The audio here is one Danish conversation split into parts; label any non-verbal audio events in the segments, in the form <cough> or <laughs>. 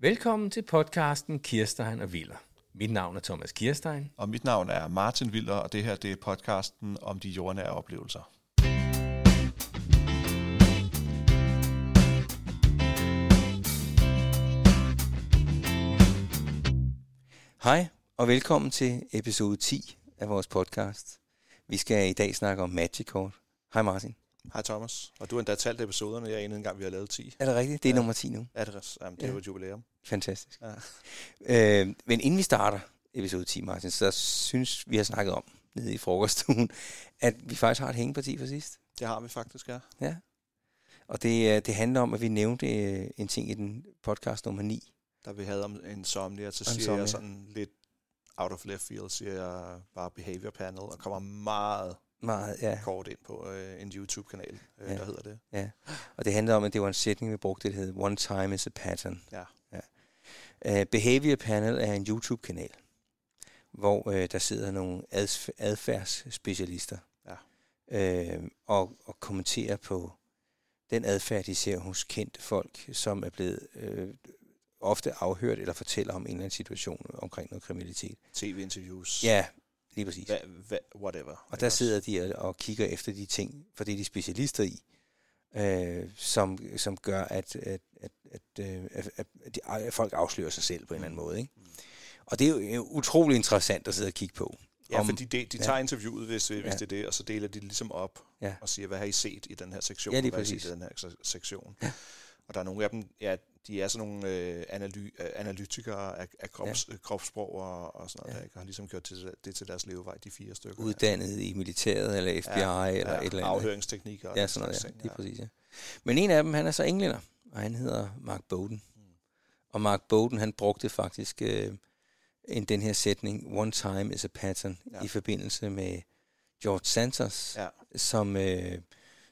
Velkommen til podcasten Kirstein og Viller. Mit navn er Thomas Kirstein. Og mit navn er Martin Viller, og det her det er podcasten om de jordnære oplevelser. Hej og velkommen til episode 10 af vores podcast. Vi skal i dag snakke om Magic Kort. Hej Martin. Hej Thomas. Og du har endda talt episoderne, jeg enede engang, vi har lavet 10. Er det rigtigt? Det er Ja. nummer 10 nu. Er det, jamen, det er Ja. jo et jubilæum. Fantastisk. Ja. Øh, men inden vi starter episode 10, Martin, så synes vi har snakket om nede i frokoststuen, at vi faktisk har et hængeparti for sidst. Det har vi faktisk, ja. Ja. Og det, øh, det handler om, at vi nævnte øh, en ting i den podcast nummer 9. Da vi havde om Insomnia, så siger Insomnia. jeg sådan lidt out of left field, siger jeg bare behavior panel, og kommer meget Meget, ja. kort ind på øh, en YouTube-kanal, øh, Ja. der hedder det. Ja, og det handler om, at det var en sætning, vi brugte, der hed One time is a pattern. Ja. ja. Uh, Behavior Panel er en YouTube-kanal, hvor uh, der sidder nogle adf- adfærdsspecialister Ja. uh, og, og kommenterer på den adfærd, de ser hos kendte folk, som er blevet uh, ofte afhørt eller fortæller om en eller anden situation omkring noget kriminalitet. TV-interviews. Ja, lige præcis. Hva, hva, whatever. Og der sidder de og, og kigger efter de ting, for det er de specialister i, øh, som, som gør, at, at, at, at, øh, at, at, de, at folk afslører sig selv på en eller anden måde. Ikke? Mm. Og det er jo øh, utrolig interessant at sidde og kigge på. Ja, om- fordi de, de ja. tager interviewet, hvis, hvis Ja. det er det, og så deler de det ligesom op Ja. og siger, hvad har I set i den her sektion, Ja, og lige hvad har I set i den her se- sektion. Og der er nogle af dem, ja, de er sådan nogle øh, analy, øh, analytikere af, af krops, ja. kropssprog og, og sådan noget, Ja. der ikke? Og har ligesom gjort det, det til deres levevej, de fire stykker. Uddannet i militæret eller FBI ja, eller ja, et eller andet. Afhøringsteknikker. og Ja, sådan noget, ja. ting, Lige præcis, ja. Men en af dem, han er så englænder, og han hedder Mark Bowden. Mm. Og Mark Bowden, han brugte faktisk øh, en, den her sætning, one time is a pattern. Ja. i forbindelse med George Santos, Ja, som, øh,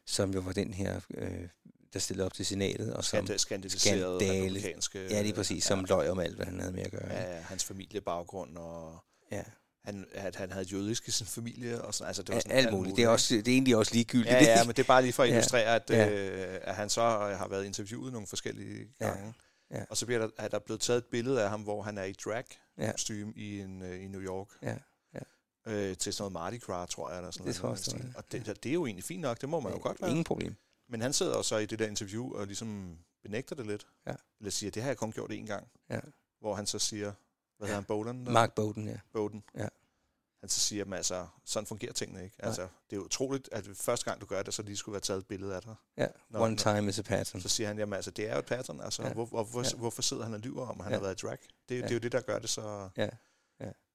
som jo var den her, øh, der stillede op til senatet, og som, Skand- skandaliserede skandale. republikanske... ja, lige præcis, som ja, løj om alt, hvad han havde med at gøre. ikke? ja, hans familiebaggrund, og ja. han, at han havde jødisk i sin familie, og sådan, altså det var sådan Alt muligt. Det er, også, det er egentlig også ligegyldigt. Ja, ja, men det er bare lige for at <laughs> Ja. illustrere, at, Ja. øh, at han så har været interviewet nogle forskellige Ja. gange. Ja. Og så bliver der, er der blevet taget et billede af ham, hvor han er i drag Ja. i, en, øh, i New York. Ja, Øh, til sådan noget Mardi Gras, tror jeg. Eller sådan Det noget, tror jeg noget. Og det, det, er jo egentlig fint nok, det må man jo godt være. Ingen problem. Men han sidder jo så i det der interview og ligesom benægter det lidt. Ja. Eller siger, det har jeg kun gjort én gang. Ja. Hvor han så siger, hvad hedder han, Bowden? Mark Bowden, ja. Bowden. Ja. Han så siger, at altså, sådan fungerer tingene ikke. Nej. Altså, det er utroligt, at første gang du gør det, så lige skulle være taget et billede af dig. ja. Nå, One time is a pattern. Så siger han, jamen altså, det er jo et pattern. Altså, Ja. hvor, hvor, hvor, Ja. hvorfor sidder han og lyver om, at han Ja. har været i drag? Det. Ja. det er jo det, der gør det så Ja.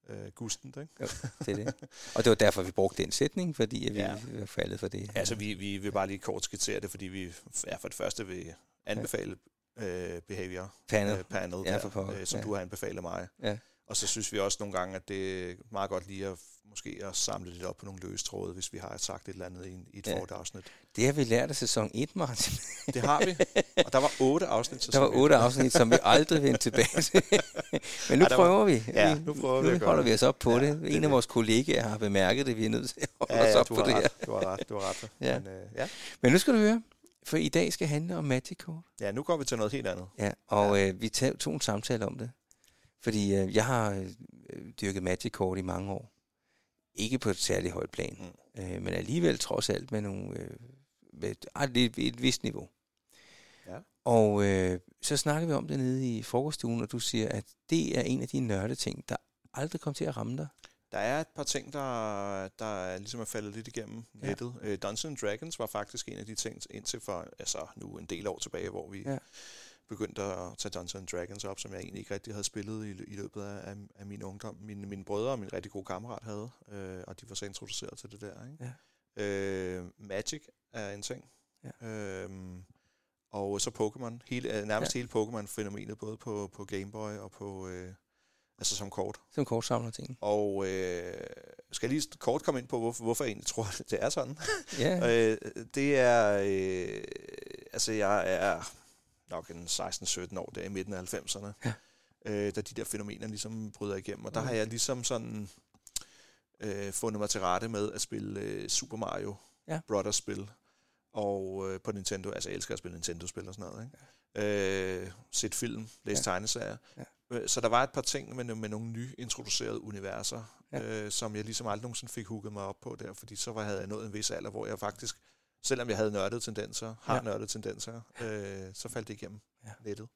Øh, gustent, ikke? Jo, <laughs> det er det. Og det var derfor, vi brugte den sætning, fordi at vi Ja. var faldet for det. Altså, vi, vi vil bare lige kort skitsere det, fordi vi ja, for det første vil anbefale øh, behavior Panel. øh, panel Ja, der, øh, som Ja. du har anbefalet mig. Ja. Og så synes vi også nogle gange, at det er meget godt lige at måske at samle lidt op på nogle løse tråde, hvis vi har sagt et eller andet i, en, i et Ja. ja. forrigt afsnit. Det har vi lært af sæson 1, Martin. Det har vi. Og der var otte afsnit. til Der var sæson otte afsnit, som vi aldrig vendte tilbage til. Men nu Ej, der var- prøver vi. Ja, Vi- nu prøver vi nu gøre holder vi os op på Ja, det. det En af det. vores kollegaer har bemærket det. Vi er nødt til at holde Ja, os ja, op du på har det her. ret. Du har ret. Du har ret. Ja. Men, øh, ja. Men nu skal du høre, for i dag skal handle om Magic Kort. ja, nu går vi til noget helt andet. Ja, og ja. Øh, vi tog, tog en samtale om det. Fordi øh, jeg har øh, dyrket Magic Kort i mange år. Ikke på et særligt højt plan, mm. øh, men alligevel trods alt med, nogle, øh, med et, ej, et, et vist niveau. Ja. Og øh, så snakker vi om det nede i frokoststuen, og du siger, at det er en af de nørde ting, der aldrig kom til at ramme dig. Der er et par ting, der, der er ligesom er faldet lidt igennem Ja. nettet. Ja. Dungeons Dragons var faktisk en af de ting, indtil for altså, nu en del år tilbage, hvor vi Ja. Begyndte at tage Dungeons Dragons op, som jeg egentlig ikke rigtig havde spillet i, i løbet af, af, af min ungdom. Mine, mine brødre og min rigtig gode kammerat havde, øh, og de var så introduceret til det der. Ikke? Ja. Øh, Magic er en ting. Ja. Øhm, og så Pokémon. Hele, øh, nærmest ja. hele Pokémon-fænomenet, både på, på Game Boy og på... Øh, altså som kort. Som kortsamler ting. Og øh, skal jeg lige kort komme ind på, hvorfor, hvorfor jeg egentlig tror, at <laughs> det er sådan. Ja, <laughs> øh, det er... Øh, altså, jeg er nok en 16-17 år der i midten af 90'erne, Ja. øh, da de der fænomener ligesom bryder igennem. Og der Mm. har jeg ligesom sådan øh, fundet mig til rette med at spille øh, Super Mario Ja. Brothers spil. Og øh, på Nintendo, altså jeg elsker at spille Nintendo-spil og sådan noget, ikke? Øh, set film, læse Ja. tegneserier. Ja. Øh, Så der var et par ting med, med nogle nye introducerede universer, Ja. øh, som jeg ligesom aldrig nogensinde fik hooket mig op på der, fordi så var, havde jeg nået en vis alder, hvor jeg faktisk, selvom jeg havde nørdede tendenser, har Ja. ja. nørdede tendenser, øh, så faldt det igennem Ja. ja. nettet.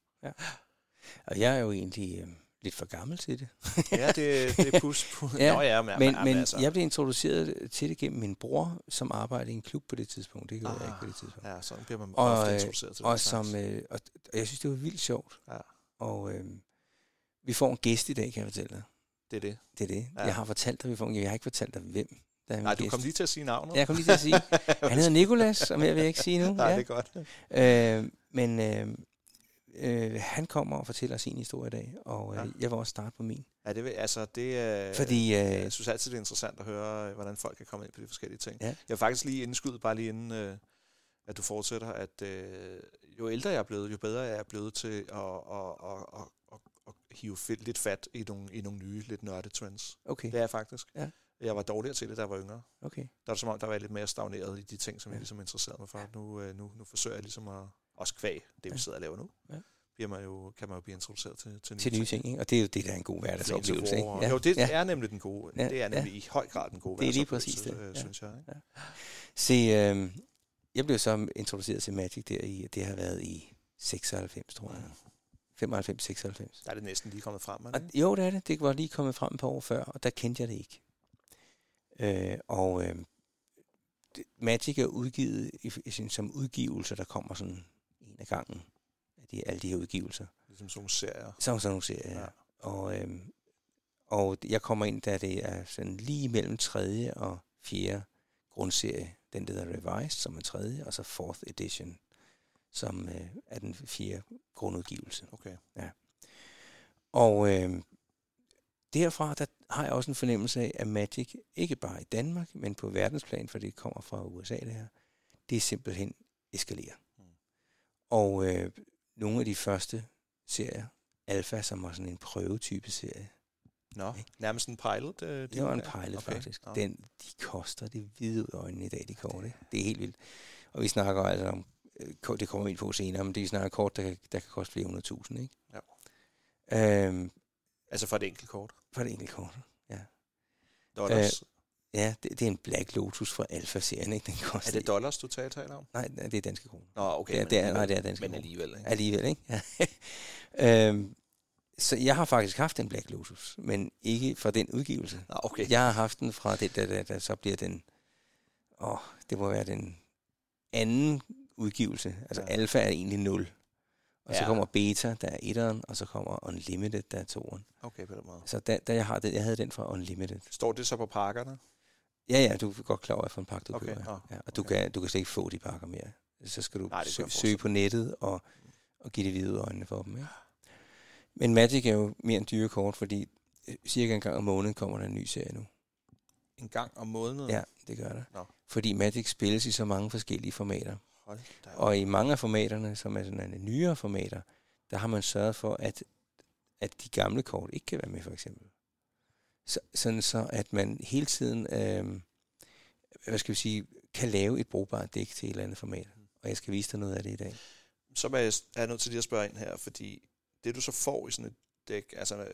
Og jeg er jo egentlig øh, lidt for gammel til det. Ja, det, det er <laughs> pus. pus. Ja, Nå ja, men, Men, men, altså, jeg blev introduceret til det gennem min bror, som arbejdede i en klub på det tidspunkt. Det gjorde ah, jeg ikke på Ah, det tidspunkt. Ja, sådan bliver man Og, ofte øh, introduceret til Og, den som, øh, og, og jeg synes, det var vildt sjovt. Ja. Og øh, vi får en gæst i dag, kan jeg fortælle dig. Det er det. Det er det. Ja. Ja. Jeg har fortalt dig, vi får en Jeg har ikke fortalt dig, hvem der er Nej, du gæst. kom lige til at sige navnet. Jeg kom lige til at sige. <laughs> Han hedder Nikolas, som jeg vil ikke sige nu. <laughs> Nej, ja. det er godt. Øh, men øh, øh, han kommer og fortæller sin historie i dag, og øh, Ja. jeg vil også starte på min. Ja, det vil, altså, det er... Fordi øh, Jeg synes altid, det er interessant at høre, øh, hvordan folk kan komme ind på de forskellige ting. Ja. Jeg vil faktisk lige indskyde, bare lige inden, øh, at du fortsætter, at øh, jo ældre jeg er blevet, jo bedre jeg er blevet til at, at, at, at, at, at hive lidt fat i nogle, i nogle nye, lidt nørde trends. okay, Det er jeg faktisk. Ja. Jeg var dårligere til det, da jeg var yngre. okay. Der var det som om, der var lidt mere stagneret i de ting, som Ja. jeg ligesom interesserede mig for. Nu, øh, nu, nu forsøger jeg ligesom at, også kvæg det, vi Ja. sidder og laver nu. Ja. Bliver man jo, kan man jo blive introduceret til, til nye Til nye ting, ikke? Og det er jo det, der er en god hverdagsoplevelse, ikke? Ja. Jo, det ja. er nemlig den gode. Ja, Ja. Det er ja. nemlig i høj grad den gode Det er lige præcis det, ja. synes jeg. Ikke? Se, øh, jeg blev så introduceret til Magic der i, det har været i 96, tror jeg. 95, 96. Der er det næsten lige kommet frem. Er Og, ikke? jo, det er det. Det var lige kommet frem et par år før, og der kendte jeg det ikke. Øh, og øh, Magic er udgivet i, i, sin- som udgivelser, der kommer sådan en af gangen. Af de, alle de her udgivelser. Ligesom sådan nogle serier. Så sådan nogle serier, ja. Ja. Og, øh, og jeg kommer ind, da det er sådan lige mellem tredje og fjerde grundserie. Den der hedder Revised, som er tredje, og så fourth edition, som øh, er den fjerde grundudgivelse. Okay. Og øh, derfra der har jeg også en fornemmelse af, at Magic, ikke bare i Danmark, men på verdensplan, for det kommer fra USA det her, det er simpelthen eskalerer. Mm. Og øh, nogle af de første serier, Alpha, som var sådan en prøvetype serie, Nå, Ikke? nærmest en pilot. Øh, det var en pilot okay. faktisk. Nå. Den, de koster det hvide ud af øjnene i dag, de kort. Det, det er helt vildt. Og vi snakker altså om, øh, det kommer vi ind på senere, men det er snart kort, der, kan- der kan koste flere hundrede tusind, ikke? Ja. Øhm, Altså for et enkelt kort. for et enkelt kort. Dollars. Øh, Ja, det, det er en Black Lotus fra Alpha-serien, ikke? Den koster er det dollars, du tager, taler om? Nej, det er danske kroner. Nå, okay. Det er- men det er- nej, det er danske Men alligevel, ikke? Alligevel, ikke? Ja. <laughs> øhm, så jeg har faktisk haft en Black Lotus, men ikke fra den udgivelse. Nå, okay. Jeg har haft den fra det, der, der, der så bliver den... Åh, det må være den anden udgivelse. Altså Ja. ja. alfa er egentlig 0. Og så Ja. kommer beta, der er etteren, og så kommer Unlimited, der er toeren. Okay, på den måde. Så da, da jeg, har det, jeg havde den fra Unlimited. Står det så på pakkerne? Ja, ja, du er godt klar over, for en pakke, du Okay, køber. nå, Ja, og du, okay. kan, du kan slet ikke få de pakker mere. Så skal du Nej, sø, søge på nettet og, og give det hvide øjnene for dem. Ikke? Men Magic er jo mere en dyre kort, fordi øh, cirka en gang om måneden kommer der en ny serie nu. En gang om måneden? Ja, det gør der. Nå. Fordi Magic spilles i så mange forskellige formater. Og i mange af formaterne, som er sådan en nyere formater, der har man sørget for, at, at de gamle kort ikke kan være med, for eksempel. Så, sådan så, at man hele tiden, øh, hvad skal vi sige, kan lave et brugbart dæk til et eller andet format. Og jeg skal vise dig noget af det i dag. Så er jeg, er jeg nødt til lige at spørge ind her, fordi det du så får i sådan et dæk, altså øh,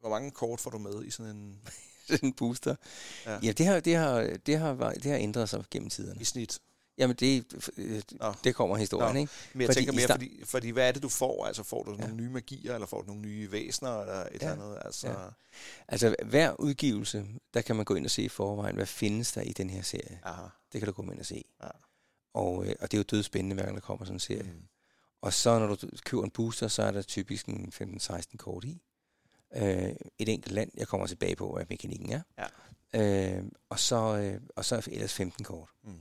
hvor mange kort får du med i sådan en <laughs> sådan en booster. Ja. Ja, ja det, har, det, har, det, har, det har ændret sig gennem tiderne. i snit? Jamen, det, øh, Nå. det kommer historien, Nå. ikke? Men jeg Fordi tænker mere, start- fordi, fordi hvad er det, du får? Altså får du Ja. nogle nye magier, eller får du nogle nye væsener, eller et Ja. eller andet? Altså, Ja. Altså, hver udgivelse, der kan man gå ind og se i forvejen, hvad findes der i den her serie. Aha. Det kan du gå ind og se. Ja. Og, øh, og det er jo dødspændende, hver gang der kommer sådan en serie. Mm. Og så når du køber en booster, så er der typisk en 15-16 kort i. Øh, et enkelt land, jeg kommer tilbage på, hvad mekanikken er. Ja. Øh, og, så, øh, og så ellers 15 kort. Mm.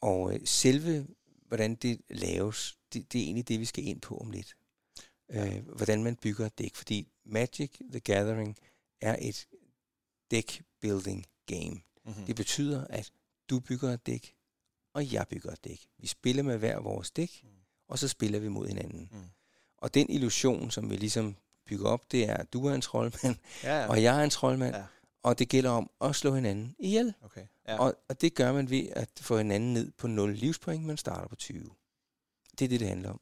Og øh, selve, hvordan det laves, det, det er egentlig det, vi skal ind på om lidt. Øh, hvordan man bygger et dæk. Fordi Magic the Gathering er et deck building game. Mm-hmm. Det betyder, at du bygger et dæk, og jeg bygger et dæk. Vi spiller med hver vores dæk, Mm. og så spiller vi mod hinanden. Mm. Og den illusion, som vi ligesom bygger op, det er, at du er en troldmand, Ja, ja. og jeg er en troldmand, Ja. Og det gælder om at slå hinanden ihjel. Okay. Ja. Og, og det gør man ved at få hinanden ned på 0 livspoint, man starter på 20. Det er det, det handler om.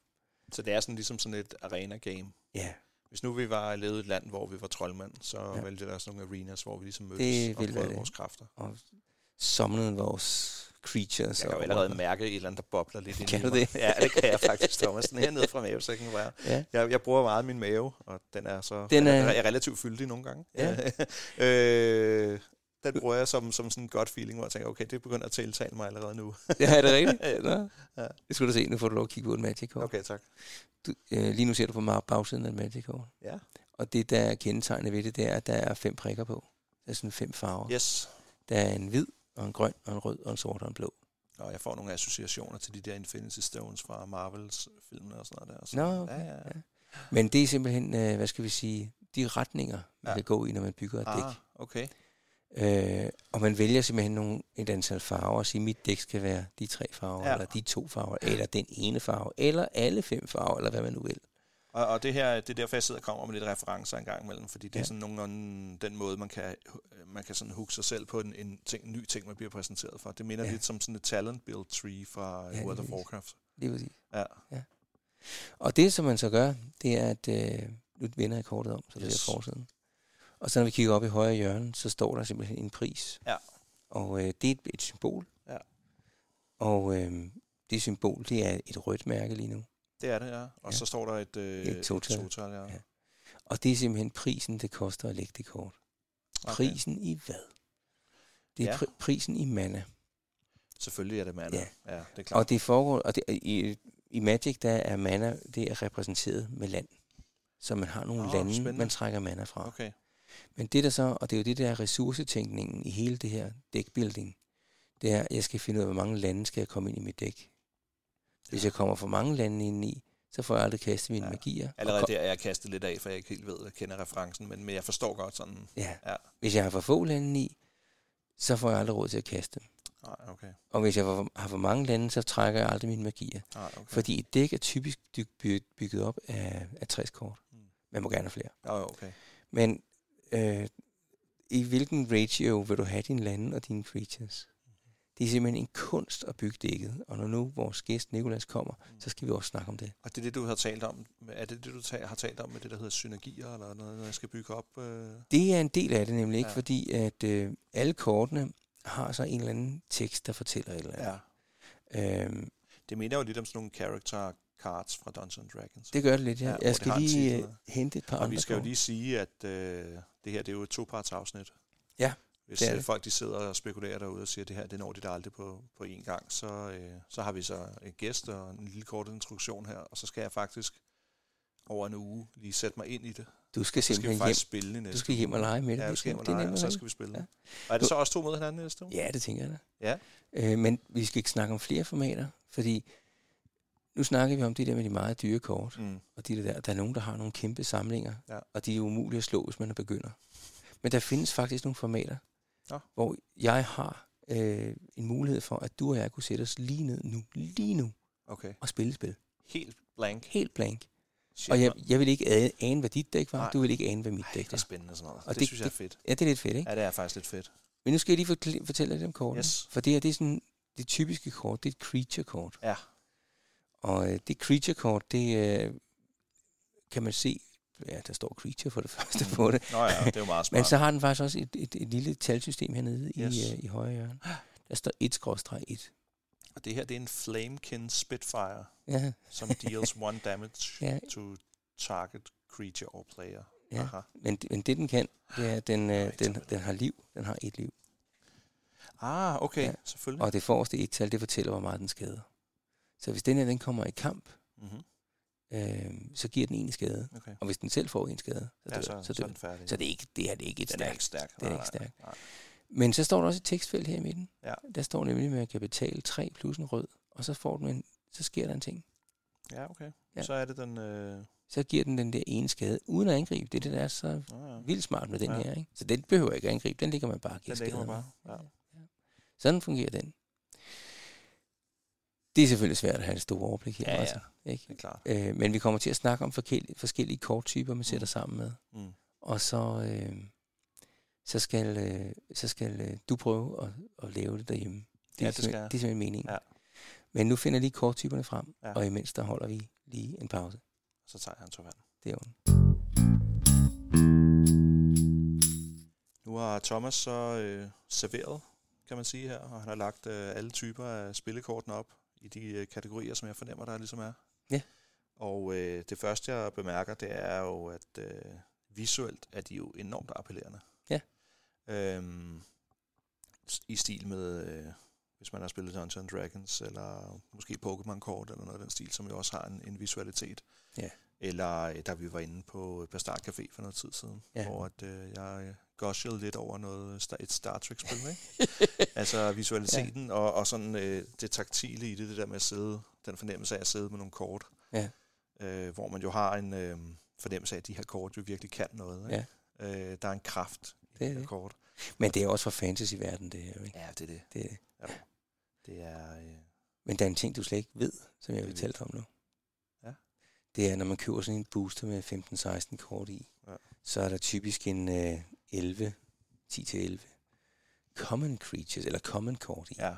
Så det er sådan ligesom sådan et arena-game. Ja, Hvis nu vi var levet i et land, hvor vi var troldmand, så Ja. ville det der sådan nogle arenas, hvor vi ligesom Det mødtes og være prøvede vores kræfter. og summonede vores creatures. Jeg kan jo og- allerede mærke et eller andet, der bobler lidt ind Kan du det? Ja, det kan jeg <laughs> faktisk, Thomas. Den her nede fra mavesækken, hvor jeg, Ja. jeg, jeg bruger meget min mave, og den er så Den er- er, er relativt fyldig nogle gange. Ja. <laughs> øh, den bruger jeg som, som sådan en godt feeling, hvor jeg tænker, okay, det begynder at tiltale mig allerede nu. <laughs> Ja, er det rigtigt? Ja. Nå. Ja. Det skulle du se, nu får du lov at kigge på et magic kort. Okay, tak. Du, øh, lige nu ser du på bagsiden af et magic kort. Ja. Og det, der er kendetegnet ved det, det er, at der er fem prikker på. Der er sådan fem farver. Yes. Der er en hvid, og en grøn, og en rød, og en sort, og en blå. Og jeg får nogle associationer til de der Infinity Stones fra Marvels filmene og sådan noget der. Så, Nå, okay. ja, ja, ja. Men det er simpelthen, øh, hvad skal vi sige, de retninger, man Ja. kan gå i, når man bygger et dæk. Ah, okay. Øh, og man vælger simpelthen nogle, et antal farver og siger, mit dæk skal være de tre farver. Ja. eller de to farver, eller den ene farve, eller alle fem farver, eller hvad man nu vil. Og, og det her, det er derfor, jeg sidder og kommer med lidt referencer en gang imellem, fordi det ja. Ja. er sådan nogenlunde den måde, man kan, man kan sådan hooke sig selv på en, en, ting, en ny ting, man bliver præsenteret for. Det minder Ja. ja. lidt som sådan et talent build tree fra Ja, ja, World of. Warcraft. Lige præcis. Ja. Og det, som man så gør, det er, at øh, nu vender jeg kortet om, så det Yes. er forsiden. Og så når vi kigger op i højre hjørne, så står der simpelthen en pris. Ja. Og øh, det er et, et symbol. Ja. Og øh, det symbol, det er et rødt mærke lige nu. Det er det, ja. Og Ja. så står der et, øh, Et total. total ja. Ja. Og det er simpelthen prisen, det koster at lægge det kort. Okay. Prisen i hvad? Det er Ja. pri- prisen i mana. Selvfølgelig er det mana. Ja. Ja. det er klart. Og det foregår, og det, i, i Magic, der er mana, det er repræsenteret med land. Så man har nogle Nå, lande, spændende. man trækker mana fra. Okay. Men det der så, og det er jo det der ressourcetænkningen i hele det her deckbuilding, det er, at jeg skal finde ud af, hvor mange lande skal jeg komme ind i mit dæk. Hvis jeg kommer for mange lande ind i, så får jeg aldrig kastet mine Ja. magier. Allerede der er jeg kastet lidt af, for jeg ikke helt ved, jeg kender referencen, men, men jeg forstår godt sådan. Ja. Ja. Hvis jeg har for få lande i, så får jeg aldrig råd til at kaste dem. Nej, okay. Og hvis jeg har for mange lande, så trækker jeg aldrig mine magier. Nej, okay. Fordi et dæk er typisk bygget op af, af 60 kort. Mm. Man må gerne have flere. Ja, okay. Men øh, i hvilken ratio vil du have dine lande og dine creatures? Det er simpelthen en kunst at bygge dækket. Og når nu vores gæst Nikolas kommer, Mm. så skal vi også snakke om det. Og det er det, du har talt om. Er det det, du ta- har talt om med det, der hedder synergier, eller noget, når jeg skal bygge op? Øh? Det er en del af det nemlig ikke, Ja. fordi at øh, alle kortene har så en eller anden tekst, der fortæller et eller andet. Ja. Øhm, Det minder jo lidt om sådan nogle character cards fra Dungeons Dragons. det gør det lidt, ja. Ja, jeg skal lige øh, hente et par Og andre vi skal jo kort. lige sige, at øh, det her det er jo et to-parts afsnit. Ja, Hvis det øh, det. folk de sidder og spekulerer derude og siger, at det her det når de da aldrig på, på én gang, så, øh, så har vi så en gæst og en lille kort introduktion her, og så skal jeg faktisk over en uge lige sætte mig ind i det. Du skal Så skal simpelthen hjem. faktisk spille næste Du skal hjem og lege med det. Ja, Det skal hjem og det lege, og så skal vi spille. Ja. Ja. Og er det så også to mod hinanden næste uge? Ja, det tænker jeg da. Ja. Øh, men vi skal ikke snakke om flere formater, fordi nu snakker vi om det der med de meget dyre kort. Mm. Og de der, der er nogen, der har nogle kæmpe samlinger, Ja. og de er umulige at slå, hvis man er begynder. Men der findes faktisk nogle formater, Nå. hvor jeg har øh, en mulighed for, at du og jeg kunne sætte os lige ned nu, lige nu, Okay. og spille spil. Helt blank. Helt blank. Shit, Og jeg, jeg vil ikke ane- hvad dit dæk var. Nej. Du vil ikke ane, hvad mit Ej, dæk det er var. spændende sådan noget. Og det, det- synes jeg er det- fedt. Ja, det er lidt fedt, ikke? Ja, det er faktisk lidt fedt. Men nu skal jeg lige fortælle, fortælle lidt om kortene. Yes. For det her, det er sådan, det typiske kort, det er et creature-kort. Ja. Og øh, det creature-kort, det øh, kan man se, ja, der står creature for det <laughs> første på det. Nå ja, det er jo meget smart. Men så har den faktisk også et, et, et lille talsystem hernede Yes. i, øh, i højre hjørne. Der står 1-1. Og det her, det er en Flamekin Spitfire, Ja, som deals <laughs> one damage Ja. to target creature or player. Ja. Aha. men, men det den kan, det er, at den, øh, den, den har liv. Den har et liv. Ah, okay, ja. selvfølgelig. Og det forreste et-tal, det fortæller, hvor meget den skader. Så hvis den her, den kommer i kamp, Mm-hmm. Øh, så giver den en skade. Okay. Og hvis den selv får en skade, så dør, Ja, så, så, så, dør er den. den færdig. Så det er ikke, det her det er ikke et den er stærkt ikke stærk. det er Nej, ikke stærkt. nej. Men så står der også et tekstfelt her i midten. Ja. Der står nemlig, at man kan betale 3 plus en rød, og så får du en, så sker der en ting. Ja, okay. Ja. Ja. Så er det den... Øh... Så giver den den der ene skade, uden at angribe. Det er det, der er så Oh, ja. vildt smart med den Ja. her. Ikke? Så den behøver ikke at angribe, den ligger man bare og giver Den skader bare. med. Ja. Sådan fungerer den. Det er selvfølgelig svært at have et stort overblik her. Ja, ja. Martin, ikke? Det er klart. Øh, men vi kommer til at snakke om forskellige, forskellige korttyper, man sætter Mm. sammen med. Mm. Og så, øh, så skal, øh, så skal øh, du prøve at, at lave det derhjemme. Det, Ja, det skal det er simpelthen meningen. Ja. Men nu finder jeg lige korttyperne frem, Ja. ja. og imens der holder vi lige en pause. Så tager jeg en tår vand. Det er ondt. Nu har Thomas så øh, serveret, kan man sige her, og han har lagt øh, alle typer af spillekortene op i de øh, kategorier, som jeg fornemmer, der ligesom er. Ja. Og øh, det første, jeg bemærker, det er jo, at øh, visuelt er de jo enormt appellerende. Ja. Øhm, I stil med, øh, hvis man har spillet Dungeons Dragons, eller måske Pokémon-kort, eller noget af den stil, som jo også har en, en visualitet. Ja. Eller øh, da vi var inde på Bastard Café for noget tid siden, Ja. hvor at, øh, jeg gushede lidt over noget, et Star Trek-spil, ikke? <laughs> altså visualiteten ja. og, og sådan øh, det taktile i det, det der med at sidde, den fornemmelse af at sidde med nogle kort. Ja. Øh, hvor man jo har en øh, fornemmelse af, at de her kort jo virkelig kan noget. Ikke? Øh, der er en kraft i Det de er her det. kort. Men det er også for fantasy-verden, det her. Ikke? Ja, det er det. Det er det. Det er... Øh, Men der er en ting, du slet ikke ved, som jeg dig om nu. Ja. Det er, når man køber sådan en booster med 15-16 kort i, Ja. så er der typisk en øh, 11, 10-11 common creatures, eller common kort i. ja,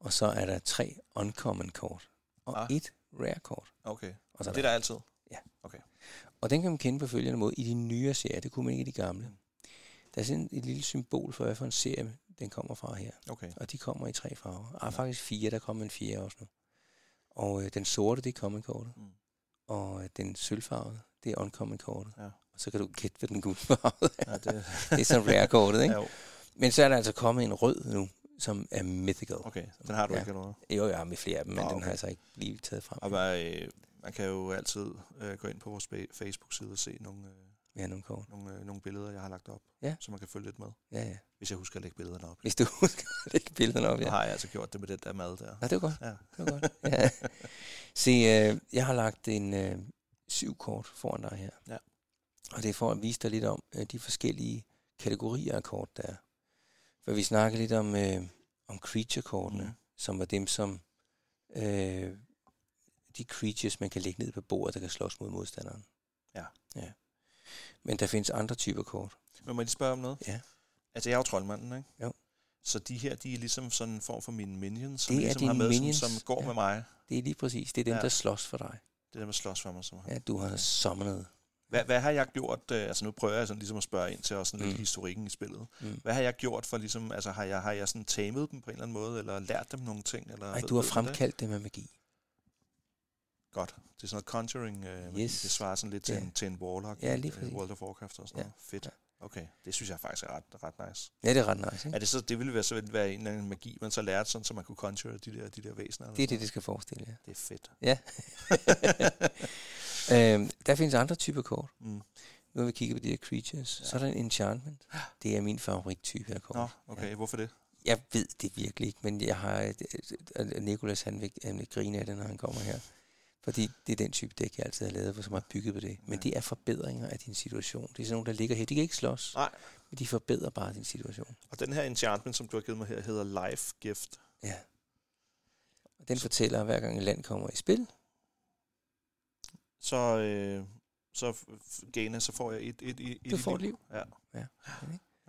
Og så er der tre uncommon kort, og Ah. et rare kort. okay. Og, så er Det er der altid. og den kan man kende på følgende måde i de nyere serier, det kunne man ikke i de gamle. Der er sådan et lille symbol for, hvad for en serie den kommer fra her. Okay. Og de kommer i tre farver. Ah, Ja. faktisk fire, der kommer en fjerde også nu. Og øh, den sorte, det er common kortet. Mm. Og øh, den sølvfarvede, det er uncommon kortet. Ja. Og så kan du gætte, hvad den guldfarvede er. Ja, det, <laughs> det er så rare kortet, ikke? ja, jo. Men så er der altså kommet en rød nu, som er mythical. okay, den har du Ja. ikke noget. Jo, jeg har med flere af dem, men Nå, den okay. har jeg så ikke lige taget frem. Og man, øh, man kan jo altid øh, gå ind på vores Facebook-side og se nogle, øh, Ja, nogle kort. nogle, øh, nogle billeder, jeg har lagt op, Ja. så man kan følge lidt med, Ja, ja. hvis jeg husker at lægge billederne op. Hvis du <laughs> husker at lægge billederne op, Ja. ja. Nu har jeg altså gjort det med den der mad der. Nå, det var godt. Ja. Det var godt. Ja. <laughs> Se, øh, jeg har lagt en øh, syv kort foran dig her. Ja. Og det er for at vise dig lidt om øh, de forskellige kategorier af kort, der er. For vi snakkede lidt om, øh, om creature-kortene, mm. som var dem, som øh, de creatures, man kan lægge ned på bordet, der kan slås mod modstanderen. Ja. ja. Men der findes andre typer kort. Men må jeg lige spørge om noget? Ja. Altså, jeg er jo troldmanden, ikke? Jo. Så de her, de er ligesom sådan en form for mine minions, som Det er ligesom har med, minions, som, som går ja. med mig. Det er lige præcis, det er dem, Ja. ja. der slås for dig. Det er dem, der slås for mig. Som Ja, du har summonet. Hvad, hvad har jeg gjort? Øh, altså, nu prøver jeg sådan ligesom at spørge ind til også sådan lidt Mm. historikken i spillet. Mm. Hvad har jeg gjort for ligesom, altså har jeg, har jeg sådan tamet dem på en eller anden måde, eller lært dem nogle ting? Eller Nej, du har det? fremkaldt det med magi. Godt. Det er sådan noget conjuring, øh, yes. Det svarer sådan lidt til, Ja. en, til en warlock Ja, i, lige øh. World of Warcraft og sådan Ja. noget. Fedt. Ja. Okay, det synes jeg faktisk er ret, ret nice. Ja, det er ret nice, ikke? Er det så, det ville være, så ville være en eller anden magi, man så lærte, sådan, så man kunne conjure de der, de der væsener? Det er det, det skal forestille, ja. Det er fedt. Ja. <laughs> <laughs> øhm, der findes andre typer kort. Mm. Nu vi kigget på de her creatures. Ja. Så er der en enchantment. <gasps> Det er min favorittype af kort. Nå, okay, ja. hvorfor det? Jeg ved det virkelig ikke, men jeg har... et- et- et- Nicolas, han vil, han vil grine af det, når han kommer her. Fordi det er den type dæk, jeg altid har lavet, for som har bygget på det. Men Ja. det er forbedringer af din situation. Det er sådan nogle, der ligger her. De kan ikke slås, Nej. men de forbedrer bare din situation. Og den her enchantment, som du har givet mig her, hedder Life Gift. Ja. Og den fortæller, hver gang et land kommer i spil, Så, øh, så Gena, så får jeg et, et, et, et Du får et liv. Ja. Ja.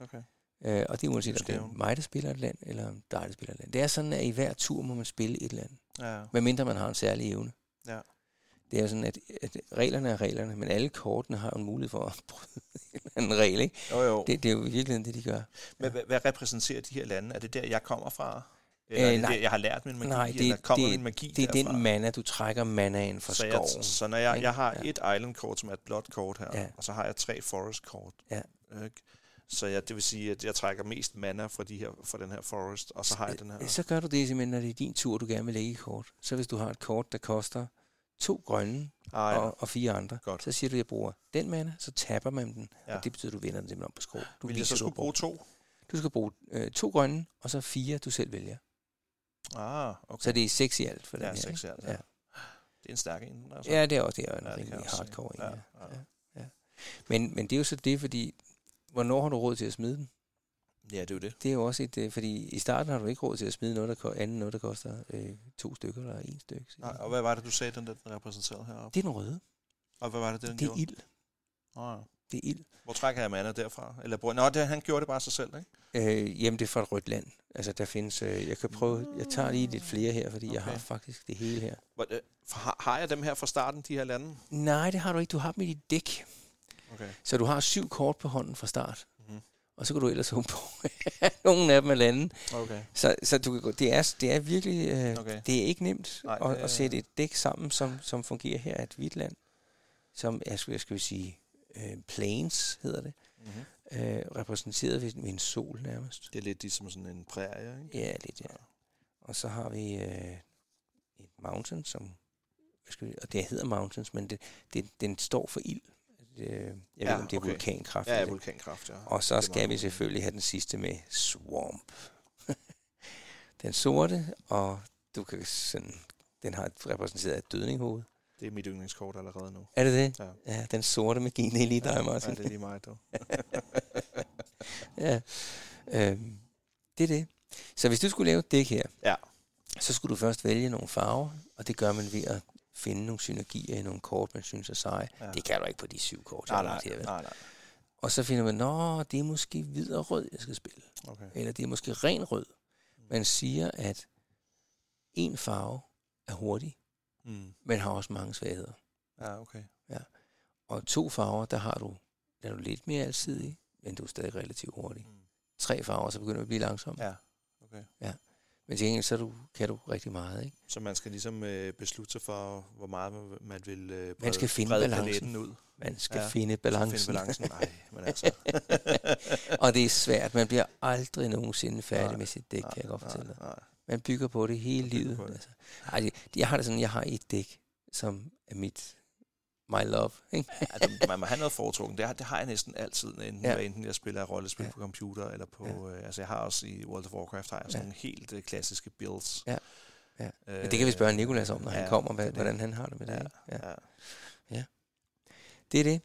Okay. Øh, og det er uanset, om det er mig, der spiller et land, eller om dig, der spiller et land. Det er sådan, at i hver tur må man spille et land. Ja. Medmindre man har en særlig evne. Ja. Det er jo sådan, at, at reglerne er reglerne, men alle kortene har en mulighed for at <laughs> bryde en eller anden regel, ikke? Jo, jo. Det, det er jo i virkeligheden det, de gør. Men hvad, hvad repræsenterer de her lande? Er det der, jeg kommer fra? Eller Øh, det nej. der, jeg har lært min magi? Nej, det- eller kommer det- min magi Det er den mana, du trækker manaen fra så, jeg, skoven. så når jeg, jeg har Ja. et island-kort, som er et blåt kort her, Ja. og så har jeg tre forest-kort. Ja. Ikke? Så jeg, det vil sige, at jeg trækker mest mana fra, de her, fra den her forest, og så har jeg den her. Så gør du det simpelthen, når det er din tur, du gerne vil lægge kort. Så hvis du har et kort, der koster to grønne Ah, ja. og, og fire andre, Godt. så siger du, at jeg bruger den mana, så tapper man den, Ja. og det betyder, at du vinder den simpelthen om på skrå. Du Vil jeg så skulle bruge to? Du skal bruge øh, to grønne, og så fire, du selv vælger. Ah, okay. Så det er seks i alt for den ja, her. seks i alt, ja. Det er en stærk en. Altså. Ja, det er også det er en Ja, det rimelig se. hardcore en. Ja, Ja. ja. Ja. Men, men det er jo så det, fordi hvornår har du råd til at smide den? ja, det er jo det. Det er jo også et, øh, fordi i starten har du ikke råd til at smide noget, der andet noget, der koster øh, to stykker eller en stykke. Nej, og hvad var det, du sagde, den der den repræsenterede heroppe? Det er den røde. Og hvad var det, den Det er gjorde? ild. Ah, Det er ild. Hvor trækker jeg mana derfra? Eller, bruger- nå, det, han gjorde det bare sig selv, ikke? Øh, jamen, det er fra et rødt land. Altså, der findes... Øh, jeg kan prøve... Jeg tager lige lidt flere her, fordi okay. jeg har faktisk det hele her. Hvor, øh, har, har jeg dem her fra starten, de her lande? Nej, det har du ikke. Du har dem i dit dæk. Okay. Så du har syv kort på hånden fra start. Mhm. Og så kan du ellers håbe på, nogle af dem er lande. Okay. Så, så du kan, gå- det, er, det er virkelig... Øh, Okay. Det er ikke nemt Nej, at, det at sætte et dæk sammen, som, som fungerer her af et hvidt land. Som er, skal vi sige, øh, plains hedder det. Mm-hmm. Øh, repræsenteret ved, ved en sol nærmest. Det er lidt ligesom sådan en prærie, ikke? Ja, lidt, ja. Og så har vi øh, et mountain, som... Skal vi, og det hedder mountains, men det, det, den står for ild. Det, jeg ved Ja, ikke, om det er okay. vulkankraft. Ja, ja, vulkankraft, ja. Og så skal vi selvfølgelig have den sidste med swamp. <laughs> den sorte, og du kan sådan, den har et repræsenteret et dødninghoved. Det er mit yndlingskort allerede nu. Er det det? Ja. Ja, den sorte med gen, det er lige dig, ja, Martin. ja, det er lige mig, du. <laughs> ja. Øhm, det er det. Så hvis du skulle lave et dæk her, Ja. så skulle du først vælge nogle farver, og det gør man ved at finde nogle synergier i nogle kort, man synes er seje. Ja. Det kan du ikke på de syv kort. Nej, nej, her, nej, nej. Og så finder man, nå, det er måske hvid og rød, jeg skal spille. Okay. Eller det er måske ren rød. Man siger, at en farve er hurtig, Mm. men har også mange svagheder. Ja, okay. Og to farver, der har du, der er du lidt mere alsidig, men du er stadig relativt hurtig. Mm. Tre farver, så begynder du at blive langsom. Ja, okay. Men til gengæld, så du, kan du rigtig meget. Ikke? Så man skal ligesom øh, beslutte sig for, hvor meget man, vil øh, brede, Man skal finde balancen. ud. Man skal Ja, finde Finde balancen. balancen. Nej, men altså. <laughs> og det er svært. Man bliver aldrig nogensinde færdig Nej, med sit dæk, nej, kan jeg godt fortælle nej, dig. nej. Man bygger på det hele livet. det. Altså. Ej, det, jeg har det sådan, jeg har et dæk, som er mit, my love. Ikke? Ja, det, man må have noget foretrukken. Det har, det har jeg næsten altid, enten, ja. Enten jeg spiller rollespil ja. På computer, eller på... Ja. Øh, altså, jeg har også i World of Warcraft, har jeg sådan Ja. helt øh, klassiske builds. Ja. Ja. Øh, Men det kan vi spørge Nikolas om, når ja, han kommer, hvad, hvordan han har det med det. Ja? Ja. Det er det.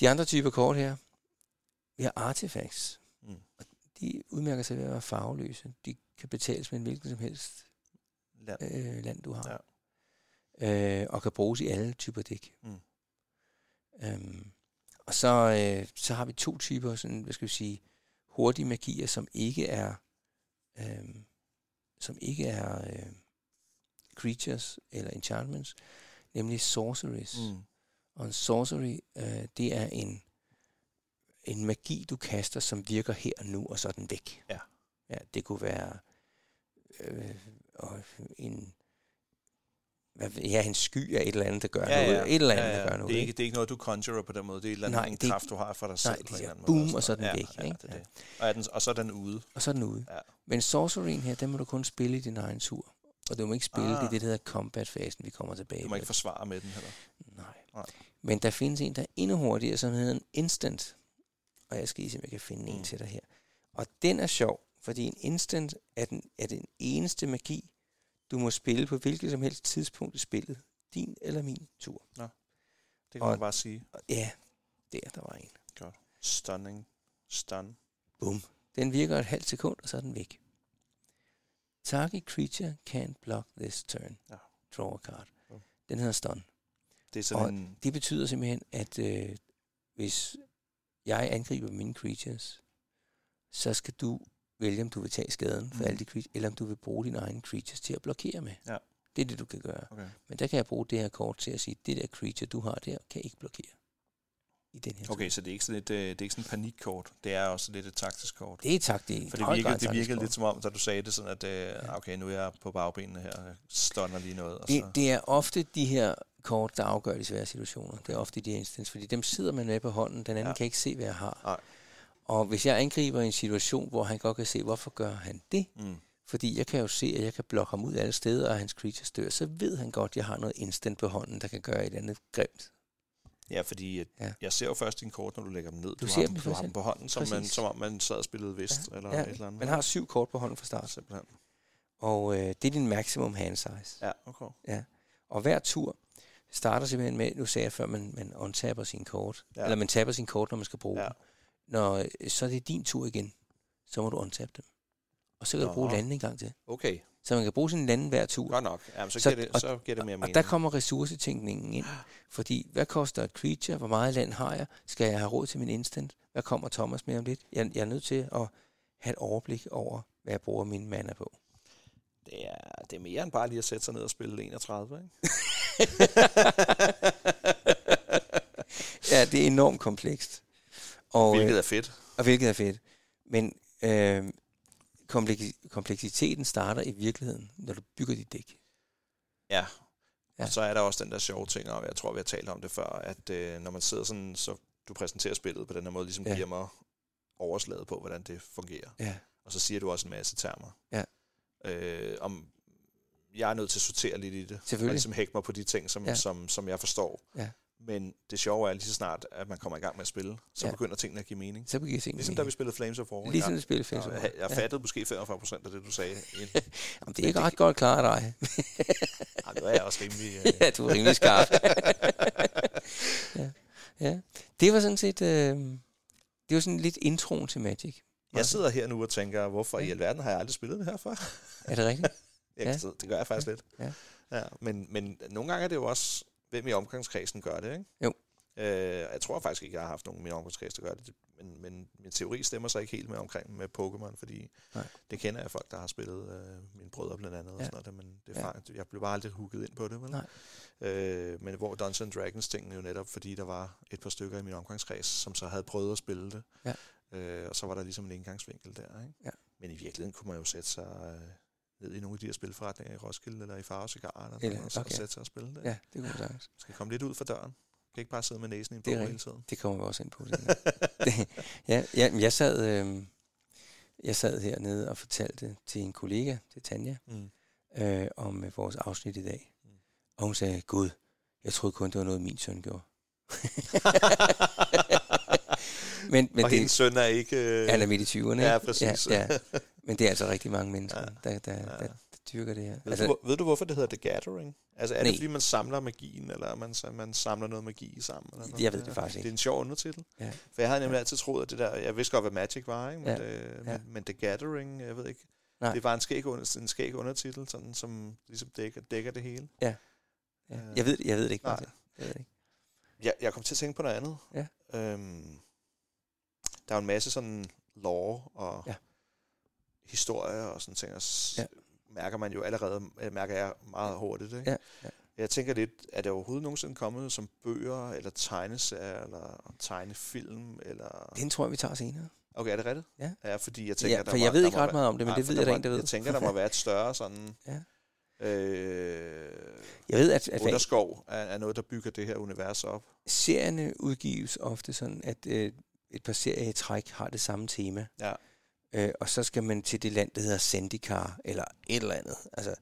De andre typer kort her, vi har artifacts. Mm. De udmærker sig ved at være farveløse. De kan betales med en hvilken som helst Land. øh, land, du har. Ja. Øh, og kan bruges i alle typer dæk. Mm. Øhm, og så, øh, så har vi to typer, sådan, hvad skal vi sige, hurtige magier, som ikke er, øh, som ikke er øh, creatures eller enchantments, nemlig sorceries. Mm. Og en sorcery, øh, det er en, en magi, du kaster, som virker her og nu, og så er den væk. Ja. Ja, det kunne være øh, og en, hvad, ja, en sky af et eller andet, der gør noget. Et eller andet, ja, ja. der gør noget. Det er, ikke? det er ikke noget, du conjurer på den måde. Det er et eller andet, Nej, en det er kraft, du har for dig selv. nej, det anden boom, måde. og så er den ja, væk, Ja, ikke? det er Ja. det. Og, er den, og så er den ude. Og så er den ude. Ja. Men sorceryen her, den må du kun spille i din egen tur. Og du må ikke spille Ah. det, der hedder combat-fasen, vi kommer tilbage Du må ikke forsvare med den heller. Nej. Nej. Men der findes en, der er endnu hurtigere, som hedder en instant. Og jeg skal lige se, om jeg kan finde mm. Mm. en til dig her. Og den er sjov, fordi en instant er den, er den eneste magi, du må spille på hvilket som helst tidspunkt i spillet. Din eller min tur. Det kan Og- man bare sige. Og ja, der, der var en. Stunning. Stun. Bum. Den virker et halvt sekund, og så er den væk. Target creature can't block this turn. Ja. Draw a card. Bum. Den hedder stun. Det er sådan Og en... Det betyder simpelthen, at øh, hvis jeg angriber mine creatures, så skal du vælge, om du vil tage skaden for Mhm. alle de creatures, eller om du vil bruge dine egne creatures til at blokere med. Ja. Det er det, du kan gøre. Okay. Men der kan jeg bruge det her kort til at sige, det der creature, du har der, kan ikke blokere. I den her. Okay, så det er ikke sådan et, øh, det er ikke sådan et panikkort. Det er også lidt et taktisk kort. Det er taktik. For det virkede, det virkede lidt som om, da du sagde det sådan, at øh, okay, nu er jeg på bagbenene her, jeg lige noget. Og så. Det, det er ofte de her kort, der afgør de svære situationer. Det er ofte de her instance, fordi dem sidder man med på hånden, den anden Ja. ja. kan ikke se, hvad jeg har. Nej. Og hvis jeg angriber i en situation, hvor han godt kan se, hvorfor gør han det? Mm. Fordi jeg kan jo se, at jeg kan blokke ham ud alle steder, og hans creatures dør, så ved han godt, at jeg har noget instant på hånden, der kan gøre et andet grimt. Ja, fordi Ja. jeg ser jo først dine kort, når du lægger dem ned. Du, ser har dem du har dem ja. på hånden, som, man, som om man sad og spillede vist, ja. eller Ja, et eller andet. Man har syv kort på hånden fra start, Simpelthen. og øh, det er din maximum hand size. Ja, okay. Og hver tur starter simpelthen med, nu sagde jeg før, man, man untapper sin kort, Ja. ja. eller man tapper sin kort, når man skal bruge Ja. ja. dem. Når, øh, så er det din tur igen, så må du untappe dem. Og så kan Nå. du bruge landen en gang til. Okay, så man kan bruge sin lande hver tur. Godt nok. Jamen, så, Så- giver det, og- så giver det mere Og mening. der kommer ressourcetænkningen ind. Fordi, hvad koster et creature? Hvor meget land har jeg? Skal jeg have råd til min instant? Hvad kommer Thomas med om lidt? Jeg, jeg er nødt til at have et overblik over, hvad jeg bruger min mana på. det, er, det er mere end bare lige at sætte sig ned og spille 31, ikke? <laughs> Ja, det er enormt komplekst. Og, Hvilket øh, er fedt. og hvilket er fedt. Men øh, kompleksiteten starter i virkeligheden, når du bygger dit dæk. Ja. Ja. Og så er der også den der sjove ting, og jeg tror, vi har talt om det før, at øh, når man sidder sådan, så du præsenterer spillet på den her måde, ligesom Ja. giver mig overslaget på, hvordan det fungerer. Ja. Og så siger du også en masse termer. Ja. Øh, om jeg er nødt til at sortere lidt i det. Og Selvfølgelig. ligesom hække mig på de ting, som, ja. som, som jeg forstår. Ja. Men det sjove er lige så snart, at man kommer i gang med at spille, så Ja. ja. begynder tingene at give mening. Så bliver tingene Ligesom da vi spillede Flames of War. Ligesom jeg, det spiller fælles. jeg, jeg, jeg fattede måske 45 procent af det, du sagde. <laughs> Jamen, det er ikke ret godt klaret dig. <laughs> Ej, nu er jeg også rimelig... Øh, ja, du er rimelig skarp. <laughs> ja. ja. Det var sådan set... Øh, det var sådan lidt introen til Magic. Jeg sidder her nu og tænker, hvorfor Ja. i alverden har jeg aldrig spillet det her før? Er det rigtigt? Jeg, Ja. ja. Det gør jeg faktisk lidt. Ja. Ja, men, men nogle gange er det jo også, hvem i omgangskredsen gør det, ikke? Jo. Øh, jeg tror faktisk ikke, jeg har haft nogen i min omgangskreds, der gør det. Men, men min teori stemmer sig ikke helt med omkring med Pokémon, fordi Nej. det kender jeg folk, der har spillet øh, mine brødre blandt andet. Og Ja. sådan noget, men det er Ja. faktisk, jeg blev bare aldrig hooket ind på det. Vel? Nej. Øh, men hvor Dungeons Dragons tingene jo netop, fordi der var et par stykker i min omgangskreds, som så havde prøvet at spille det. Ja. Øh, og så var der ligesom en indgangsvinkel der. Ikke? Ja. Men i virkeligheden kunne man jo sætte sig øh, ned i nogle af de her spilforretninger i Roskilde eller i Farve Cigar, eller, Eller- og okay. sætte sig og spille det. Ja, det kunne man. Skal komme lidt ud for døren. Kan ikke bare sidde med næsen i en Det bog hele tiden. Det kommer vi også ind på. senere. Det- ja, ja, men jeg sad, øh, jeg sad hernede og fortalte til en kollega, til Tanja, Mm. øh, om øh, vores afsnit i dag. Mm. Og hun sagde, Gud, jeg troede kun, det var noget, min søn gjorde. <laughs> men men og det, hendes søn er ikke... Øh, han er midt i 20'erne, Ja, præcis. Ja, ja. Men det er altså rigtig mange mennesker, Ja. der, der, Ja. der, der dyrker det her. ved, Altså, du, ved du, hvorfor det hedder The Gathering? Altså, er Nej. det, fordi man samler magien, eller man, man samler noget magi sammen? Eller noget? Jeg ved det faktisk Det ikke. er en sjov undertitel. Ja. For jeg havde nemlig altid troet, at det der... Jeg vidste godt, hvad Magic var, ikke? Men, Ja. det, Ja. men, men The Gathering, jeg ved ikke... Nej. Det var en skæg, under, en skæg undertitel, sådan, som ligesom dækker, dækker det hele. ja. jeg, ved, jeg ved det ikke. Nej. Jeg ved det ikke. Jeg, jeg kom til at tænke på noget andet. Ja. Øhm, der er jo en masse sådan lore og Ja. historie og sådan ting, og Ja. mærker man jo allerede, øh, mærker jeg meget hurtigt. Ikke? Ja, ja. Jeg tænker lidt, er det overhovedet nogensinde kommet som bøger, eller tegneserier, eller tegnefilm, eller... Den tror jeg, vi tager senere. Okay, er det rigtigt? Ja. Ja, fordi jeg tænker, Ja, der for må- jeg ved der ikke må ret meget om det, men Nej, det ved jeg, der må- en, der ved. Jeg tænker, der må være et større sådan... Ja. Øh, Jeg ved, at, at underskov er, er noget, der bygger det her univers op. serierne udgives ofte sådan, at øh, et par serier i træk har det samme tema. Ja. Øh, og så skal man til det land, der hedder Zendikar, eller et eller andet. Altså,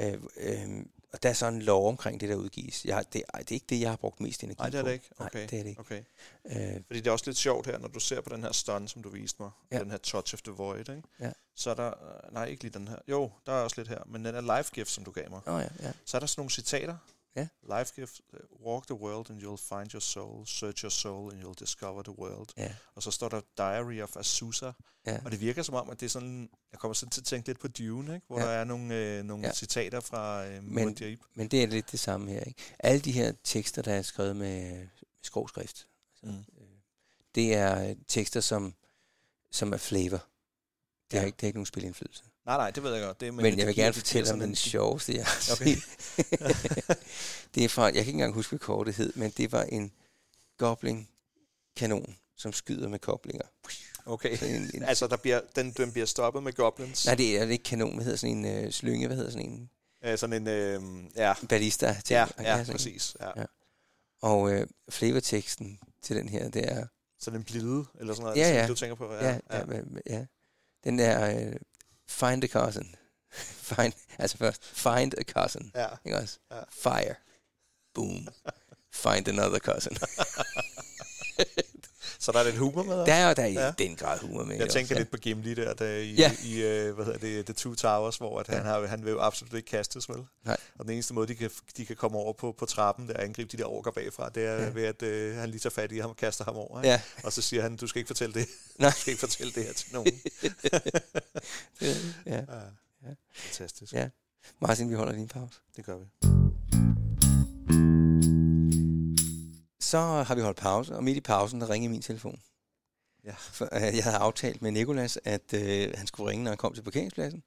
øh, øh, og der er sådan en lov omkring det, der udgives. Jeg har, det, ej, det er ikke det, jeg har brugt mest energi Nej, det er på. det ikke. Nej, Okay. det er det ikke. Okay. Øh, Fordi det er også lidt sjovt her, når du ser på den her stun, som du viste mig. Ja. Ja. Den her Touch of the Void, ikke? Ja. Så er der... øh, Nej, ikke lige den her. Jo, der er også lidt her. Men den er life gift, som du gav mig. oh, ja, ja. Så er der sådan nogle citater. Ja. Life gift. uh, Walk the world and you'll find your soul. Search your soul and you'll discover the world. ja. Og så står der Diary of Azusa. ja. Og det virker som om, at det er sådan... Jeg kommer sådan til at tænke lidt på Dune, ikke? Hvor Ja. der er nogle, øh, nogle Ja. citater fra øh, Men- Muad'Dib. Men det er lidt det samme her. Ikke? Alle de her tekster, der er skrevet med, med skrovskrift, Mm. øh, det er øh, tekster, som, som er flavor. Det har, Ja. ikke, det har ikke nogen spilindflydelse. Nej, nej, det ved jeg godt. Det, Men, men jeg det vil gerne det fortælle om sådan den en- sjoveste, jeg har Okay. <laughs> det er fra, jeg kan ikke engang huske, hvad kortet hed, men det var en goblin-kanon, som skyder med koblinger. Okay. Sådan en, en, Altså, der bliver, den, den bliver stoppet med goblins. nej, det er ikke kanon, hvad hedder sådan en øh, slynge, hvad hedder sådan en Øh, sådan en... Øh, ja, ballista. ja, ting. ja, sådan en. præcis. Ja. Ja. Og øh, flavorteksten til den her, det er, Sådan en blide, eller sådan noget, Ja, ja. du tænker på. ja, ja, ja, ja den er, øh, find a cousin. <laughs> find, altså først, find a cousin. ja. Ikke også? Ja. Fire. Boom. <laughs> Find another cousin. <laughs> Så der er lidt humor med. Der er jo der er i Ja. den grad humor med. Jeg tænker også, lidt på Gimli der, der i, Ja. ja. i uh, hvad hedder det, The Two Towers, hvor at han, Ja. har, han vil jo absolut ikke kastes, vel? Nej. Og den eneste måde, de kan, de kan komme over på, på trappen, der angribe de der orker bagfra, det er Ja. ja. ved, at uh, han lige tager fat i ham og kaster ham over. Ja. Ikke? Og så siger han, du skal ikke fortælle det. <laughs> Nej. Du skal ikke fortælle det her til nogen. <laughs> ja. ja. Ja. Fantastisk. Ja. Martin, vi holder en pause. Det gør vi. Så har vi holdt pause, og midt i pausen, der ringede min telefon. Ja. For, øh, jeg havde aftalt med Nikolas, at øh, han skulle ringe, når han kom til parkeringspladsen.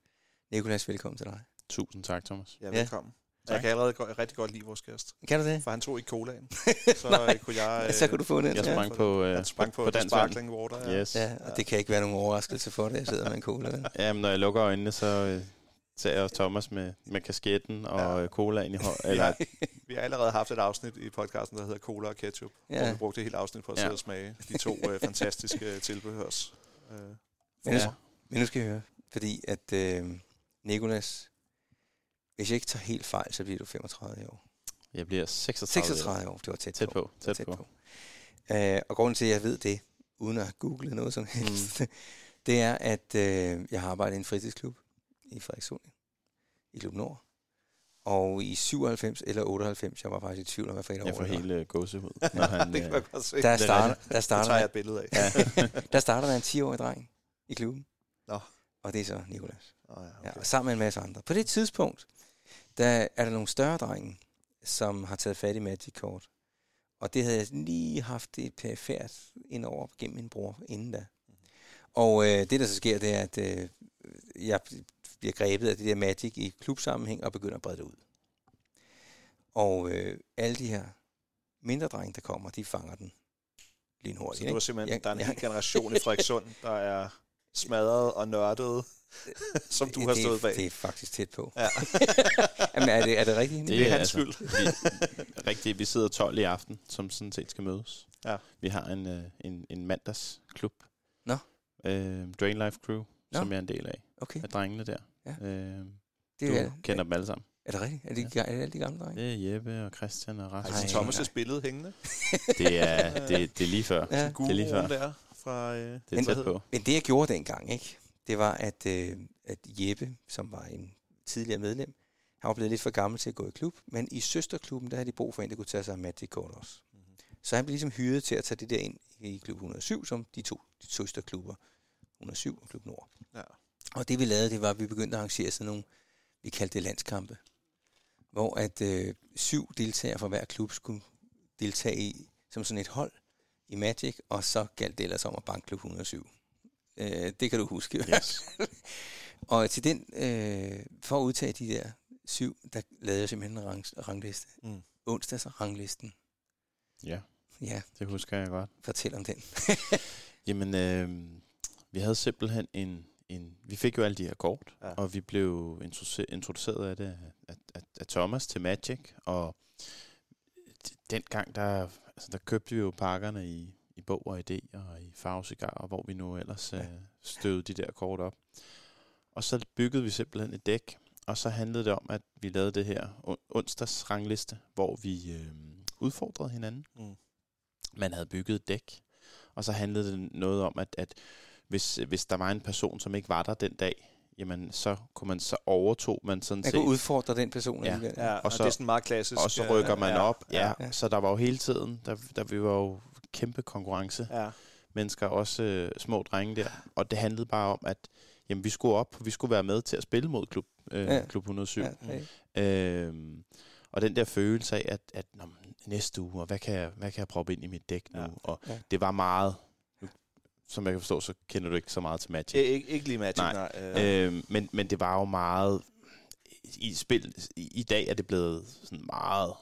Nikolas, velkommen til dig. Tusind tak, Thomas. Ja, Ja. velkommen. Tak. Jeg kan allerede go- rigtig godt lide vores gæst, Kan du det? for han tog ikke colaen. <laughs> Så Nej. øh, kunne jeg... Ja, så kunne du få den. Jeg ja. sprang på, øh, Han sprang på, på dansk sparkling water. Ja. Yes. Ja, og det kan ikke være nogen overraskelse for dig, jeg sidder med en cola. vel? Jamen, når jeg lukker øjnene, så øh, ser jeg Thomas med, med kasketten og Ja. <laughs> ja. colaen i hånden. Vi Eller, har, vi har allerede haft et afsnit i podcasten, der hedder Cola og Ketchup, ja. hvor vi brugte et helt afsnit på at Ja. sidde og smage de to øh, <laughs> fantastiske tilbehørs. Øh, Men, Ja. ja. men nu skal jeg høre, fordi at øh, Nikolas, hvis jeg ikke tager helt fejl, så bliver du 35 år. jeg bliver 36. 36 år, det var tæt, Tæt på, var tæt på. Øh, og grunden til, at jeg ved det, uden at have googlet noget som helst, mm. <laughs> det er, at øh, jeg har arbejdet i en fritidsklub i Frederikssund, i Klub Nord. Og i 97 eller 98, jeg var faktisk i tvivl om, hvad for et år Jeg får det helt øh, gåsehud, <laughs> det kan øh, man godt se. Der er starter, der starter, tager jeg et billede af. ja, <laughs> der starter der en 10-årig dreng i klubben. Nå. Og det er så Nikolas. Oh, ja, Ja, okay. og sammen med en masse andre. På det tidspunkt, der er der nogle større drenge, som har taget fat i Magic Kort. Og det havde jeg lige haft et perifært indover gennem min bror inden da. Og øh, det, der så sker, det er, at øh, jeg bliver grebet af det der Magic i klubsammenhæng og begynder at brede det ud. Og øh, alle de her mindre drenge, der kommer, de fanger den lynhurtigt. Så det var ikke? simpelthen, Jeg- der er en jeg- hel generation i Frederikssund, der er smadret og nørdet, <laughs> som du har det, stået bag. Det er faktisk tæt på. Ja. <laughs> Jamen, er det, er det rigtigt? Det er hans Vi, rigtigt, vi sidder 12 i aften, som sådan set skal mødes. Ja. Vi har en, øh, en, en mandagsklub. Nå. Øh, Drain Life Crew, Nå. som jeg er en del af. Okay, Af drengene der. Ja. Øh, det du er, kender dem alle sammen. er det rigtigt? Er det, ja. er det alle de gamle drenge? Det er Jeppe og Christian og Har Rasmus. Ej, Thomas' billede hængende? <laughs> Det er, det, det er lige før. Ja. Det er lige før. Der fra... Øh, Det er Men- tæt på. Men det, jeg gjorde dengang, ikke, det var, at, øh, at Jeppe, som var en tidligere medlem, han var blevet lidt for gammel til at gå i klub, men i søsterklubben, der havde de brug for en, der kunne tage sig af Magic også. Mhm. Så han blev ligesom hyret til at tage det der ind i klub 107, som de to de søsterklubber, 107 og klub Nord. Ja. Og det vi lavede, det var, at vi begyndte at arrangere sådan nogle, vi kaldte det landskampe, hvor at øh, syv deltagere fra hver klub skulle deltage i, som sådan et hold i Magic, og så galt det ellers om at banke klub 107. Øh, det kan du huske. Yes. Og til den, øh, for at udtage de der syv, der lavede jeg simpelthen en rang, rangliste. Mm. Onsdags ranglisten. Ja, Ja, det husker jeg godt. fortæl om den. <laughs> Jamen, øh, vi havde simpelthen en, en... Vi fik jo alle de her kort, Ja. og vi blev introduce- introduceret af det af, af, af Thomas til Magic, og dengang, der, altså, der købte vi jo pakkerne i, i Bog og Idé og i Farvecigar, hvor vi nu ellers Ja. øh, støvede de der kort op. Og så byggede vi simpelthen et dæk, og så handlede det om, at vi lavede det her on- onsdags rangliste, hvor vi øh, udfordrede hinanden. Mm. Man havde bygget et dæk, og så handlede det noget om, at, at hvis, hvis der var en person, som ikke var der den dag, jamen så kunne man så overtog man sådan Jeg set, kunne udfordre den person Ja. alligevel. Ja, og, Og så, det er sådan meget klassisk. og så øh, rykker man op. Ja, ja. ja. Så der var jo hele tiden, der, der vi var jo kæmpe konkurrence. Ja. Mennesker, også øh, små drenge der. Og det handlede bare om, at jamen, vi skulle op, og vi skulle være med til at spille mod klub, øh, Ja. ja. klub 107. Ja, Ja. Øhm, og den der følelse af, at, at nå, næste uge, og hvad kan, jeg, hvad kan jeg proppe ind i mit dæk nu? Ja. Og Ja. det var meget, som jeg kan forstå, så kender du ikke så meget til Magic. Ik- ikke, ikke lige Magic, nej. Nej. øh, Øhm, men, men det var jo meget... I, spil, i, I dag er det blevet sådan meget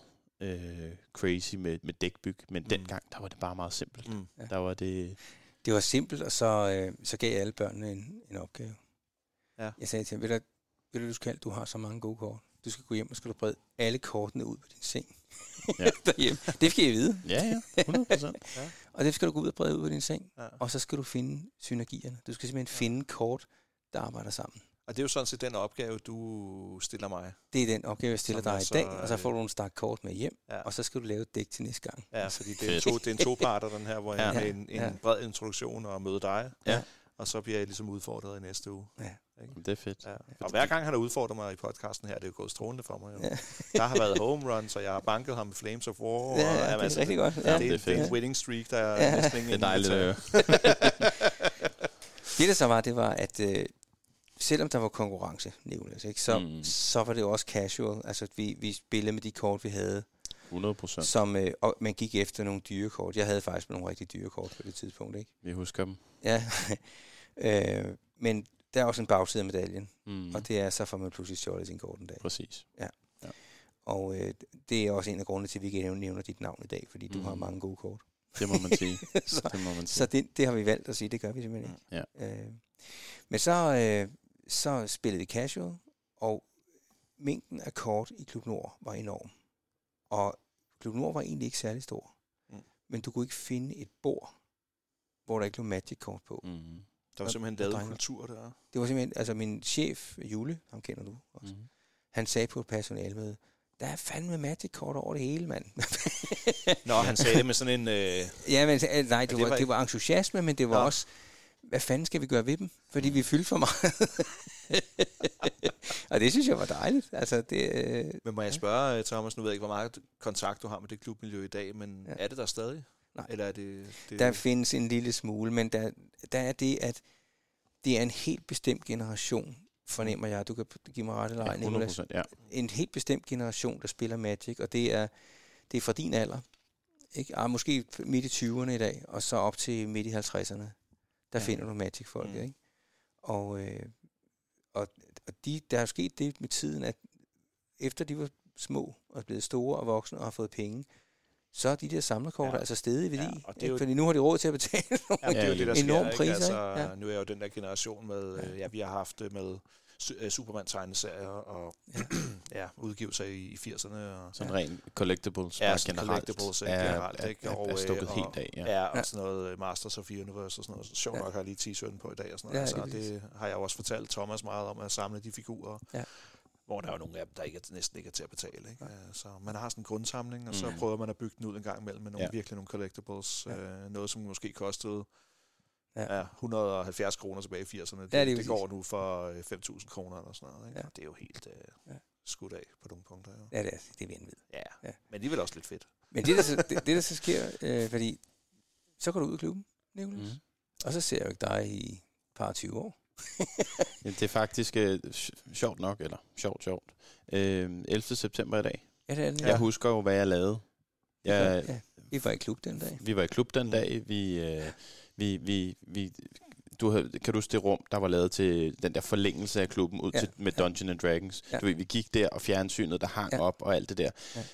øh, crazy med, med dækbyg, men Mm. dengang, der var det bare meget simpelt. mm. Ja. Der var det... Det var simpelt, og så, øh, så gav jeg alle børnene en, en opgave. Ja. Jeg sagde til dem, ved du, ved du, du skal, du har så mange gode kort. Du skal gå hjem, og skal du brede alle kortene ud på din seng. Ja. <laughs> Derhjemme. Det skal I vide. Ja, ja, 100 procent. Og det skal du gå ud og brede ud på din seng. Ja. Og så skal du finde synergierne. Du skal simpelthen finde kort, der arbejder sammen. Og det er jo sådan set den opgave, du stiller mig. Det er den opgave, jeg stiller Som dig i dag, og så øh, får du en stak kort med hjem, Ja. og så skal du lave et dæk til næste gang. Ja, fordi det er, to, det er en to-parter, den her, hvor jeg Ja. ja. en, en Ja. bred introduktion og møde dig. Ja. Og så bliver jeg ligesom udfordret i næste uge. Det er fedt. Ja. Og hver gang han har udfordret mig i podcasten her, det er jo gået strålende for mig. Jo. Ja. Der har været home runs, og jeg har banket ham med Flames of War. Ja, og, ja, det er altså, rigtig godt. Ja, Ja. det, det er det, det er fedt. en winning streak, der er Ja. næsten ingen Det er dejligt at høre. <laughs> Det, der så var, det var, at øh, selvom der var konkurrence, Nicolas, ikke, så, mm. så var det jo også casual. Altså, vi, vi spillede med de kort, vi havde, 100 procent. som, øh, og man gik efter nogle dyre kort. Jeg havde faktisk nogle rigtig dyre kort på det tidspunkt, ikke? Vi husker dem. Ja, <laughs> øh, men der er også en bagside af medaljen, Mm. og det er, så får man pludselig stjålet sin kort en dag. Præcis. Og øh, det er også en af grundene til, at vi ikke nævner dit navn i dag, fordi du Mm. har mange gode kort. Det må man sige. <laughs> så Det må man sige. så det, det har vi valgt at sige, det gør vi simpelthen ikke. Ja. Øh, men så, øh, så spillede vi casual, og mængden af kort i Klub Nord var enorm. Og Klub Nord var egentlig ikke særlig stor. Mm. Mm. Men du kunne ikke finde et bord, hvor der ikke lå Magic-kort på. Mm. Mm. Der var Og- simpelthen lavet drenge. kultur der. Det var simpelthen, altså min chef, Jule, ham kender du også, Mm. han sagde på et personalmøde, der er fandme Magic-kort over det hele, mand. <laughs> Nå, han sagde det med sådan en... Øh, Ja, men øh, nej, det, det var, var det var entusiasme, men det var Nå. ja. også, hvad fanden skal vi gøre ved dem? Fordi vi fyldte for meget. <laughs> <laughs> og det synes jeg var dejligt. Altså, det, øh, men må jeg spørge, øh, Thomas, nu ved jeg ikke, hvor meget kontakt du har med det klubmiljø i dag, men Ja. er det der stadig? Nej. Eller er det... det der findes en lille smule, men der, der er det, at det er en helt bestemt generation, fornemmer jeg. Du kan give mig ret eller ej, 100 Nicolas. ja. En helt bestemt generation, der spiller Magic, og det er, det er fra din alder. Ikke? Ah, måske midt i 20'erne i dag, og så op til midt i 50'erne. Der Ja. finder du Magic-folk, mm. ikke? Og, øh, og, og de, der er sket det med tiden, at efter de var små og blevet store og voksne og har fået penge, så er de der samlerkort Ja. altså stedet i værdi. Ja, og det er jo- Fordi nu har de råd til at betale nogle Ja, det er jo det, der enorme sker, priser, ikke? Altså, ikke? Ja. Nu er jeg jo den der generation med, øh, ja, vi har haft med øh, Superman-tegneserier og <clears throat> ja, udgivelser i, i 80'erne. Og, Sådan rent collectibles Ja, bare sådan generelt, collectibles, er, generelt, er, ikke? Og, er øh, stukket og- helt af. Ja. Ja, og Ja. sådan noget øh, Masters of Universe og sådan noget. Sjovt Ja. nok har jeg lige t-shirten på i dag og sådan Ja, noget. altså, lige det har jeg også fortalt Thomas meget om, at samle de figurer. Ja. Hvor der er jo nogle af dem, der ikke er, næsten ikke er til at betale. Ikke? Ja. Så man har sådan en grundsamling, og så Mm. prøver man at bygge den ud en gang imellem med nogle, Ja. ja. virkelig nogle collectibles. Ja. Øh, noget, som måske kostede Ja. ja. 170 kroner tilbage i 80'erne. Det, Ja, det er det, det præcis. går nu for øh, 5.000 kroner eller sådan noget. Ikke? Ja. Og det er jo helt øh, Ja. skudt af på nogle punkter. Jo. Ja, det er, det er vanvittigt. Ja. Ja. ja, men alligevel også lidt fedt. Men det, der så, det, det, der så sker, øh, fordi så går du ud af klubben, Nicolas, Mm. og så ser jeg jo ikke dig i et par 20 år. <laughs> Ja, Det er faktisk øh, sj- sjovt nok, eller sjovt, sjovt. Øh, 11. september i dag. Ja, det er den. Ja. Jeg husker jo, hvad jeg lavede. Jeg, ja. Vi var i klub den dag. Vi var i klub den dag. Vi, øh, vi, vi, vi, du havde, kan du huske det rum, der var lavet til den der forlængelse af klubben ud Ja, til, med ja. Dungeons and Dragons? Ja. Du ved, vi gik der, og fjernsynet, der hang Ja. op, og alt det der.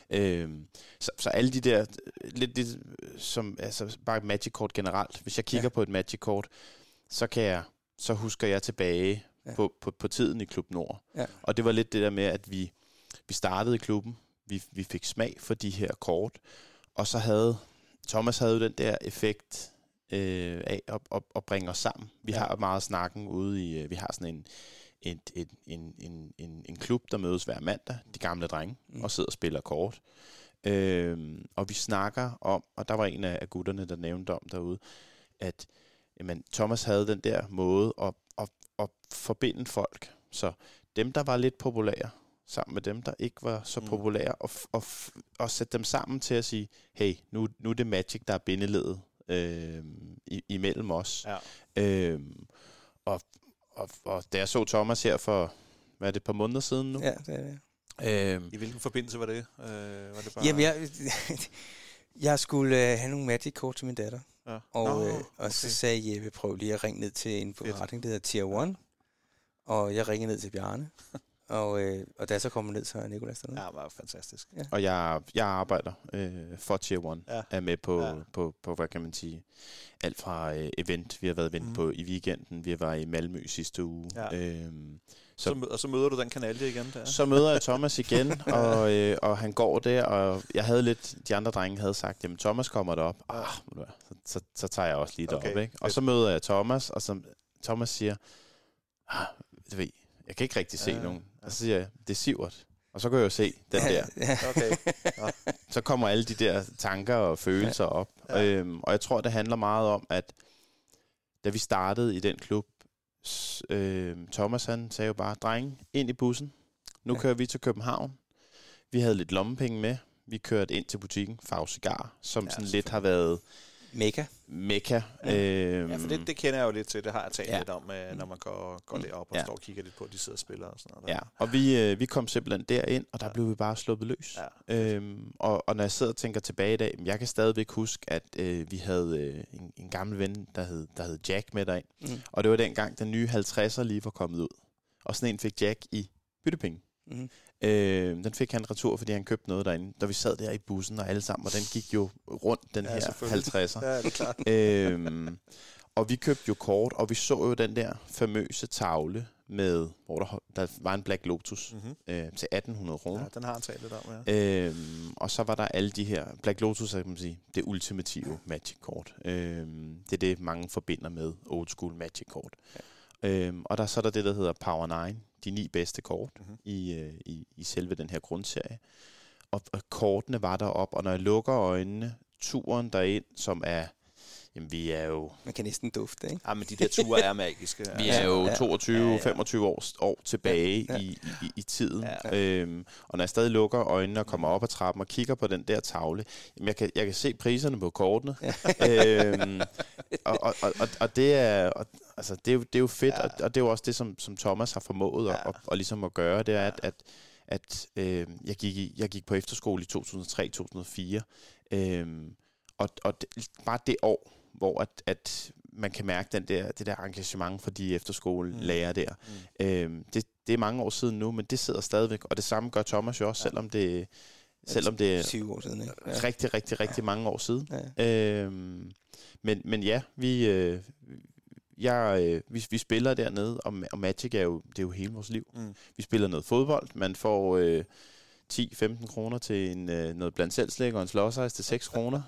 Ja. Øhm, så, så alle de der, øh, lidt det, som, altså bare et Magic-kort generelt. Hvis jeg kigger Ja. på et Magic-kort, så kan jeg, så husker jeg tilbage Ja. på, på, på tiden i Klub Nord. Ja. Og det var lidt det der med, at vi, vi startede i klubben, vi, vi fik smag for de her kort, og så havde Thomas havde jo den der effekt øh, af at, at, at bringe os sammen. Vi Ja. har meget snakken ude i, øh, vi har sådan en, en, en, en, en, en, en klub, der mødes hver mandag, de gamle drenge, Mm. og sidder og spiller kort. Øhm, og vi snakker om, og der var en af gutterne, der nævnte om derude, at jamen, Thomas havde den der måde at, at, at forbinde folk. Så dem, der var lidt populære, sammen med dem, der ikke var så Mm. populære, og, og, og sætte dem sammen til at sige, hey, nu, nu er det Magic, der er bindeledet øh, i, imellem os. Ja. Øh, og, og, og da jeg så Thomas her for, hvad er det, et par måneder siden nu? Ja, det er det. Øh, I hvilken forbindelse var det? Øh, var det bare... Jamen, jeg, <laughs> jeg skulle øh, have nogle Magic-kort til min datter. Ja. Og, Nå, øh, og så sagde Jeppe, prøv lige at ringe ned til en forretning, der hedder Tier 1. Og jeg ringede ned til Bjarne. <laughs> og, øh, og da jeg så kom ned, så er Nicolas dernede. Ja, det var fantastisk. Og jeg, jeg arbejder øh, for Tier 1. Ja. Er med på, Ja. ja. på, på, hvad kan man sige, alt fra øh, event. Vi har været event mm. på i weekenden. Vi var i Malmø sidste uge. Ja. Øhm, Så, så, og så møder du den kanal igen der. så møder jeg Thomas igen, <laughs> og, øh, og han går der, og jeg havde lidt, de andre drenge havde sagt, jamen Thomas kommer derop. Ja. Ah, så, så, så tager jeg også lige derop, Okay, ikke? Og så møder jeg Thomas, og så Thomas siger, ah, du ved, jeg kan ikke rigtig se Ja, nogen. Ja. Og så siger jeg, det er Sivert. Og så kan jeg jo se den der. Ja, Okay. så kommer alle de der tanker og følelser ja. op. Ja. Øhm, og jeg tror, det handler meget om, at da vi startede i den klub, øh, Thomas han sagde jo bare, drenge, ind i bussen. Nu Ja. ja. kører vi til København. Vi havde lidt lommepenge med. Vi kørte ind til butikken, Fag Cigar, som Ja, ja, sådan lidt har været Mega. Mekka. Ja. Øhm, Ja, for det, det kender jeg jo lidt til. Det har jeg talt Ja. lidt om, øh, når man går, går Mm. derop og Ja. ja. står og kigger lidt på, at de sidder og spiller og sådan noget. Ja, og vi, øh, vi kom simpelthen derind, og der Ja. blev vi bare sluppet løs. Ja. Øhm, og, og når jeg sidder og tænker tilbage i dag, jeg kan stadigvæk huske, at øh, vi havde øh, en, en gammel ven, der hed, der hed Jack med derind. Mm. Og det var dengang, den nye 50'er lige var kommet ud. Og sådan en fik Jack i byttepenge. Mm. Øh, den fik han retur, fordi han købte noget derinde. Da vi sad der i bussen og alle sammen, og den gik jo rundt, den Ja, her selvfølgelig. 50'er. <laughs> Ja, det er klart. øhm, og vi købte jo kort, og vi så jo den der famøse tavle med, hvor der, der var en Black Lotus Mm-hmm. øh, til 1800 kroner. Ja, den har han talt lidt om, ja. Øhm, og så var der alle de her, Black Lotus er kan man sige, det ultimative Magic-kort. Øhm, det er det, mange forbinder med old school Magic-kort. Ja. Øhm, og der så er der det, der hedder Power 9, de ni bedste kort Mhm. i, øh, i, i selve den her grundserie. Og, og kortene var derop, og når jeg lukker øjnene, turen derind, som er, jamen vi er jo Man kan næsten dufte, ikke? Ja, men de der ture er magiske. <laughs> vi er jo ja. 22-25 Ja, ja. år, år tilbage Ja, ja. I, i, i tiden. Ja. Øhm, og når jeg stadig lukker øjnene og kommer op ad trappen og kigger på den der tavle, jamen jeg, kan, jeg kan se priserne på kortene. <laughs> øhm, og, og, og, og, det er... Og, Altså, det, er jo, det er jo fedt, Ja. ja. og, og det er jo også det, som, som Thomas har formået ja. Ja. at, at, at, ligesom at gøre, det er, at, at, at øh, jeg, gik i, jeg gik på efterskole i 2003-2004, øh, og, og det, bare det år, hvor at, at man kan mærke den der, det der engagement for de efterskolelærer der. Mm. Øhm, det, det er mange år siden nu, men det sidder stadigvæk, og det samme gør Thomas jo også, Ja. selvom det, selvom det er 20 år siden, ikke? Ja. rigtig, rigtig, rigtig mange år siden. Ja. Øhm, men, men ja, vi, øh, jeg, øh, vi, vi spiller dernede, og, og Magic er jo, det er jo hele vores liv. Mm. Vi spiller noget fodbold, man får øh, 10-15 kroner til en, øh, noget blandt selvslæg og en slåsejs til 6 kroner.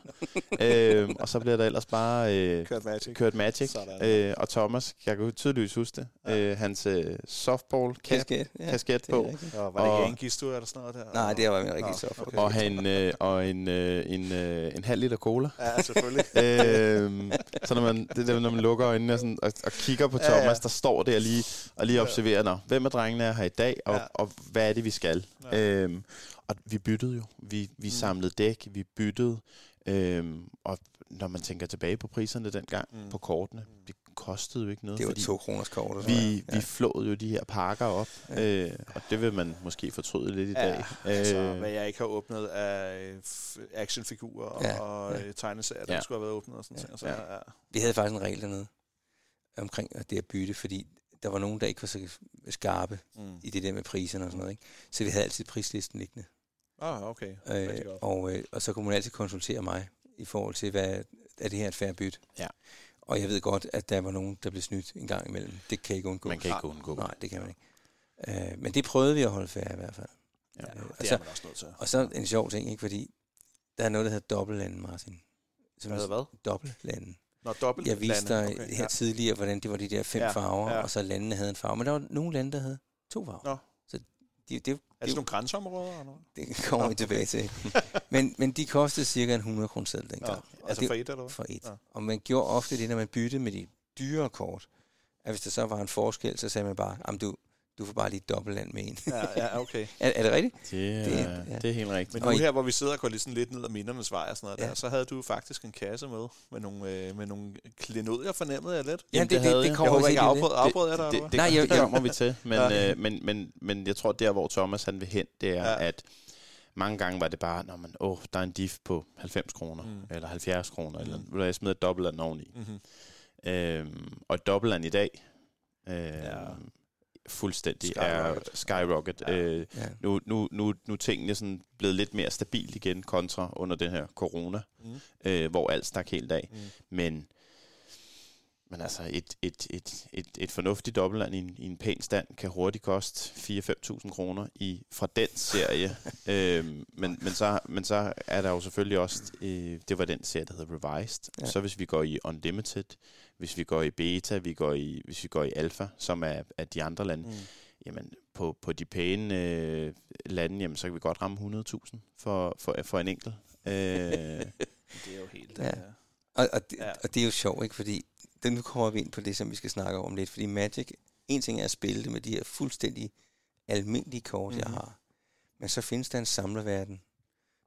øhm, og så bliver der ellers bare øh, Kørt Magic. kørt Magic. Sådan. Øh, og Thomas, jeg kan tydeligvis huske det, Ja. øh, hans øh, softball cap, Kasket, ja. kasket Det er på. Og var det og- ikke du eller sådan noget der? Nej, det var en rigtig Nå, soft. okay. og, han, øh, og en, øh, en, øh, en halv liter cola. Ja, selvfølgelig. <laughs> øhm, så når man, det der, når man lukker øjnene og, sådan, og, og kigger på Ja, Thomas, ja. der står der lige og lige Ja. observerer, Nå, hvem af drengene er her i dag, og, Ja. og hvad er det, vi skal? Ja. Øhm, og vi byttede jo. Vi, vi Mm. samlede dæk, vi byttede, øhm, og når man tænker tilbage på priserne dengang, Mm. på kortene, det kostede jo ikke noget. Det var fordi to kroners kort. vi, noget. vi flåede jo de her pakker op, Ja. øh, og det vil man måske fortryde lidt i Ja, dag. altså, Øh, hvad jeg ikke har åbnet af øh, actionfigurer og, Ja, og ja. øh, tegneserier, der Ja. skulle have været åbnet og sådan Ja. ting. Så, Ja. ja. Vi havde faktisk en regel dernede omkring det at bytte, fordi der var nogen, der ikke var så skarpe Mm. i det der med priserne og sådan noget. Ikke? Så vi havde altid prislisten liggende. Ah, okay. Øh, og, øh, og så kunne man altid konsultere mig i forhold til, hvad er det her et færre bytte? Ja. Og jeg ved godt, at der var nogen, der blev snydt en gang imellem. Det kan ikke undgå. man kan ikke undgå. Nej, det kan man ikke. Øh, men det prøvede vi at holde færre i hvert fald. Ja, Øh, og, Det så, er man også nødt til. og så en sjov ting, ikke? fordi der er noget, der hedder dobbeltlanden, Martin. Som Hvad hedder hvad? Dobbeltlanden. Nå, dobbelt Jeg viste dig okay, her tidligere, hvordan det var de der fem Ja, ja, farver, ja. ja. og så landene havde en farve. Men der var nogle lande, der havde to farver. Nå. Så de, det, Er det sådan nogle grænseområder? Eller? det kommer Nå, vi tilbage til. <laughs> Men, men de kostede cirka en 100 kroner selv dengang. Og altså det- for et, eller hvad? for et. Ja. Og man gjorde ofte det, når man byttede med de dyre kort, at hvis der så var en forskel, så sagde man bare, "Jamen, du, du får bare lige dobbeltland med en. Ja, ja, okay. <laughs> er, er det rigtigt? Det, Det- det, ja. det er helt rigtigt. Men Og nu her, hvor vi sidder og går lidt, sådan lidt ned ad mindernes vej og sådan noget Ja. der, så havde du faktisk en kasse med, med nogle, øh, med nogle klenodier, fornemmede jeg lidt. Ja, det, det det, havde det, jeg. kommer Jeg håber ikke, afbrød, afbrød det, det, hvad? Nej, jeg- det jeg- kommer vi til, men, Ja. øh, men, men, men jeg tror, der hvor Thomas han vil hen, det er, Ja. at mange gange var det bare, når man, åh, der er en diff på 90 kroner, Mm. eller 70 kroner, mm. eller jeg smider et dobbeltland oveni. Mm-hmm. Øhm, og et dobbeltland i dag, øh, Ja. Fuldstændig Skyrocket. er skyrocket. Ja. Øh, Ja. nu, nu, nu, nu tingene sådan blevet lidt mere stabilt igen kontra under den her corona, Mm. øh, hvor alt stak helt af. Mm. Men, men altså, et, et, et, et, et fornuftigt dobbeltland i en, i en pæn stand kan hurtigt koste 4-5.000 kroner i, fra den serie. <laughs> øhm, men, men, så, men så er der jo selvfølgelig også, øh, det var den serie, der hedder Revised. Ja. Så hvis vi går i Unlimited, hvis vi går i Beta, vi går i, hvis vi går i Alpha, som er, er de andre lande, Mm. jamen på, på de pæne øh, lande, jamen, så kan vi godt ramme 100.000 for, for, for en enkelt. Øh, <laughs> Det er jo helt... Ja. Ja. Og, og, det, Ja. og det er jo sjovt, ikke? Fordi det, nu kommer vi ind på det, som vi skal snakke om lidt. Fordi Magic, en ting er at spille det med de her fuldstændig almindelige kort, mm. jeg Mhm. har. Men så findes der en samlerverden,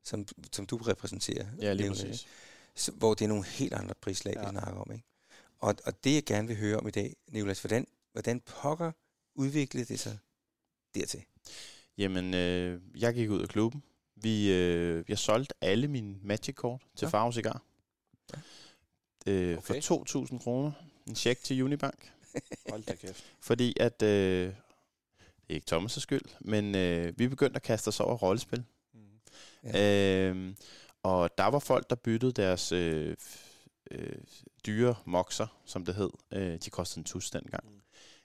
som, som du repræsenterer. ja, lige præcis. så, hvor det er nogle helt andre prislag. Ja. vi snakker om. Ikke? Og, og det, jeg gerne vil høre om i dag, Nicolas, hvordan, hvordan pokker udviklede det sig dertil? Jamen, øh, jeg gik ud af klubben. Vi, øh, jeg solgte alle mine Magic-kort til Ja. ja. Farve Cigar. Øh, Okay. For 2.000 kroner. En check til Unibank. <laughs> Hold da kæft. Fordi at... Øh, det er ikke Thomas' skyld, men øh, vi begyndte at kaste os over rollespil. Mm. Ja. Øhm, og der var folk, der byttede deres øh, øh, dyre mokser, som det hed. Øh, de kostede en tus dengang.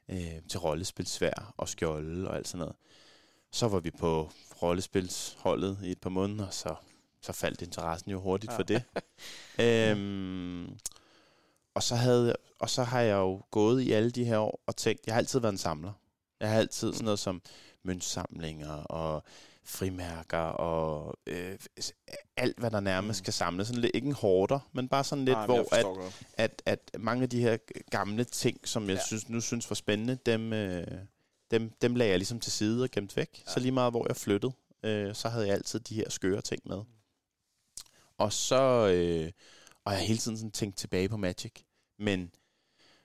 Øh, til rollespilsvær og skjolde og alt sådan noget. Så var vi på rollespilsholdet i et par måneder, så, så faldt interessen jo hurtigt Ja. for det. <laughs> øhm, og, så havde, og så har jeg jo gået i alle de her år og tænkt, jeg har altid været en samler. Jeg har altid sådan noget som møntsamlinger og frimærker og øh, alt, hvad der nærmest Mm. kan samles. Sådan lidt, ikke en hårder, men bare sådan lidt, Nej, hvor at, godt. at, at mange af de her gamle ting, som jeg Ja. synes, nu synes var spændende, dem, øh, dem, dem lagde jeg ligesom til side og gemt væk. Ja. Så lige meget, hvor jeg flyttede, øh, så havde jeg altid de her skøre ting med. Og så, øh, og jeg har hele tiden sådan tænkt tilbage på Magic. Men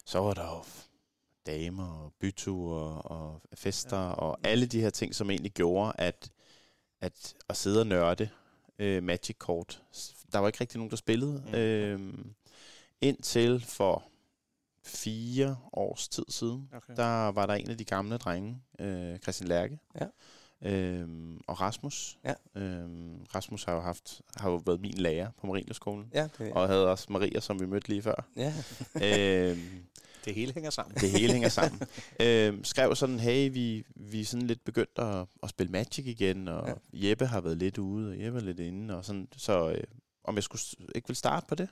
så var der jo damer og byture og fester ja. og alle de her ting, som egentlig gjorde, at, at at sidde og nørde øh, Magic-kort, der var ikke rigtig nogen, der spillede. Mm. Øh, indtil for fire års tid siden, Okay. der var der en af de gamle drenge, øh, Christian Lærke, Ja. øhm, og Rasmus. Ja. Øhm, Rasmus har jo, haft, har jo været min lærer på Marienløskolen, Ja, det, og havde også Maria, som vi mødte lige før. ja. øhm, Det hele hænger sammen. det hele hænger sammen. <laughs> øhm, skrev sådan, hey, vi, vi er sådan lidt begyndt at, at spille Magic igen, og Ja. Jeppe har været lidt ude, og Jeppe er lidt inde, og sådan, så øh, om jeg skulle ikke vil starte på det.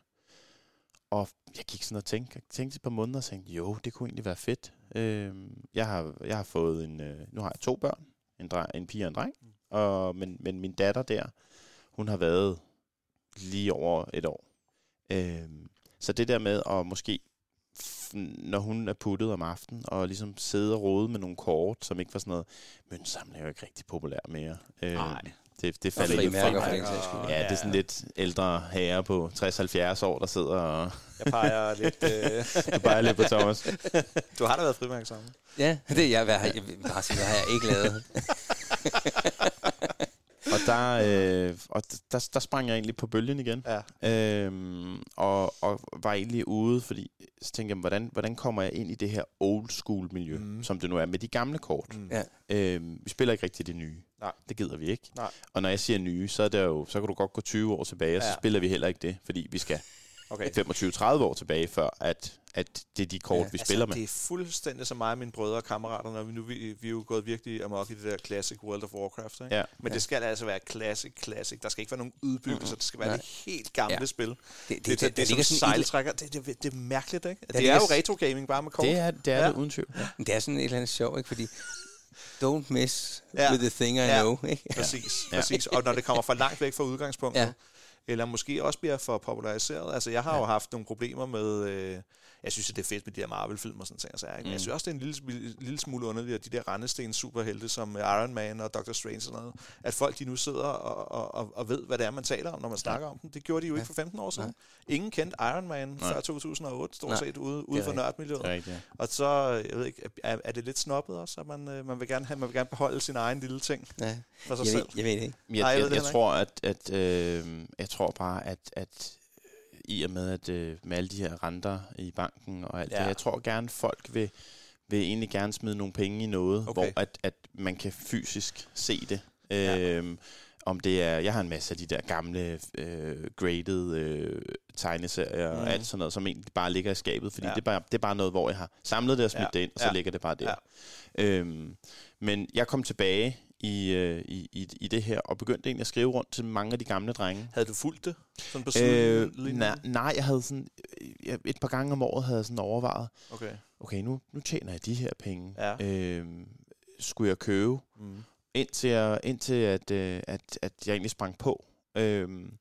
Og jeg gik sådan og tænkte, jeg tænkte et par måneder og tænkte, jo, det kunne egentlig være fedt. Øhm, jeg, har, jeg har fået en, øh, nu har jeg to børn, en, dreng, en pige og en dreng, og, men, men min datter der, hun har været lige over et år. Øhm, så det der med at måske, når hun er puttet om aftenen, og ligesom sidde og rode med nogle kort, som ikke var sådan noget, møntsamling er jo ikke rigtig populær mere. Nej. Det, det falder frimærker fra. for. Ja, det er sådan lidt ældre herrer på 60-70 år, der sidder og... Jeg peger lidt... Øh, <laughs> Du bare lidt på Thomas. du har da været frimærke sammen. ja, det er jeg, hvad har, jeg vil bare sige, hvad har jeg ikke lavet. <laughs> Og der, øh, og der, der sprang jeg egentlig på bølgen igen. Ja. Øhm, og, og var egentlig ude, fordi så tænkte jeg, hvordan, hvordan kommer jeg ind i det her old school miljø, Mm. som det nu er, med de gamle kort. Mm. Ja. Øhm, vi spiller ikke rigtig det nye. Nej. Det gider vi ikke. Nej. Og når jeg siger nye, så, er det jo, så kan du godt gå 20 år tilbage, og så Ja. spiller vi heller ikke det, fordi vi skal Okay. 25-30 år tilbage, før at, at det er de kort, Ja. ja, vi Altså, spiller med. Det er fuldstændig som mig og mine brødre og kammerater, når vi nu vi, vi er jo gået virkelig amok i det der classic World of Warcraft. Ikke? Ja. Men det skal altså være classic, classic. Der skal ikke være nogen udbyggelser. Det skal være Nej. det helt gamle Ja. spil. Det, Det, det, det, det, ligger er som sådan et- sejltrækker. Det, det, det er mærkeligt, ikke? Ja, det er det jo er- retro gaming bare med kort. Det er det, er Ja. det uden tvivl. Det er sådan et eller andet sjov, ikke? Fordi don't mess Ja. ja. with the thing I Ja. know. Ikke? Præcis, Ja. præcis. Og når det kommer for langt væk fra udgangspunktet, Ja. Eller måske også bliver for populariseret. Altså, jeg har jo haft nogle problemer med... Øh, jeg synes, at det er fedt med de her Marvel-film og sådan ting. Altså, mm. Men jeg Mm. synes også, det er en lille, smule- lille smule underligt, at de der rendesten superhelte som Iron Man og Doctor Strange og sådan noget, at folk de nu sidder og, og, og, ved, hvad det er, man taler om, når man snakker om dem. Det gjorde de jo ikke for 15 år siden. Ingen kendte Iron Man Nej. før 2008, stort Nej. set ude, ude for nørdmiljøet. Ja. Og så, jeg ved ikke, er, er det lidt snobbet også, at man, øh, man, vil gerne have, man vil gerne beholde sin egen lille ting Ja. for sig Jeg, selv? ved, jeg ved det ikke. Jeg, Nej, jeg jeg, jeg, heller tror, at, at øh, jeg tror bare, at, at i og med, at øh, med alle de her renter i banken og alt Ja. det, jeg tror gerne, folk vil, vil egentlig gerne smide nogle penge i noget, Okay. hvor at, at man kan fysisk se det. Ja. Øhm, om det er, jeg har en masse af de der gamle øh, graded øh, tegneserier mm. Og alt sådan noget, som egentlig bare ligger i skabet, fordi Ja. det, er bare, det er bare noget, hvor jeg har samlet det og smidt Ja. det ind, og så ja. ligger det bare der. Ja. Øhm, men jeg kom tilbage i, øh, i, i, i det her, og begyndte egentlig at skrive rundt til mange af de gamle drenge. Havde du fulgt det? Sådan på Øh, sidelinjen? nej, nej, jeg havde sådan, øh, jeg- et par gange om året havde jeg sådan overvejet, Okay. okay, nu, nu tjener jeg de her penge. Ja. Øhm, skulle jeg købe? Mm. Indtil, jeg, indtil at, øh, at, at jeg egentlig sprang på. Øhm,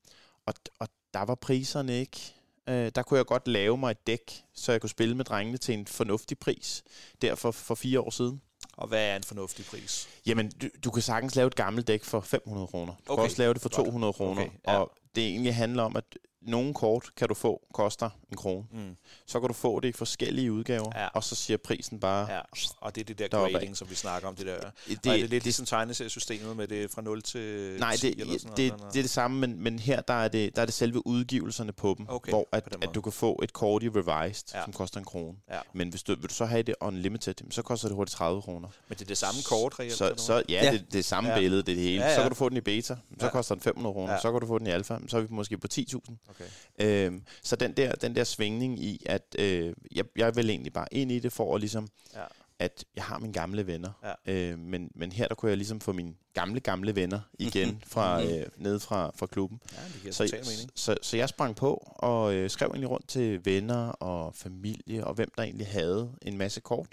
og, og der var priserne ikke. Øh, der kunne jeg godt lave mig et dæk, så jeg kunne spille med drengene til en fornuftig pris. Derfor for fire år siden. Og hvad er en fornuftig pris? Jamen, du, du kan sagtens lave et gammelt dæk for 500 kroner. Du okay. Kan også lave det for godt. 200 kroner. Okay, ja. Og det egentlig handler om, at nogle kort kan du få, koster en krone. Mm. Så kan du få det i forskellige udgaver, Ja. og så siger prisen bare... Ja, og det er det der Deroppe grading, som vi snakker om. Det der. Det, Det, er det lidt ligesom tegneseriesystemet med det fra 0 til Nej, 10 det, eller sådan det, noget? det er det samme, men, men her der er det, der er det selve udgivelserne på dem, Okay, hvor at, at du kan få et kort i Revised, Ja. som koster en krone. Ja. Men hvis du, vil du så have det unlimited, så koster det hurtigt 30 kroner. Men det er det samme kort, reelt? Så, så ja, Ja. Det, det er samme Ja. billede, det er det hele. Ja, Ja. Så kan du få den i beta, så Ja. koster den 500 kroner. Ja. Så kan du få den i alfa, så er vi måske på 10.000. Okay. Øhm, så den der, den der svingning i, at øh, jeg, jeg vil egentlig bare ind i det for at ligesom, Ja. at jeg har mine gamle venner. Ja. Øh, men, men her der kunne jeg ligesom få mine gamle, gamle venner igen <laughs> fra Mhm. øh, nede fra, fra klubben. Ja, det giver Så, mening. så, så jeg sprang på og øh, skrev egentlig rundt til venner og familie og hvem der egentlig havde en masse kort.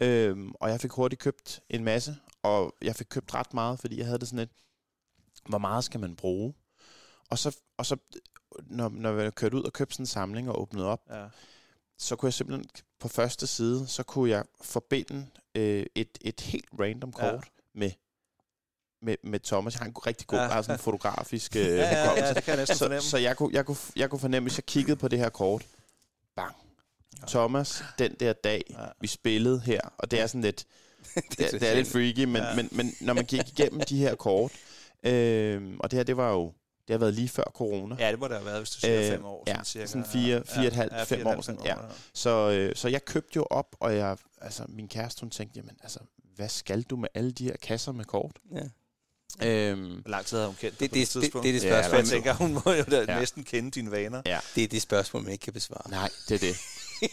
Ja. Øhm, og jeg fik hurtigt købt en masse, og jeg fik købt ret meget, fordi jeg havde det sådan lidt, hvor meget skal man bruge? Og så, og så når, når jeg kørte ud og købte sådan en samling og åbnede op, Ja. så kunne jeg simpelthen på første side, så kunne jeg forbinde øh, et, et helt random Ja. kort med, med, med Thomas. Har en rigtig god, Ja. ja. har sådan en fotografisk øh, <laughs> Ja, ja, ja, det kan jeg Så, fornemme. så jeg, kunne, jeg, kunne, jeg kunne fornemme, hvis jeg kiggede på det her kort, bang. Thomas, den der dag, Ja. vi spillede her, og det er sådan lidt, <laughs> det, er, det er lidt freaky, men, Ja. ja. men, men når man gik igennem de her kort, øh, og det her, det var jo, det har været lige før corona, Ja, det må det have været, hvis du siger Øh, fem år. ja, sådan cirka. sådan fire- fire og et halvt, fem år sådan, ja. Så, øh, så jeg købte jo op, og jeg, altså, min kæreste, hun tænkte, jamen, altså, hvad skal du med alle de her kasser med kort? Ja. Øhm, Hvor lang tid havde hun kendt Det, dig det, på det, tidspunkt? det, er det Ja, spørgsmål, For jeg ja, tænker, hun må jo da Ja. næsten kende dine vaner. det er det spørgsmål, man ikke kan besvare. nej, det er det.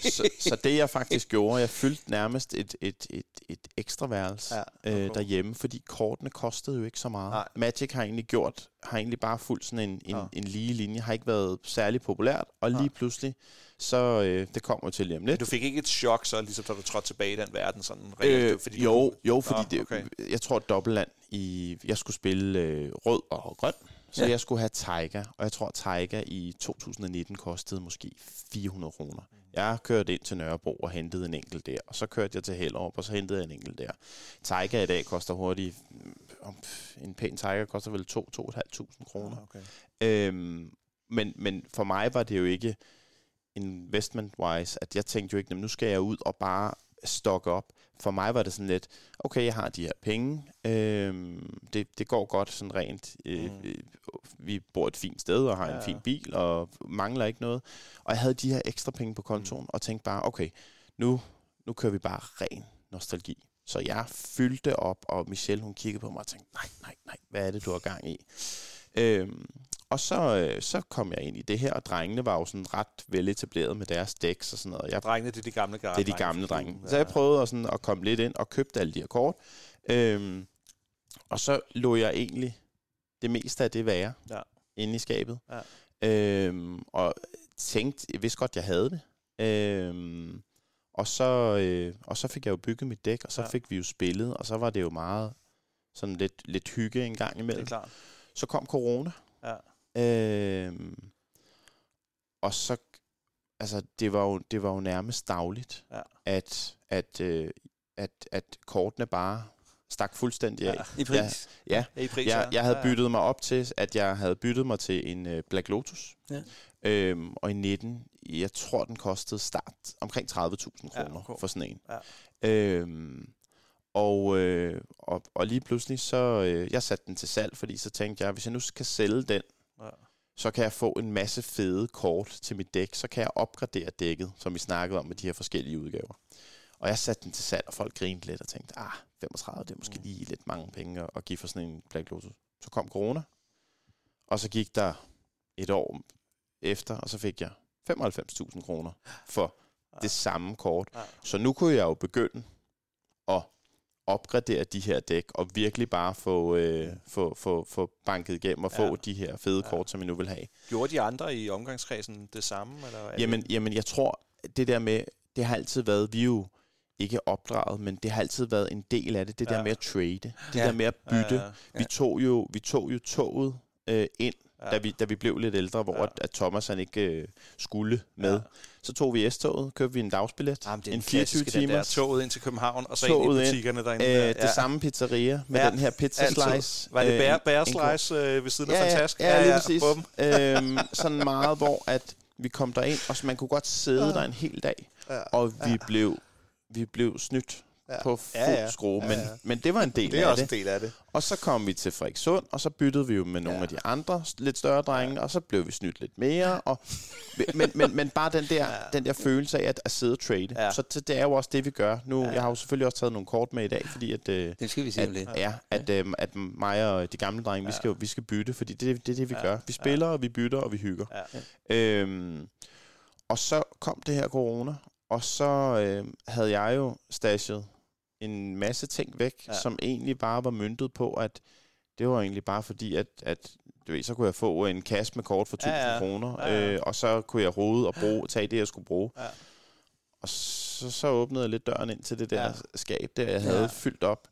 Så, så det jeg faktisk gjorde, jeg fyldte nærmest et, et, et, et ekstra værelse Ja, ja, okay. øh, derhjemme, fordi kortene kostede jo ikke så meget. Nej. Magic har egentlig gjort, har egentlig bare fulgt sådan en, en, Ja. en lige linje, har ikke været særlig populært, og lige Nej. pludselig, så øh, det kommer til lige om Men lidt. du fik ikke et chok, så ligesom da du trådte tilbage i den verden, sådan reelt? Øh, fordi jo, du, jo, fordi det, okay. jeg tror, dobbeltland i... Jeg skulle spille øh, rød og grøn, så Ja. jeg skulle have Tiger, og jeg tror, Tiger i 2019 kostede måske 400 kroner. Mm. Jeg kørte ind til Nørrebro og hentede en enkelt der, og så kørte jeg til Hellerup, og så hentede jeg en enkelt der. Tiger i dag koster hurtigt... mm, En pæn Tiger koster vel 2-2.500 kroner. Ah, okay. Øhm, men, men for mig var det jo ikke investment-wise, at jeg tænkte jo ikke, "Jamen, nu skal jeg ud og bare stokke op. For mig var det sådan lidt, okay, jeg har de her penge, øhm, det, det går godt sådan rent, øh, Mm. øh, vi bor et fint sted og har Ja, en fin bil og mangler ikke noget. Og jeg havde de her ekstra penge på kontoen Mm. og tænkte bare, okay, nu, nu kører vi bare ren nostalgi. Så jeg fyldte op, og Michelle hun kiggede på mig og tænkte, nej, nej, nej, hvad er det, du har gang i? Øhm, og så, øh, så kom jeg ind i det her, og drengene var jo sådan ret veletableret med deres dæks og sådan noget. Jeg, Drengene, det er de gamle gar- det er de drenge gamle drenge. klubben, Så jeg prøvede at, sådan, at komme lidt ind og købte alle de her kort. Øhm, og så lå jeg egentlig det meste af det være Ja. inde i skabet. Ja. Øhm, og tænkte, jeg vidste godt, jeg havde det. Øhm, og, så, øh, og så fik jeg jo bygget mit dæk, og så Ja. fik vi jo spillet, og så var det jo meget sådan lidt, lidt hygge en gang Det er imellem. klart. Så kom corona. Ja. Øhm, og så, altså, det var jo, det var jo nærmest dagligt, Ja. at, at, øh, at, at kortene bare stak fuldstændig af. Ja. I pris. Ja, Ja, i pris, jeg, jeg havde ja, ja. byttet mig op til, at jeg havde byttet mig til en øh, Black Lotus. Ja. Øhm, og i 19, jeg tror, den kostede start omkring 30.000 Ja, kroner okay. for sådan en. Ja. Øhm, og, øh, og, og lige pludselig, så øh, jeg satte den til salg, fordi så tænkte jeg, hvis jeg nu skal sælge den, Ja. så kan jeg få en masse fede kort til mit dæk, så kan jeg opgradere dækket, som vi snakkede om med de her forskellige udgaver. Og jeg satte den til salg, og folk grinte lidt og tænkte, ah, 35, det er måske Mm. lige lidt mange penge at- at give for sådan en Black Lotus. Så kom corona, og så gik der et år efter, og så fik jeg 95.000 kroner for Ja. det samme kort. Ja. Så nu kunne jeg jo begynde at opgradere de her dæk, og virkelig bare få, øh, få, få, få banket igennem og Ja. få de her fede Ja. kort, som jeg nu vil have. Gjorde de andre i omgangskredsen det samme? Eller er Jamen, det, jamen, jeg tror, det der med, det har altid været, vi jo ikke opdraget, men det har altid været en del af det, det Ja. der med at trade, det Ja. der med at bytte. Ja, ja. Vi tog jo, vi tog jo toget øh, ind ja. da, vi, da vi blev lidt ældre, hvor ja. at, at Thomas han ikke øh, skulle med. Ja. Så tog vi S-toget, købte vi en dagsbillet, Jamen, det er en en 24 klassiske, den timer. der toget ind til København, og så Toget ind i butikkerne derinde. Øh, der. det samme pizzeria med Ja, den her pizza altid. slice. Var det Øh, bære, en- bære en kort- slice øh, ved siden af Ja, Fantask? ja, ja, lige præcis. bum. øhm, sådan meget, hvor at vi kom derind, og så man kunne godt sidde Ja. der en hel dag, Ja. og vi blev vi blev snydt Ja. på fuld Ja, ja. skrue, Ja, men, ja. men det var en del Det er af også det. en del af det. Og så kom vi til Frederikssund, og så byttede vi jo med nogle Ja. af de andre lidt større drenge, og så blev vi snydt lidt mere. Og, <laughs> men, men, men bare den der, Ja. den der følelse af at, at sidde og trade. Ja. Så, det er jo også det, vi gør. Nu, Ja. Jeg har jo selvfølgelig også taget nogle kort med i dag, fordi at... Øh, Den skal vi se om lidt. at, ja, at, øhm, at mig og de gamle drenge, vi, skal, vi skal bytte, fordi det, det er det, vi Ja. gør. Vi spiller, og vi bytter, og vi hygger. Ja. Øhm, og så kom det her corona, og så øhm, havde jeg jo stashet en masse ting væk, Ja. ja. som egentlig bare var myntet på, at det var egentlig bare fordi, at, at du ved, så kunne jeg få en kasse med kort for 1000 Ja, ja. kroner, Ja, ja. Øh, og så kunne jeg rode og bruge, tage det, jeg skulle bruge. Ja. Og så, så åbnede jeg lidt døren ind til det der Ja. ja. skab, der jeg havde Ja. fyldt op.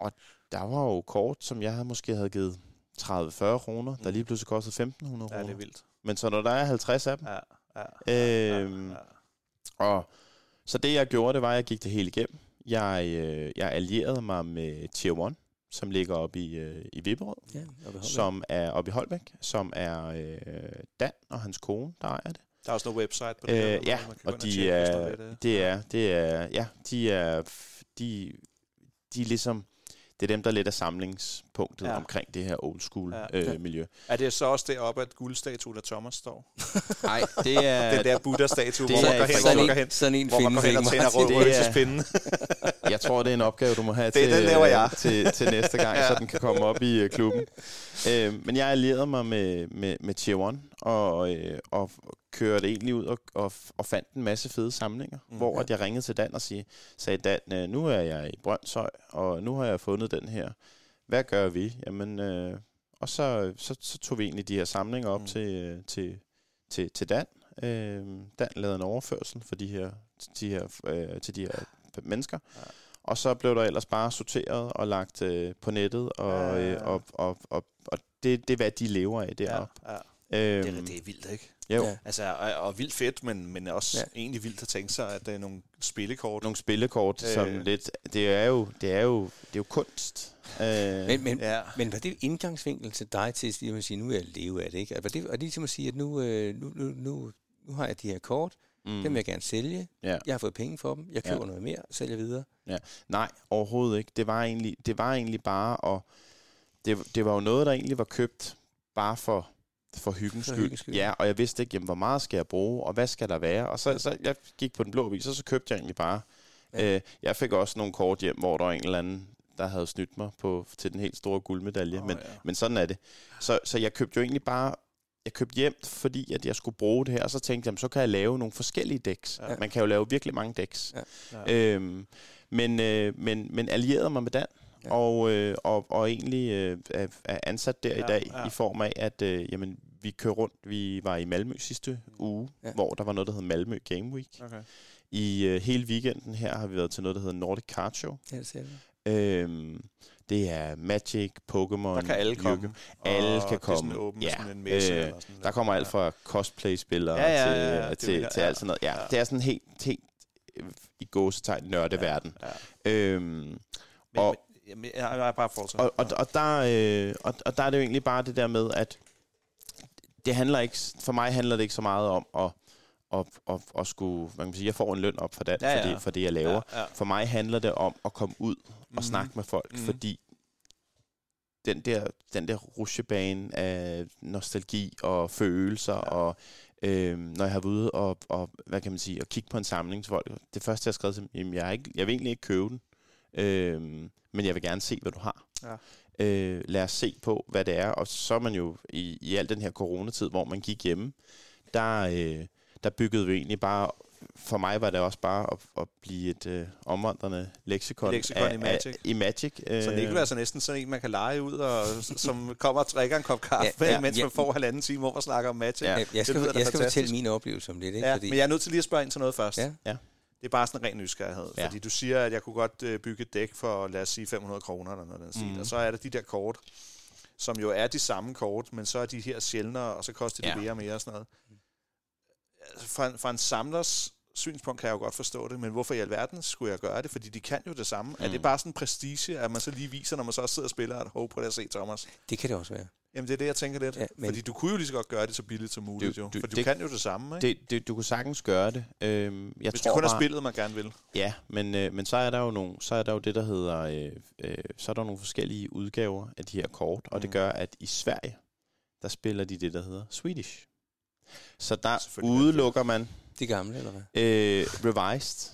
Og der var jo kort, som jeg havde måske havde givet 30-40 kroner, der Mm. lige pludselig kostede 1500 Ja, kroner. det er vildt. Men så når der er 50 af dem, Ja, ja, Øhm, ja, ja. og så det jeg gjorde, det var, at jeg gik det hele igennem. Jeg, øh, jeg allierede mig med Tier 1, som ligger oppe i, øh, i Vipperød, Ja, oppe i Holbæk. som er oppe i Holbæk, som er øh, Dan og hans kone, der ejer det. Der er også noget website på det. Øh, her, ja, man kan og de der er, lidt, øh, det er, det er, ja, de er, de, de er ligesom, det er dem, der lidt er samlingspunktet Ja. omkring det her old school Ja. ja. øh, miljø. Er det så også deroppe, at guldstatuen af Thomas står? <laughs> Nej, det <laughs> er, Den der Buddha-statue, hvor man går hen, ikke- hvor sådan, man går en, hen, sådan en hvor man går hen og tænder Martin. rød Det er- røgelsespinden. <laughs> Jeg tror, det er en opgave, du må have Det- til, den laver jeg. øh, til, til næste gang, Ja. så den kan komme op i øh, klubben. Øh, men jeg allierede mig med, med, med Tier 1, og, øh, og kørte egentlig ud og, og, og fandt en masse fede samlinger, Mm. hvor Ja. at jeg ringede til Dan og sige, sagde, Dan, øh, nu er jeg i Brøndshøj, og nu har jeg fundet den her. Hvad gør vi? Jamen, øh, og så, så, så tog vi egentlig de her samlinger op Mm. til, øh, til, til, til Dan. Øh, Dan lavede en overførsel for de her, de her, øh, til de her mennesker. Ja. Ja. Og så blev der ellers bare sorteret og lagt øh, på nettet, og, Ja, ja, ja, ja. ja. og, og, og, og det, det er, hvad de lever af Ja, deroppe. ja. Øhm, Det, er, det er vildt, ikke? jo, Ja. ja. Altså, og, og vildt fedt, men, men også Ja. ja. egentlig vildt at tænke sig, at der er nogle spillekort. nogle spillekort, Øh. som lidt, det er jo, det er jo, det er jo kunst. Øh, Men, men, Ja. men var det indgangsvinkel til dig til at sige, at sige, nu vil jeg leve af det, ikke? Var det, var det ligesom at sige, at nu, øh, nu, nu, nu, nu har jeg de her kort, mm. dem vil jeg gerne sælge, Ja. jeg har fået penge for dem, jeg køber Ja. noget mere, sælger videre. Nej, overhovedet ikke. Det var egentlig, det var egentlig bare, og det, det var jo noget, der egentlig var købt bare for, for hyggens For hyggens skyld. Ja, og jeg vidste ikke, jamen, hvor meget skal jeg bruge, og hvad skal der være? Og så, så jeg gik på den blå vis, og så købte jeg egentlig bare. Ja. Øh, jeg fik også nogle kort hjem, hvor der var en eller anden, der havde snydt mig på, til den helt store guldmedalje. Åh, men, ja. men sådan er det. Så, så jeg købte jo egentlig bare jeg købte hjem, fordi at jeg skulle bruge det her, og så tænkte jeg, så kan jeg lave nogle forskellige decks. Ja. Man kan jo lave virkelig mange decks. Ja. Ja. Øhm, men, øh, men, men allierede mig med Dan, Ja. og, øh, og, og egentlig øh, er, er ansat der Ja, i dag, ja. i form af, at øh, jamen, vi kører rundt. Vi var i Malmø sidste uge, Ja. hvor der var noget, der hed Malmø Game Week. Okay. I øh, hele weekenden her har vi været til noget, der hedder Nordic Card Show. Ja, det ser du. Øhm, det er Magic, Pokémon, Der kan alle komme. Yu-Gi-Oh! Alle Og kan Det er sådan komme. åben, Ja. sådan en messe. Øh, eller sådan Der kommer alt fra cosplay-spillere Ja, ja, til, ja, ja, til, vil jeg- til alt sådan noget. Ja, Ja. Det er sådan helt, helt øh, i gåsetegn nørdeverden. Ja, ja. Øhm, Men, Og- jamen, jeg, jeg er bare fortsat. og, og, og, der, øh, og, og der er det jo egentlig bare det der med, at det handler ikke, for mig handler det ikke så meget om at, at, at, at skulle, hvad kan man sige, jeg får en løn op for det, Ja, ja. For, det for det, jeg laver. Ja, ja. For mig handler det om at komme ud og Mhm. snakke med folk, Mhm. fordi den der, den der rushebane af nostalgi og følelser, Ja. og øh, når jeg har været ude og, og, hvad kan man sige, og kigge på en samling til folk, det første, jeg har skrevet til dem, jeg, er ikke, jeg vil egentlig ikke købe den, øh, men jeg vil gerne se, hvad du har. Ja. Øh, lad os se på, hvad det er, og så er man jo i, i al den her coronatid, hvor man gik hjemme, der, øh, der byggede vi egentlig bare for mig var det også bare at, at blive et øh, omvandrende leksikon, Leksikon i Magic. Af, i Magic. Øh, Så Niklas er næsten sådan en, man kan lege ud, og som kommer og drikker en kop kaffe, Ja, ja, mens ja. man får halvanden time, hvor man snakker om Magic. Ja. Jeg skal, lyder da jeg skal fortælle min oplevelse om lidt, ikke? Ja, Fordi, men jeg er nødt til lige at spørge ind til noget først. Ja. Ja. Det er bare sådan en ren nysgerrighed. Ja. Fordi du siger, at jeg kunne godt øh, bygge et dæk for, lad os sige, 500 kroner eller noget. Mhm. Og så er der de der kort, som jo er de samme kort, men så er de her sjældnere, og så koster de Ja. mere og mere og sådan noget. Altså, Fra, en- fra en samlers synspunkt kan jeg jo godt forstå det, men hvorfor i alverden skulle jeg gøre det? Fordi de kan jo det samme. Mm. Er det Mm. bare sådan en prestige, at man så lige viser, når man så også sidder og spiller, at håbe på det at se Thomas? Det kan det også være. Jamen det er det, jeg tænker lidt. Ja, men- Fordi du kunne jo lige så godt gøre det så billigt som muligt, Du- jo. For du det- kan jo det samme, ikke? Det, det, du kunne sagtens gøre det. Øhm, jeg Hvis tror det kun er bare, spillet, man gerne vil. Ja, men, øh, men så er der jo nogle, så er der jo det, der hedder, øh, øh, så er der nogle forskellige udgaver af de her kort, og det Mm. gør, at i Sverige, der spiller de det, der hedder Swedish. Så der udelukker man De gamle, eller hvad? øh, Revised,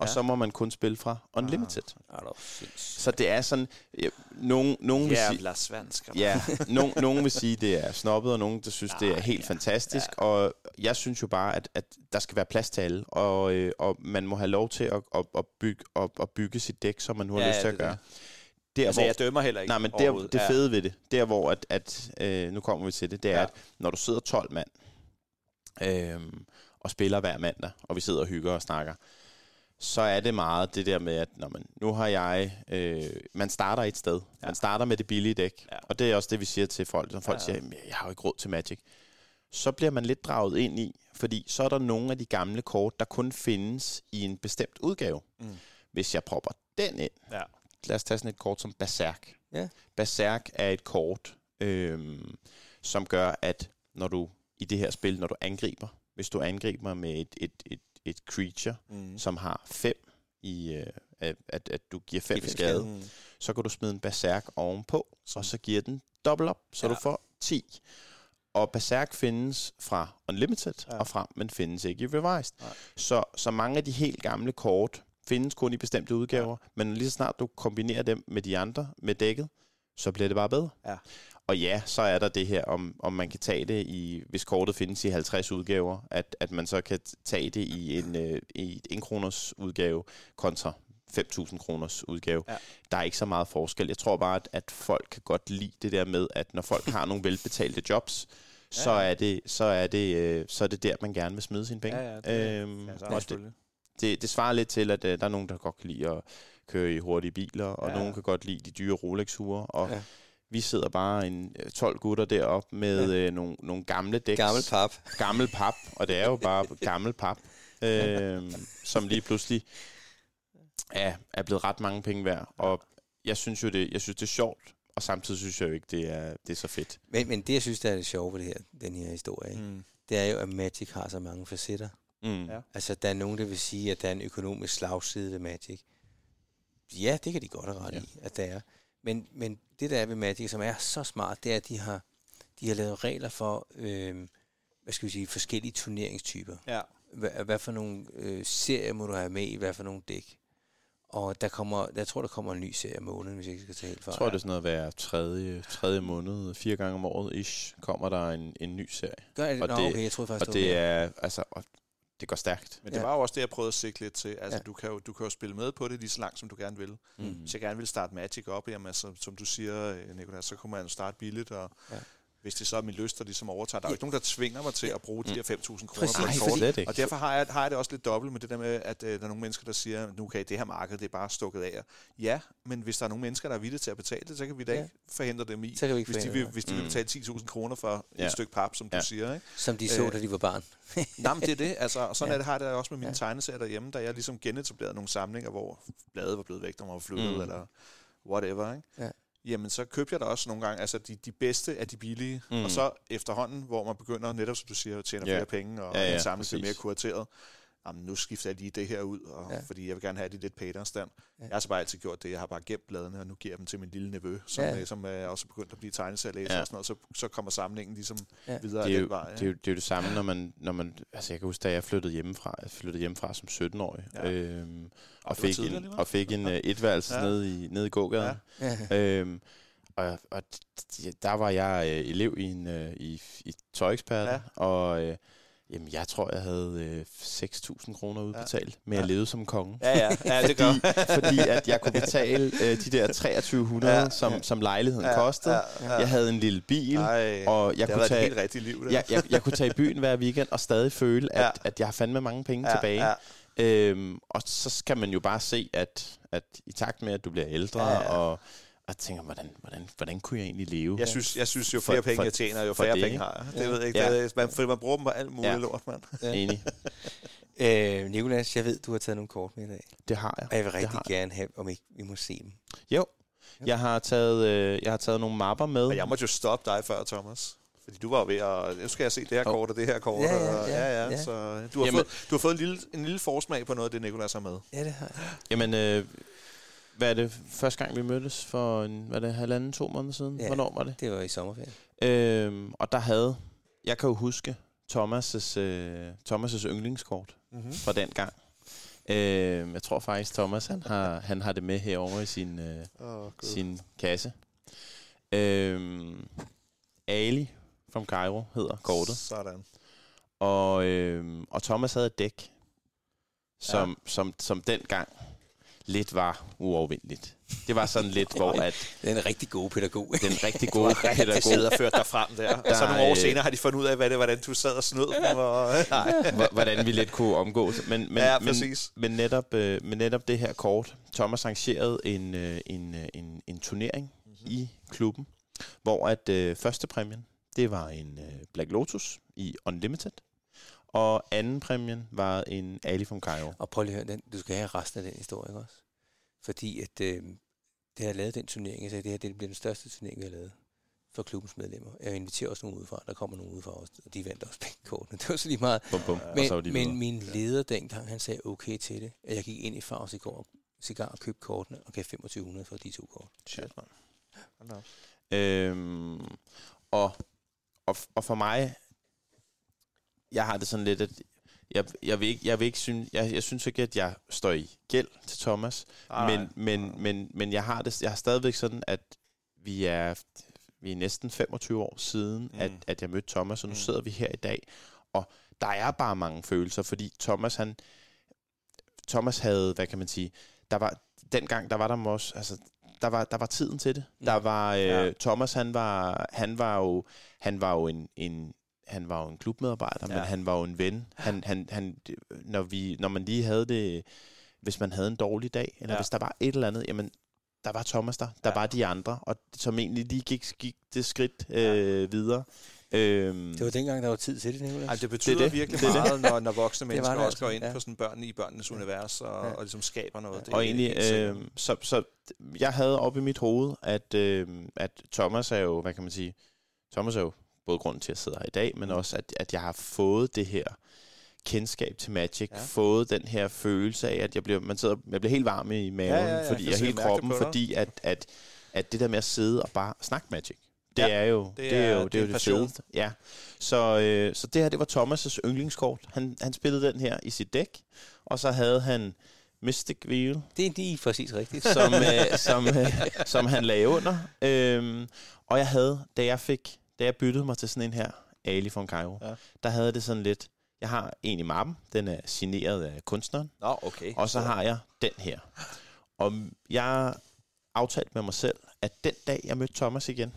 og Ja. så må man kun spille fra Unlimited. Er du sindssygt. Så det er sådan, ja, nogen, nogen vil sige, Jävla svensker. Ja, <laughs> nogen, nogen vil sige, det er snobbet, og nogen, der synes, det er Nej, helt ja. fantastisk. Og jeg synes jo bare, at, at der skal være plads til alle, og, øh, og man må have lov til at, at, at, bygge, at, at bygge sit dæk, som man nu har Ja, lyst til ja, at det er gøre. Der, Altså, hvor, jeg dømmer heller ikke nej, men der, det Ja. fede ved det, der hvor, at, at øh, nu kommer vi til det, det er, Ja. at når du sidder 12 mand, øh, og spiller hver mandag, og vi sidder og hygger og snakker, så er det meget det der med, at når man, nu har jeg... Øh, man starter et sted. Ja. Man starter med det billige dæk. Ja. Og det er også det, vi siger til folk. Når folk Ja, ja, siger, "Jamen, jeg har jo ikke råd til Magic. Så bliver man lidt draget ind i, fordi så er der nogle af de gamle kort, der kun findes i en bestemt udgave. Mm. Hvis jeg propper den ind, Ja. lad os tage sådan et kort som Berserk. Ja. Berserk er et kort, øhm, som gør, at når du i det her spil, når du angriber, hvis du angriber med et, et, et, et creature, Mm. som har 5 i, øh, at, at, du giver 5 Giver i fem skade, Mm. så kan du smide en berserk ovenpå, og så giver den dobbelt op, så Ja. du får 10. Og berserk findes fra Unlimited Ja. ja. og frem, men findes ikke i Revised. Nej. Så, så mange af de helt gamle kort findes kun i bestemte udgaver, ja. men lige så snart du kombinerer dem med de andre, med dækket, så bliver det bare bedre. Ja. Og ja, så er der det her, om, om man kan tage det i, hvis kortet findes i 50 udgaver, at, at man så kan tage det i en, øh, i en 1 kroners udgave kontra 5.000 kroners udgave. Ja. Der er ikke så meget forskel. Jeg tror bare, at, at folk kan godt lide det der med, at når folk har nogle velbetalte jobs, så Ja. er det så er det øh, så er det der man gerne vil smide sine penge. Ja, ja, det- øhm, Ja, så er og det det, selvfølgelig. det, det svarer lidt til at øh, der er nogen der godt kan lide at køre i hurtige biler, og ja. nogen kan godt lide de dyre Rolex-ure, og Ja. Vi sidder bare en øh, 12 gutter deroppe med Ja. øh, nogle, nogle gamle dæks. Gammel pap. Gammel pap, og det er jo bare <laughs> gammel pap, øh, som lige pludselig er, er blevet ret mange penge værd. Og jeg synes jo, det, jeg synes, det er sjovt, og samtidig synes jeg jo ikke, det er, det er så fedt. Men, men det, jeg synes, der er det sjove ved det her, den her historie, ikke? Mm. det er jo, at Magic har så mange facetter. Mm. Ja. Altså, der er nogen, der vil sige, at der er en økonomisk slagside ved Magic. Ja, det kan de godt have ret Ja. i, at der er. Men, men det, der er ved Magic, som er så smart, det er, at de har, de har lavet regler for, øh, hvad skal vi sige, forskellige turneringstyper. Ja. Hvad, hvad for nogle øh, serier må du have med i, hvad for nogle dæk. Og der kommer, jeg tror, der kommer en ny serie om måneden, hvis jeg ikke skal tage helt for. Jeg tror, det er sådan noget hver tredje, tredje måned, fire gange om året ish, kommer der en, en ny serie. Gør det? og Nå, det- okay, jeg troede faktisk, Og det det er, altså, og det går stærkt. Men det Ja. var jo også det, jeg prøvede at sigte lidt til. Altså, Ja. du, kan jo, du kan jo spille med på det lige så langt, som du gerne vil. Mm. Hvis jeg gerne vil starte Magic op, jamen, altså, som du siger, øh, Nicolás, så kunne man starte billigt, og Ja. Hvis det så er min lyst, der ligesom overtager. Der er jo ikke nogen, der tvinger mig til at bruge de Mm. der 5.000 kroner på et kort. Og derfor har jeg, har jeg det også lidt dobbelt med det der med, at øh, der er nogle mennesker, der siger, nu kan det her marked, det er bare stukket af. Ja, men hvis der er nogle mennesker, der er villige til at betale det, så kan vi da Ja. ikke forhindre dem i. Så kan vi ikke Hvis de, vil, hvis de vil Mm. betale 10.000 kroner for Ja. et stykke pap, som du Ja. siger. Ikke? Som de så, Øh, da de var barn. <laughs> Nej, men det er det. Altså, og sådan Ja. er det, har jeg det også med mine Ja. tegneserier derhjemme, da jeg ligesom genetablerede nogle samlinger, hvor bladet var blevet væk, der var flyttet, Mm. mm. eller whatever. Ikke? Ja. Jamen, så købte jeg da også nogle gange, altså de, de bedste af de billige, Mm. og så efterhånden, hvor man begynder, netop som du siger, at tjene Ja. flere penge, og Ja, ja, bliver præcis. mere kurateret. Jamen, nu skifter jeg lige det her ud, og, Ja. ja. fordi jeg vil gerne have det lidt pætere stand. Ja. Ja. Jeg har så bare altid gjort det. Jeg har bare gemt bladene, og nu giver jeg dem til min lille nevø, som, Ja. ja. som er også begyndt at blive tegneserielæser Ja. og sådan noget. Så, så kommer samlingen ligesom Ja. ja. videre det er, jo, den vej. det, er jo, det er jo det samme, når man, når man... Altså, jeg kan huske, da jeg flyttede hjemmefra, jeg flyttede hjemmefra som 17-årig, Ja. øhm, og, var fik en, og fik en uh, etværelse Ja. nede, i, nede i gågaden. Ja. Ja. Øhm, og, og ja, der var jeg øh, elev i en øh, i, i tøjeksperten, Ja. og øh, jamen, jeg tror, jeg havde øh, 6.000 kroner udbetalt, men jeg Ja. levede som konge. Ja, ja, ja det gør. fordi at jeg kunne betale øh, de der 2300, Ja. ja, som, som lejligheden ja, kostede. Ja, ja. Jeg havde en lille bil, Ej, og jeg kunne været et tage... helt rigtigt liv, det. Jeg, jeg, jeg kunne tage i byen hver weekend og stadig føle, at, Ja. at jeg har fandme mange penge ja, tilbage. Ja, Øhm, og så skal man jo bare se, at, at i takt med, at du bliver ældre, Ja, ja, ja. Og jeg tænker, hvordan, hvordan, hvordan kunne jeg egentlig leve? Jeg synes, jeg synes jo For- flere penge for- jeg tjener, jo færre det, penge har jeg. Det Ja. ved jeg ikke. Ja. Det man, fordi man bruger dem på alt muligt Ja. lort, mand. Ja. <laughs> Enig. Øh, Nikolas, jeg ved, du har taget nogle kort med i dag. Det har jeg. Og jeg vil rigtig har gerne have, om ikke vi må se dem. Jo. Jeg har taget, øh, jeg har taget nogle mapper med. Og jeg måtte jo stoppe dig før, Thomas. Fordi du var ved at... Nu skal jeg se det her kort og det her kort. Ja, ja, og, ja, ja, ja, ja. Så du har, Jamen- fået, du har fået en lille, en lille forsmag på noget af det, Nikolas har med. Ja, det har jeg. Jamen, øh, hvad er det første gang, vi mødtes for en, hvad er det, halvanden, to måneder siden? Ja. Hvornår var det? Det var i sommerferien. Øhm, og der havde, jeg kan jo huske Thomas' øh, Thomas' yndlingskort Mm-hmm. fra den gang. Øh, jeg tror faktisk, Thomas han har, han har det med herovre i sin, øh, Oh, sin kasse. Øh, Ali from Cairo hedder kortet. Sådan. Og, øh, og Thomas havde et dæk, som, ja. som, som dengang lidt var uovervindeligt. Det var sådan lidt, <laughs> hvor at Det er en rigtig god pædagog. <laughs> den rigtig gode De pædagog, sidder og ført dig frem der. Og så Der nogle år øh, senere har de fundet ud af, hvad det, hvordan du sad og snød dem. Og, <laughs> nej. hvor- hvordan vi lidt kunne omgås. Men, men, ja, men, præcis. men, netop, øh, men netop det her kort, Thomas arrangerede en, øh, en, øh, en, en turnering Mhm. i klubben, hvor at øh, første præmien, det var en øh, Black Lotus i Unlimited, og anden præmien var en Ali from Cairo. Og prøv lige at høre, den, du skal have resten af den historie ikke også. Fordi at øh, det har lavet den turnering, jeg sagde, det her det bliver den største turnering, vi har lavet for klubbens medlemmer. Jeg inviterer også nogle udefra, der kommer nogle udefra også, og de vandt også penge kortene. <laughs> Det var så lige meget. Bum, bum. og så Men, videre. men min leder dengang, han sagde okay til det, at jeg gik ind i Favs i går, cigar og købte kortene og gav 2500 for de to kort. Shit, man. Da. Øhm, og, og, og for mig, jeg har det sådan lidt, at jeg, jeg, vil ikke, jeg, vil ikke synes, jeg, jeg synes ikke, at jeg står i gæld til Thomas, Nej, men, nej. men, men, men jeg har det jeg har stadigvæk sådan, at vi er, vi er næsten 25 år siden, mm. at, Mm. at jeg mødte Thomas, og nu Mm. mm. sidder vi her i dag, og der er bare mange følelser, fordi Thomas, han, Thomas havde, hvad kan man sige, der var, dengang, der var der også, altså, der var, der var tiden til det. Mm. Der var, øh, ja. Thomas, han var, han var jo, han var jo en, en han var jo en klubmedarbejder, ja. Ja. men han var jo en ven. Han, han, han, når, vi, når man lige havde det, hvis man havde en dårlig dag, eller Ja. ja. hvis der var et eller andet, jamen, der var Thomas der, der Ja. var de andre, og som egentlig lige gik, gik det skridt øh, videre. Øhm, Det var dengang, der var tid til det, Nicolas. Ej, det betyder det, det. virkelig Det det. meget, når, når voksne <laughs> Det mennesker det også går altså, ind ja. på sådan børn i børnenes univers og, Ja. og ligesom skaber noget. Ja. Det og egentlig, øh, så, så jeg havde op i mit hoved, at, øh, at Thomas er jo, hvad kan man sige, Thomas er jo både grunden til, at jeg sidder her i dag, men Mm. også, at, at jeg har fået det her kendskab til Magic, Ja. fået den her følelse af, at jeg bliver, man sidder, jeg bliver helt varm i maven, Ja, ja, ja, fordi jeg se hele kroppen, fordi at, at, at det der med at sidde og bare snakke Magic, det Ja, er jo det, er, jo, det, er jo det fedeste. Ja. Så, øh, så det her, det var Thomas' yndlingskort. Han, han spillede den her i sit dæk, og så havde han Mystic Wheel, Det er lige præcis rigtigt. som, øh, <laughs> som, øh, som han lagde under. Øhm, og jeg havde, da jeg fik, da jeg byttede mig til sådan en her, Ali von Cairo, Ja. der havde det sådan lidt, jeg har en i mappen, den er signeret af kunstneren, Nå, okay. og så har jeg den her. Og jeg aftalte med mig selv, at den dag, jeg mødte Thomas igen,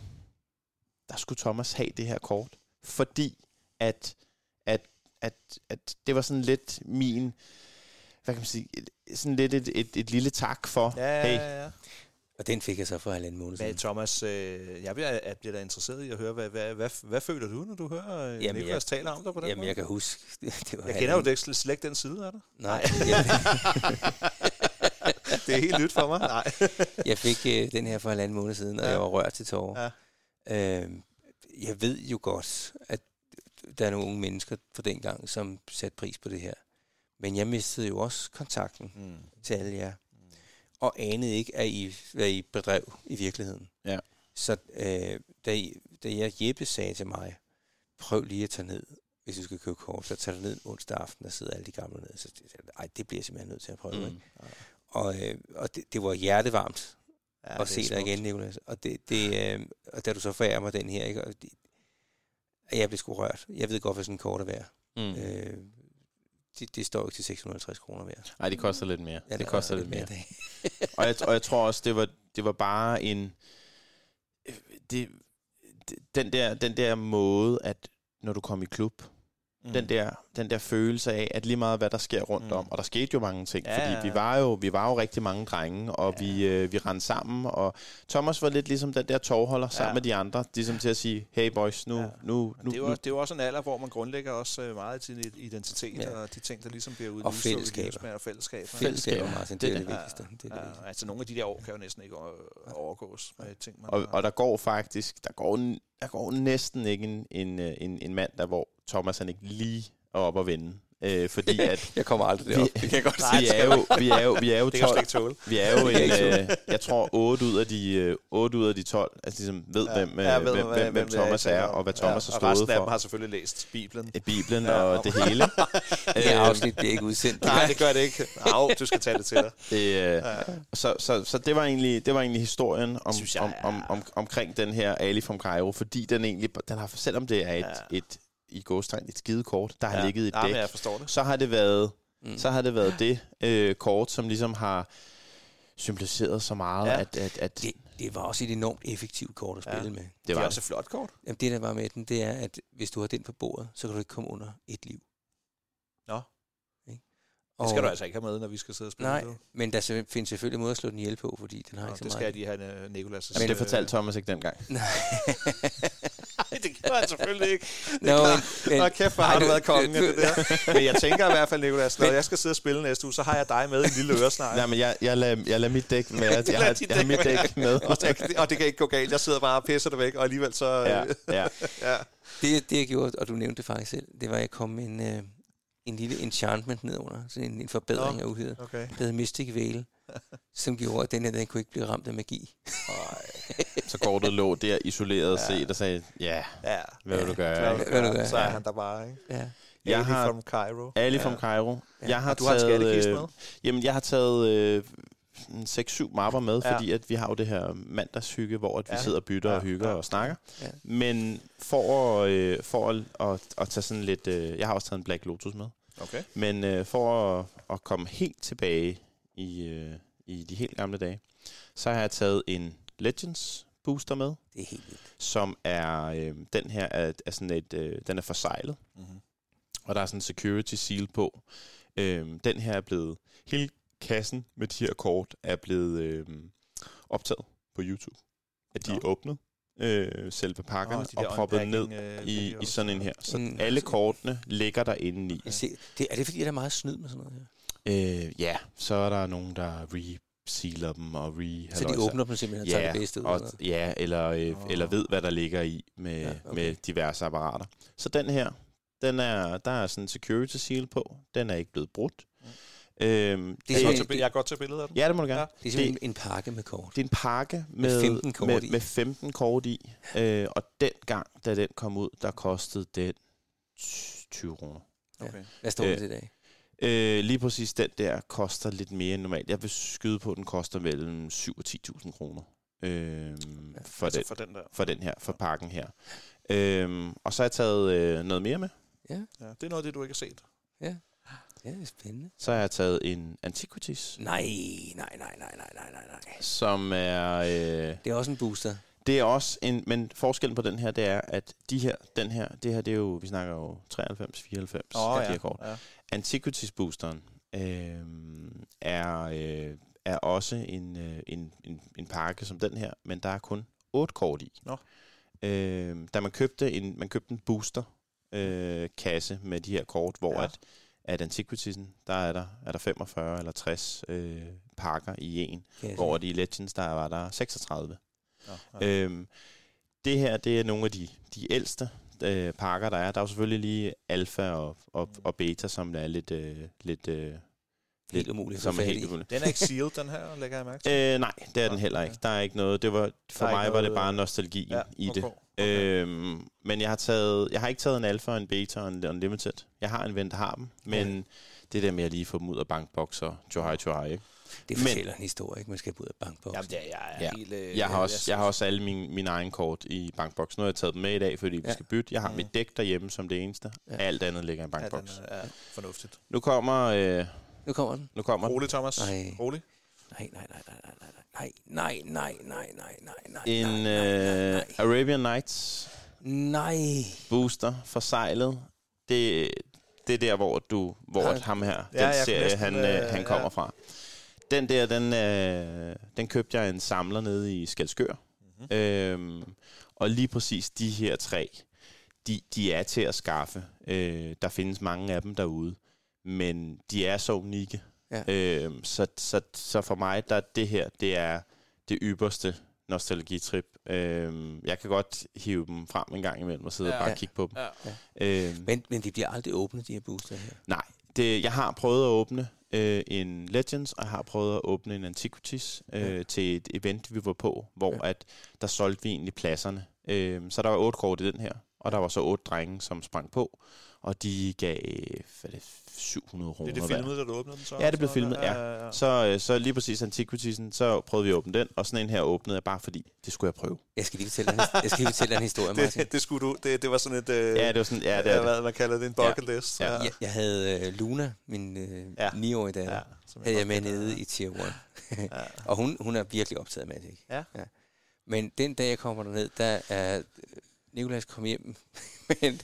der skulle Thomas have det her kort. Fordi at, at, at, at det var sådan lidt min, hvad kan man sige, sådan lidt et, et, et lille tak for, Ja, ja, hey, ja, ja. Og den fik jeg så for halvanden måned siden. Thomas, øh, jeg bliver, jeg bliver da interesseret i at høre, hvad, hvad, hvad, hvad føler du, når du hører øh, Jamen, Niklas jeg- tale om dig på den Jamen, måde? jeg kan huske. Det, <laughs> det var jeg kender jo det, slet ikke den side af dig. Nej, <laughs> <laughs> det er helt nyt for mig. Nej. jeg fik øh, den her for halvanden måned siden, og Ja. jeg var rørt til tårer. Ja. Øh, jeg ved jo godt, at der er nogle unge mennesker fra dengang, som satte pris på det her. Men jeg mistede jo også kontakten Mm. til alle jer. Og anede ikke, at I, hvad I bedrev i virkeligheden. Ja. Så øh, da, I, da jeg Jeppe sagde til mig, prøv lige at tage ned, hvis du skal købe kort, så tag ned onsdag aften, og sidder alle de gamle nede. Så ej, det bliver jeg simpelthen nødt til at prøve. Mm. Ikke? Og, øh, og det, det var hjertevarmt Ja, at se dig igen, Nicolas. Og, det, det, øh, og da du så forærer mig den her, ikke? Og det, jeg blev sgu rørt. Jeg ved godt, hvad sådan en kort er værd. Mm. Øh, det, det står ikke til 650 kroner værd. Ej, det koster lidt mere. Ja, det koster lidt mere. dag. <laughs> og, jeg, og jeg tror også, det var, det var bare en... Det, det, den, der, den der måde, at når du kom i klub, Mm. Den, der, den der følelse af, at lige meget hvad der sker rundt mm. om, og der skete jo mange ting, Ja, fordi ja, vi var jo vi var jo rigtig mange drenge, og ja. vi, øh, vi rendte sammen, og Thomas var lidt ligesom den der tovholder sammen Ja. med de andre, ligesom til at sige, hey boys, nu, Ja. nu, nu, det, er jo, nu det er jo også en alder, hvor man grundlægger også øh, meget sin identitet, Ja. og de ting, der ligesom bliver ud Og fællesskaber. Og fællesskaber. Fællesskaber, Martin, det er det det- vigtigste. Det er det Ja, altså nogle af de der år kan jo næsten ikke overgås med ting, man og, har. og der går faktisk, der går, der går næsten ikke en, en, øh, en, en mand, der hvor Thomas han ikke lige er op at vinde. Øh, fordi <laughs> at Jeg kommer aldrig derop. Det kan godt Nej, vi er jo, vi er jo, vi er jo <laughs> det kan jeg 12, slet ikke tåle. Vi er jo <laughs> en, øh, jeg tror 8 ud af de øh, 8 ud af de 12, altså ligesom ved, Ja, hvem, øh, ja, ved, hvem, hvem, hvem Thomas er, og hvad Thomas ja, har Og stået for. har selvfølgelig læst Bibelen. i Bibelen Ja. og det hele. Det afsnit bliver ikke udsendt. Nej, det gør det ikke. Au, du skal tage det til dig. Det, øh, Ja. så, så, så det var egentlig det var egentlig historien om, jeg om, om, om, omkring den her Ali from Cairo, fordi den egentlig, den har, selvom det er et, Ja. et i gåstegn, et skide kort, der har Ja. ligget i et dæk, jeg forstår det. så har det været Mm. så har det været det øh, kort, som ligesom har symboliseret så meget, Ja. ja. at, at, at Det, det var også et enormt effektivt kort at Ja. spille med. det Det var er også et flot kort. Jamen, det, der var med den, det er, at hvis du har den på bordet, så kan du ikke komme under et liv. Nå. Ikke? Det skal du altså ikke have med, når vi skal sidde og spille. Nej, det. men der findes selvfølgelig måder at slå den ihjel på, fordi den har Nå, ikke så det skal meget. jeg lige have uh, Nikolas' Men det fortalte Thomas ikke dengang. Nej. <laughs> <laughs> Det gjorde han selvfølgelig ikke. Nå, men, men, Nå, kæft, hvor har du været kongen af det der. <laughs> Men jeg tænker i hvert fald, Nikolas, når jeg skal sidde og spille næste uge, så har jeg dig med i en lille øresnegl. Nej, men jeg, jeg, lader, jeg lader mit dæk med. <laughs> Jeg, jeg, har, jeg har mit dæk med. og, det, og det kan ikke gå galt. Jeg sidder bare og pisser det væk, og alligevel så... Ja, ja. ja. det, det jeg gjorde, og du nævnte det faktisk selv, det var, at jeg kom en, øh, en lille enchantment nedunder, sådan en, en forbedring Nå. af uhyret. Okay. Der hed Mystic Veil, som gjorde, at den her, den kunne ikke blive ramt af magi. Så kortet lå der isoleret Ja. set og sagde, ja, Ja. hvad vil du gøre? Hvad vil du gøre? Så er han der bare, ikke? Ja. Jeg Ali har- from Cairo. Ali Ja. from Cairo. Ja. Jeg har Og du har taget, skattekiste øh, med? Jamen, jeg har taget øh, 6-7 mapper med, Ja. fordi at vi har jo det her mandagshygge, hvor at vi Ja. sidder og bytter Ja, og hygger ja. og snakker. Ja. Men for, at, øh, for at, at, at tage sådan lidt... Øh, jeg har også taget en Black Lotus med. Okay. Men øh, for at, at komme helt tilbage i, øh, i de helt gamle dage, så har jeg taget en Legends booster med, Det er helt vildt. som er øh, den her er, er sådan et, øh, den er forsejlet, Mm-hmm. og der er sådan en security seal på. Øh, den her er blevet hele kassen med de her kort er blevet øh, optaget på YouTube. At de Nå. er åbnet øh, selve pakkerne og proppet ned øh, i, i sådan en her. Så Mm. alle kortene ligger der inde i. Ser, det, er det fordi, der er meget snyd med sådan noget her? Øh, ja, så er der nogen, der resealer dem og re Så de åbner dem simpelthen og tager det bedste ud? og, eller ja, eller, øh, Åh. eller ved, hvad der ligger i med, Ja, ja, okay. med diverse apparater. Så den her, den er, der er sådan en security seal på. Den er ikke blevet brudt. Mm. Øhm, Det er Jeg godt til, jeg er godt til billedet af den. ja, det må du gerne. Ja. Det er simpelthen en pakke med kort. Det er en pakke Med med, 15 kort med, i. med 15 kort i. Øh, og den gang, da den kom ud, der kostede den 20 kroner. Okay. Hvad står der Øh, i dag? Øh, lige præcis den der koster lidt mere end normalt. Jeg vil skyde på, at den koster mellem 7 og 10.000 kroner. Øh, for, altså den, for den der. for den her, for pakken her. Øhm, og så har jeg taget øh, noget mere med. Ja, det er noget af det, du ikke har set. Ja, det er spændende. Så har jeg taget en Antiquities, Nej, nej, nej, nej, nej, nej, nej, nej. som er... Øh, Det er også en booster. det er også en... Men forskellen på den her, det er, at de her, den her, det her, det er jo... Vi snakker jo 93, 94 Åh, af ja. de her kort. ja. Antiquities-boosteren øh, er, øh, er også en, øh, en, en, en pakke som den her, men der er kun 8 kort i. Nå. Øh, da man købte en, man købte en booster øh, kasse med de her kort, hvor Ja. at, at Antiquities'en, der er der, er der 45 eller 60 øh, pakker i en, jeg hvor de Legends, der var der 36. Nå, ja. Øhm, det her, det er nogle af de, de ældste øh, pakker, der er. Der er jo selvfølgelig lige alfa og, og, og beta, som er lidt... Øh, lidt øh, Helt umuligt som er helt i. umuligt. Den er ikke <laughs> sealed, den her, lægger jeg mærke til. Øh, nej, det er den Nå, heller okay. ikke. Der er ikke noget. Det var, for mig ikke var det noget, bare nostalgi ja, i okay, det. okay. Øhm, men jeg har taget, jeg har ikke taget en alfa, og en beta og en unlimited. Jeg har en ven, der har dem, men det der med at lige få dem ud af bankboks og Johai Johai, ikke? Det Men- fortæller en historie, ikke? Man skal ud af bankboks. Jamen, er, jeg er Ja. helt... Øh, Jeg har også, jeg har også alle mine, mine egne kort i bankboks. Nu har jeg taget dem med i dag, fordi vi Ja. skal bytte. Jeg har Mm. mit dæk derhjemme som det eneste. Ja. Alt andet ligger i en Ja, den bankboks. er, er fornuftigt. Nu kommer, øh, Nu kommer den. nu kommer Rolig, Thomas. Nej. Rolig. Nej, nej, nej, nej, nej, nej, nej, nej, nej, nej, nej, nej, en nej, nej, øh, nej, Arabian Nights nej. booster forsejlet. det, det er der, hvor du, hvor Ja. ham her, den Ja, kunne serie, han, øh, øh, han kommer ja. fra. Den der, den, øh, den købte jeg en samler nede i Skalskør. Mhm. Øhm, og lige præcis de her tre, de, de er til at skaffe. Øh, der findes mange af dem derude, men de er så unikke. Ja. Øhm, så, så, så for mig, der er det her, det er det ypperste nostalgitrip. Øhm, jeg kan godt hive dem frem en gang imellem og sidde Ja. og bare Ja. kigge på dem. Ja. Øhm, Men, men de bliver aldrig åbnet, de her booster her. Nej, det, jeg har prøvet at åbne øh, en Legends, og jeg har prøvet at åbne en Antiquities øh, Ja. til et event, vi var på, hvor Ja. at der solgte vi egentlig pladserne. Øh, så der var otte kort i den her, og der var så otte drenge, som sprang på, og de gav hvad er det, 700 kroner Det er det filmet, da du åbnede den så? Ja, det blev filmet, ja. Så, øh, så lige præcis Antiquitiesen, så prøvede vi at åbne den, og sådan en her åbnede jeg bare fordi, det skulle jeg prøve. Jeg skal lige fortælle dig en, jeg skal lige fortælle en historie, <laughs> Martin. Det, det, skulle du, det, det var sådan et... Øh, Ja, det var sådan, ja, det er det. Hvad man kalder det, en bucket list. Ja. Jeg, jeg havde øh, Luna, min øh, Ja. 9-årige datter, ja, som havde jeg med kender. nede i Tier 1. Ja. <laughs> Og hun, hun er virkelig optaget af Magic. Ja. ja. Men den dag, jeg kommer derned, der er øh, Nicolas kom hjem, <laughs> men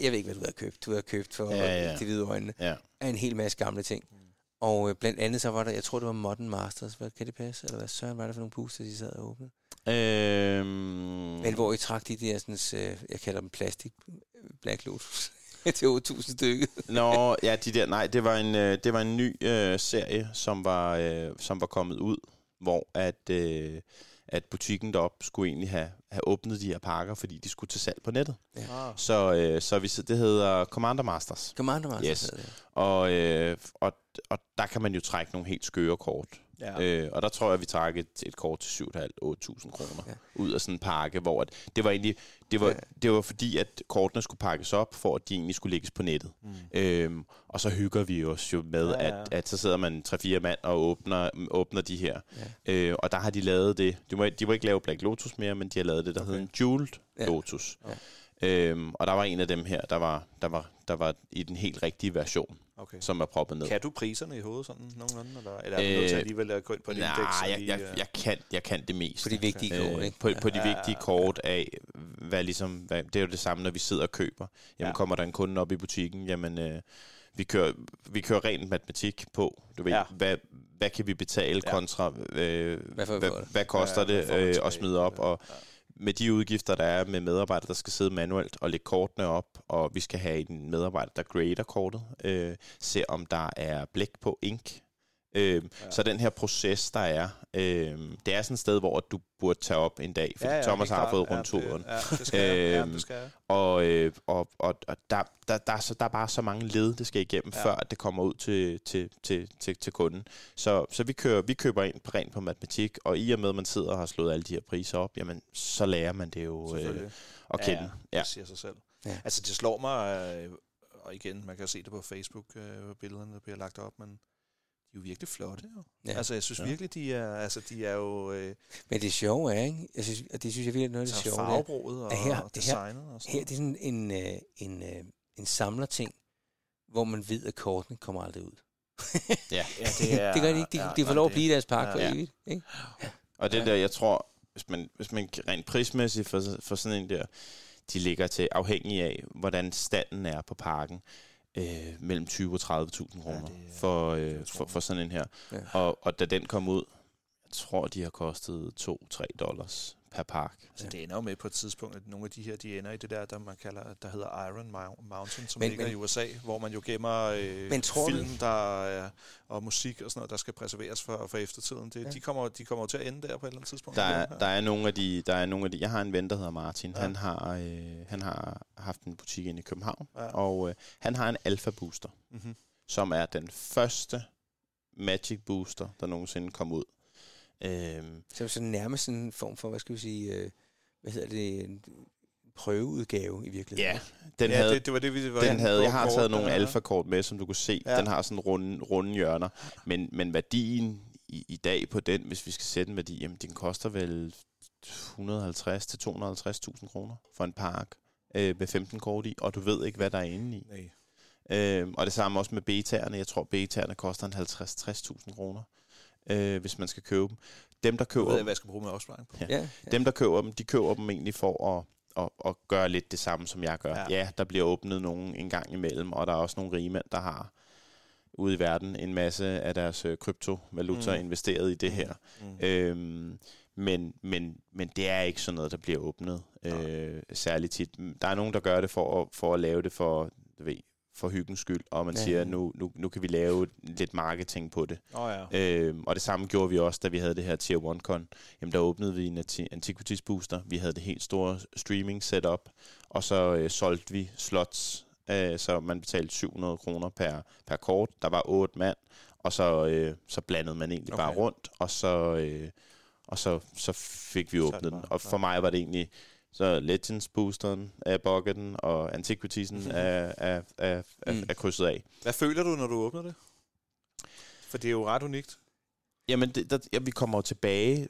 jeg ved ikke, hvad du har købt. Du har købt for Ja, ja. til hvide øjne Ja. af en hel masse gamle ting. Og øh, blandt andet så var der, jeg tror det var Modern Masters, hvad kan det passe? Eller hvad søren var det for nogle booster, de sad og åbnede? Øhm, Men hvor I trak de der, sådan, øh, jeg kalder dem plastik øh, Black Lotus <laughs> til 8.000 stykket. Nå, ja, de der, nej, det var en, øh, det var en ny øh, serie, som var, øh, som var kommet ud, hvor at, øh, at butikken deroppe skulle egentlig have, have åbnet de her pakker, fordi de skulle til salg på nettet. Ah. Så, øh, så vi, det hedder Commander Masters. Commander Masters Yes. Og, øh, og, og der kan man jo trække nogle helt skøre kort. Ja. Øh, og der tror jeg, vi trak et, et kort til 7.500-8.000 kroner Ja. ud af sådan en pakke, hvor at, det var egentlig, det var, Ja. det var fordi, at kortene skulle pakkes op, for at de egentlig skulle lægges på nettet. Mm. Øhm, og så hygger vi os jo med, Ja, ja. At, at så sidder man 3-4 mand og åbner, åbner de her. Ja. Øh, og der har de lavet det. De må, de må ikke lave Black Lotus mere, men de har lavet det, der Okay. hedder en Jeweled ja. Lotus. Ja. Øhm, og der var en af dem her, der var, der var, der var i den helt rigtige version, Okay. som er proppet ned. Kan du priserne i hovedet sådan nogenlunde, eller, eller er du nødt til Øh, alligevel at gå ind på et Nej, indeks? og jeg, jeg, øh, jeg, kan, jeg kan det mest. På de vigtige kort, Øh, ikke? på, på de Ja, ja, vigtige ja. kort af, hvad ligesom, hvad, det er jo det samme, når vi sidder og køber. Jamen, Ja. kommer der en kunde op i butikken, jamen, øh, vi, kører, vi kører rent matematik på, du ved, Ja. ja. hvad, hvad kan vi betale Ja. kontra, øh, Hvad hvad, hvad koster Ja, det øh, at smide op, og Ja med de udgifter, der er med medarbejdere, der skal sidde manuelt og lægge kortene op, og vi skal have en medarbejder, der grader kortet, øh, se om der er blæk på ink. Øh, Ja. Så den her proces, der er, øh, det er sådan et sted, hvor du burde tage op en dag, fordi ja, ja, Thomas har klart. fået Ja, rundturen. det- Ja, det skal jeg. Ja, Øhm, det skal jeg. Og, øh, og, og, og der, der, der, er så, der er bare så mange led, det skal igennem, Ja. før at det kommer ud til, til, til, til, til kunden. Så, så vi, kører, vi køber ind på rent på matematik, og i og med, at man sidder og har slået alle de her priser op, jamen, så lærer man det jo øh, at kende. Ja, Ja. det siger sig selv. Ja. Altså, det slår mig, øh, og igen, man kan se det på Facebook, øh, billederne, der bliver lagt op, men de er jo virkelig flotte, jo. Ja. Altså, jeg synes Ja. virkelig, de er, altså, de er jo øh, Men det sjove er, ikke? Jeg synes, og det synes jeg virkelig er noget af det sjove. det er, farvebruget og, her- og designet og sådan Her det er sådan en, øh, en, øh, en samlerting, hvor man ved, at kortene kommer aldrig ud. Ja. <laughs> Ja, det er... det gør de ikke. De, ja, de får lov at blive i deres pakke ja. for Ja. evigt. Ikke? Og det der, jeg tror, hvis man, hvis man rent prismæssigt for, for sådan en der, de ligger til afhængig af, hvordan standen er på parken, øh, mellem 20 og 30.000 kroner det er- for, det øh, for, for sådan en her. Ja. Og, og da den kom ud, jeg tror, de har kostet 2-3 dollars per park. Altså, det ender jo med på et tidspunkt, at nogle af de her, de ender i det der, der man kalder, der hedder Iron Mou- Mountain, som Men- ligger men- i USA, hvor man jo gemmer øh, Men tror du- film der er, og musik og sådan noget, der skal preserveres for, for eftertiden. Det, Ja. de, kommer, de kommer jo til at ende der på et eller andet tidspunkt. Der er, der er nogle af de, der er nogle af de, jeg har en ven, der hedder Martin. Ja. Han har, øh, han har haft en butik inde i København, Ja. og øh, han har en Alpha Booster. Mm-hmm. som er den første Magic Booster, der nogensinde kom ud. Øhm, Så er det sådan nærmest sådan en form for, hvad skal vi sige, øh, hvad hedder det, en prøveudgave i virkeligheden. ja, den ja, havde, det, det var det, vi var den havde, jeg har taget nogle alfa-kort med, som du kunne se. Ja. Den har sådan runde, runde hjørner. Men, men værdien i, i dag på den, hvis vi skal sætte en værdi, jamen den koster vel 150 til 250.000 kroner for en park øh, med 15 kort i, og du ved ikke, hvad der er inde i. Nej. Øh, og det samme også med betaerne. Jeg tror, betaerne koster en 50-60.000 kroner, øh, hvis man skal købe dem. Dem, der køber ved, dem, hvad jeg skal bruge med opsparing på. Ja. ja, ja. dem, der køber dem, de køber dem egentlig for at, at, at gøre lidt det samme, som jeg gør. Ja. Ja. der bliver åbnet nogen en gang imellem, og der er også nogle rigmænd, der har ude i verden en masse af deres øh, kryptovaluta Mm. investeret i det Mm. her. Mm. Øhm, men, men, men det er ikke sådan noget, der bliver åbnet øh, særligt tit. Der er nogen, der gør det for at, for at lave det for, du ved, for hyggens skyld, og man Ja. siger, nu, nu, nu kan vi lave lidt marketing på det. Åh ja. Øhm, og det samme gjorde vi også, da vi havde det her Tier 1-con. Jamen, der åbnede vi en anti- Antiquities Booster. Vi havde det helt store streaming setup, og så øh, solgte vi slots, øh, så man betalte 700 kroner per, per kort. Der var otte mand, og så, øh, så blandede man egentlig okay. Bare rundt, og så, øh, og så, så fik vi åbnet den. Og for mig var det egentlig så Legends boosteren af bucketen, og Antiquitiesen <laughs> er, er, er, er, Mm. er krydset af. Hvad føler du, når du åbner det? For det er jo ret unikt. Jamen, det, der, ja, vi kommer jo tilbage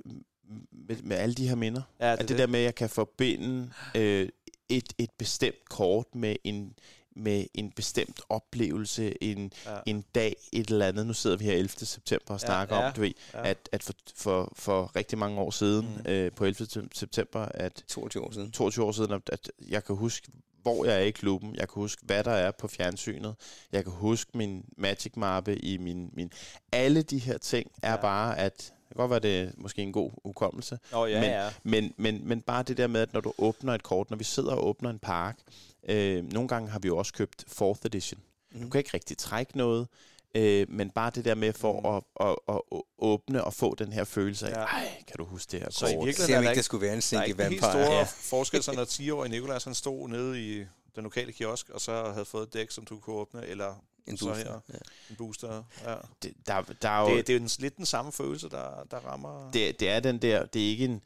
med, med alle de her minder. Ja, at det, der med, at jeg kan forbinde øh, et, et bestemt kort med en, med en bestemt oplevelse, en, ja. en dag, et eller andet. Nu sidder vi her 11. september og Ja, snakker ja, om, du ved, ja. at, at for, for, for rigtig mange år siden, Mm. øh, på 11. september, at 22 år siden. 22 år siden, at, at jeg kan huske, hvor jeg er i klubben. Jeg kan huske, hvad der er på fjernsynet. Jeg kan huske min Magic-mappe i min, min... Alle de her ting er Ja. ja. bare, at... Det kan godt være, det er måske en god hukommelse. Åh, ja, men, ja. Men, men, men bare det der med, at når du åbner et kort, når vi sidder og åbner en park, øh, nogle gange har vi jo også købt 4th edition. Mm. Du kan ikke rigtig trække noget, øh, men bare det der med for Mm. at, at, at, at åbne og få den her følelse af, Ja. ej, kan du huske det her Så i kort? virkeligheden Se er der ikke der skulle være en Der er sinke ikke den helt vampire. store Ja. <laughs> forskel, så når 10-årige Nikolaj han stod nede i den lokale kiosk, og så havde fået et dæk, som du kunne åbne, eller En så booster. her. Ja. en booster. Ja. Det, der, der er jo, Det, det er jo den, lidt den samme følelse, der, der rammer... det, det er den der, det er ikke en,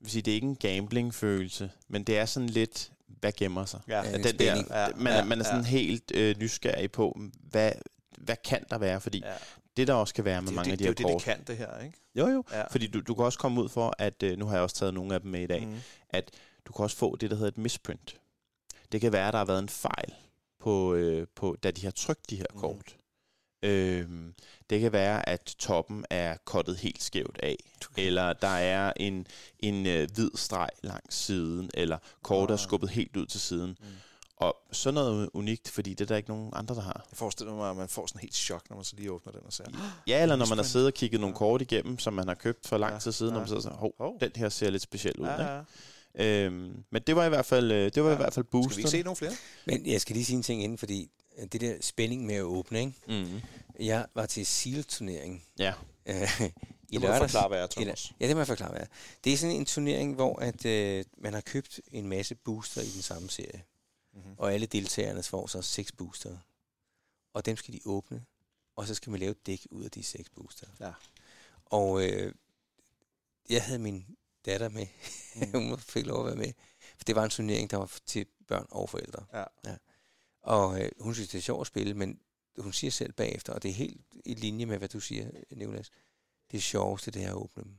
vil sige, det er ikke en gambling-følelse, men det er sådan lidt, hvad gemmer sig? Ja, en den der. Ja, man, ja, er, man er sådan ja. helt øh, nysgerrig på, hvad, hvad kan der være? Fordi ja. det der også kan være med Det, mange det, af de det, her er jo det, kort. det kan, det her, ikke? Jo, jo. Ja. Fordi du, du kan også komme ud for, at øh, nu har jeg også taget nogle af dem med i dag, Mm. du kan også få det, der hedder et misprint. Det kan være, at der har været en fejl, på, øh, på, da de har trykt de her Mhm. kort. Øhm, det kan være, at toppen er kottet helt skævt af, eller der er en, en øh, hvid streg langs siden, eller kortet er Ah. skubbet helt ud til siden. Mm. Og sådan noget unikt, fordi det er der ikke nogen andre, der har. Jeg forestiller mig, at man får sådan helt chok, når man så lige åbner den og ser. <gasps> Ja, eller når man har siddet og kigget nogle kort igennem, som man har købt for lang tid siden, ja. og man sidder sådan, hov, Hov. den her ser lidt speciel ud. Ja, ikke? ja. Øhm, men det var i hvert fald, øh, det var Ja. i hvert fald Skal vi booster. ikke se nogle flere? Men jeg skal lige sige en ting inden, fordi øh, det der spænding med at åbne, ikke? Mm. Jeg var til SEAL-turnering Ja. øh, i Det må lørdags. forklare, hvad er, Thomas. Ja, det må jeg forklare, hvad er. Det er sådan en turnering, hvor at, øh, man har købt en masse booster i den samme serie. Mm-hmm. Og alle deltagerne får så seks booster. Og dem skal de åbne. Og så skal man lave et dæk ud af de seks booster. Ja. Og øh, jeg havde min datter med. <laughs> Mm. Hun fik lov at være med. For det var en turnering, der var til børn og forældre. Ja. ja. Og øh, hun synes, det er sjovt at spille, men hun siger selv bagefter, og det er helt i linje med, hvad du siger, Nicolas. Det sjoveste, det er at åbne dem.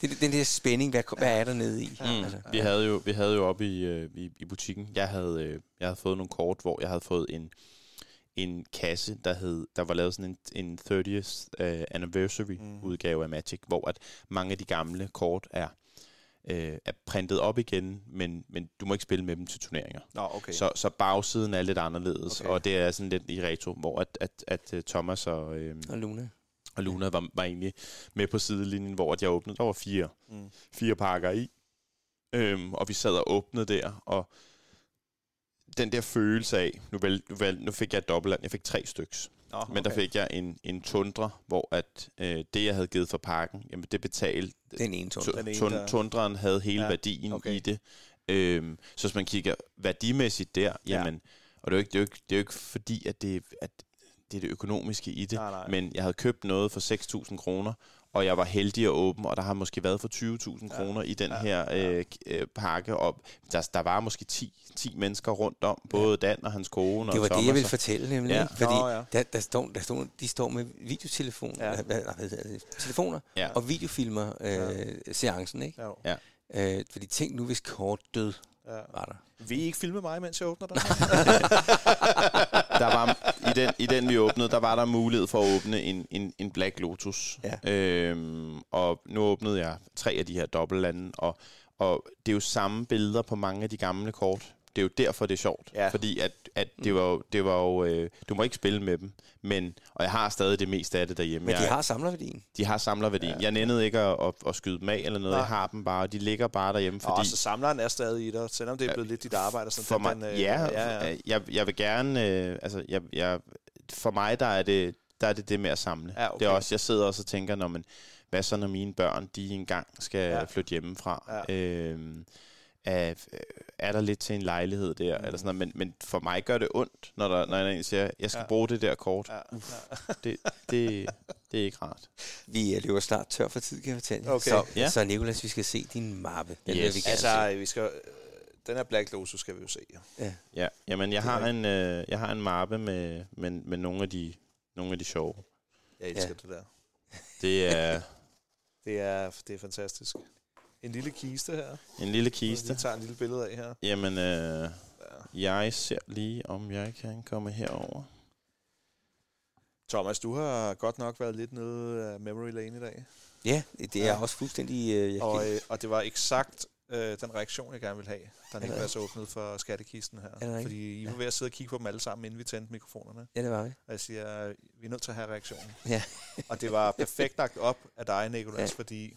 <laughs> det, den der spænding, hvad, hvad er der nede i? Mm. Altså, Vi havde jo vi havde jo oppe i, øh, i, i butikken. Jeg havde øh, jeg havde fået nogle kort, hvor jeg havde fået en en kasse, der hed der var lavet sådan en, en 30th uh, anniversary Mm. mm. udgave af Magic, hvor at mange af de gamle kort er øh, er printet op igen, men men du må ikke spille med dem til turneringer. Nå, okay. Så, så bagsiden er lidt anderledes, Okay. og det er sådan lidt i retro, hvor at, at, at øh, Thomas og, øh, og Luna. og Luna var, var egentlig med på sidelinjen, hvor at jeg åbnede. Der var fire, Mm. fire pakker i, øhm, og vi sad og åbnede der, og den der følelse af, nu, vel, nu, vel, nu fik jeg et dobbeltland, jeg fik tre styks, Nå, okay. men der fik jeg en, en tundra, hvor at øh, det, jeg havde givet for pakken, jamen det betalte, Den ene tund. tu- Den ene, tun, der- tundraen havde hele Ja, ja, værdien okay. i det. Øhm, så hvis man kigger værdimæssigt der, Ja. jamen, og det er, jo ikke, det, er jo ikke, det er jo ikke fordi, at det, at det er det økonomiske i det, Nej, nej. men jeg havde købt noget for 6.000 kroner, og jeg var heldig at åbne, og der har måske været for 20.000 Ja. kroner i den Ja, her ja. øh, øh, pakke. Og der, der var måske 10, 10 mennesker rundt om, både Dan og hans kone Det og var det, Thomas. jeg ville og- fortælle nemlig. Ja. Fordi Nå, ja. der, der, står, der står, de står med videotelefoner, Ja. ja. hvad, hvad det, telefoner Ja. og videofilmer øh, seancen. Ikke? Ja. Ja. Øh, fordi tænk nu, hvis kort død Ja. var der. Vil I ikke filme mig, mens jeg åbner den? <laughs> <laughs> der var, i, den, I den, vi åbnede, der var der mulighed for at åbne en, en, en Black Lotus. Ja. Øhm, og nu åbnede jeg tre af de her dobbeltlande, og, og det er jo samme billeder på mange af de gamle kort. Det er jo derfor, det er sjovt. Ja. Fordi at, at det var, jo- det var jo... Øh, du må ikke spille med dem, men, og jeg har stadig det meste af det derhjemme. Men de jeg, har samlerværdien. de har samlerværdien. Ja. Jeg nændede ikke at, at, at skyde dem af eller noget. Nej. Jeg har dem bare, og de ligger bare derhjemme, Fordi... Og så samleren er stadig i dig, selvom det er blevet lidt dit arbejde. Sådan, For mig, den, øh, ja, ja, ja. Jeg, jeg vil gerne, øh, altså, jeg, jeg, for mig der er det der er det det med at samle. Ja, okay. Det er også, jeg sidder også og tænker, når man, hvad så når mine børn, de engang skal Ja. ja. flytte hjemmefra? Ja. Øhm, er, er der lidt til en lejlighed der, mm. eller sådan noget, men, men for mig gør det ondt, når der, når en siger, jeg skal Ja. bruge det der kort. Ja, Ja. ja. Det, det, det er ikke rart. Vi øh, løber snart tør for tid, kan jeg fortælle. Okay. Så, Ja. så Nicolas, vi skal se din mappe. Den Yes. vi Altså, se. vi skal, den her Black Lotus skal vi jo se. Ja. Ja, jamen jeg er har en, øh, jeg har en mappe med, med, med nogle af de, nogle af de sjove. Jeg elsker Ja. det der. Det er Det er, det er fantastisk. En lille kiste her. en lille Vi kiste. tager en lille billede af her. Jamen, øh, Ja. jeg ser lige, om jeg kan komme herover. Thomas, du har godt nok været lidt nede af Memory Lane i dag. Ja, det er Ja. også fuldstændig... Øh, jeg Og, øh, og det var eksakt øh, den reaktion, jeg gerne ville have, da Niklas åbnede for skattekisten her. Fordi I var ved at sidde og kigge på dem alle sammen, inden vi tændte mikrofonerne. ja, det var vi. Og jeg siger, vi er nødt til at have reaktionen. Ja. og det var perfekt lagt op af dig, Nicolas, Ja. ja. fordi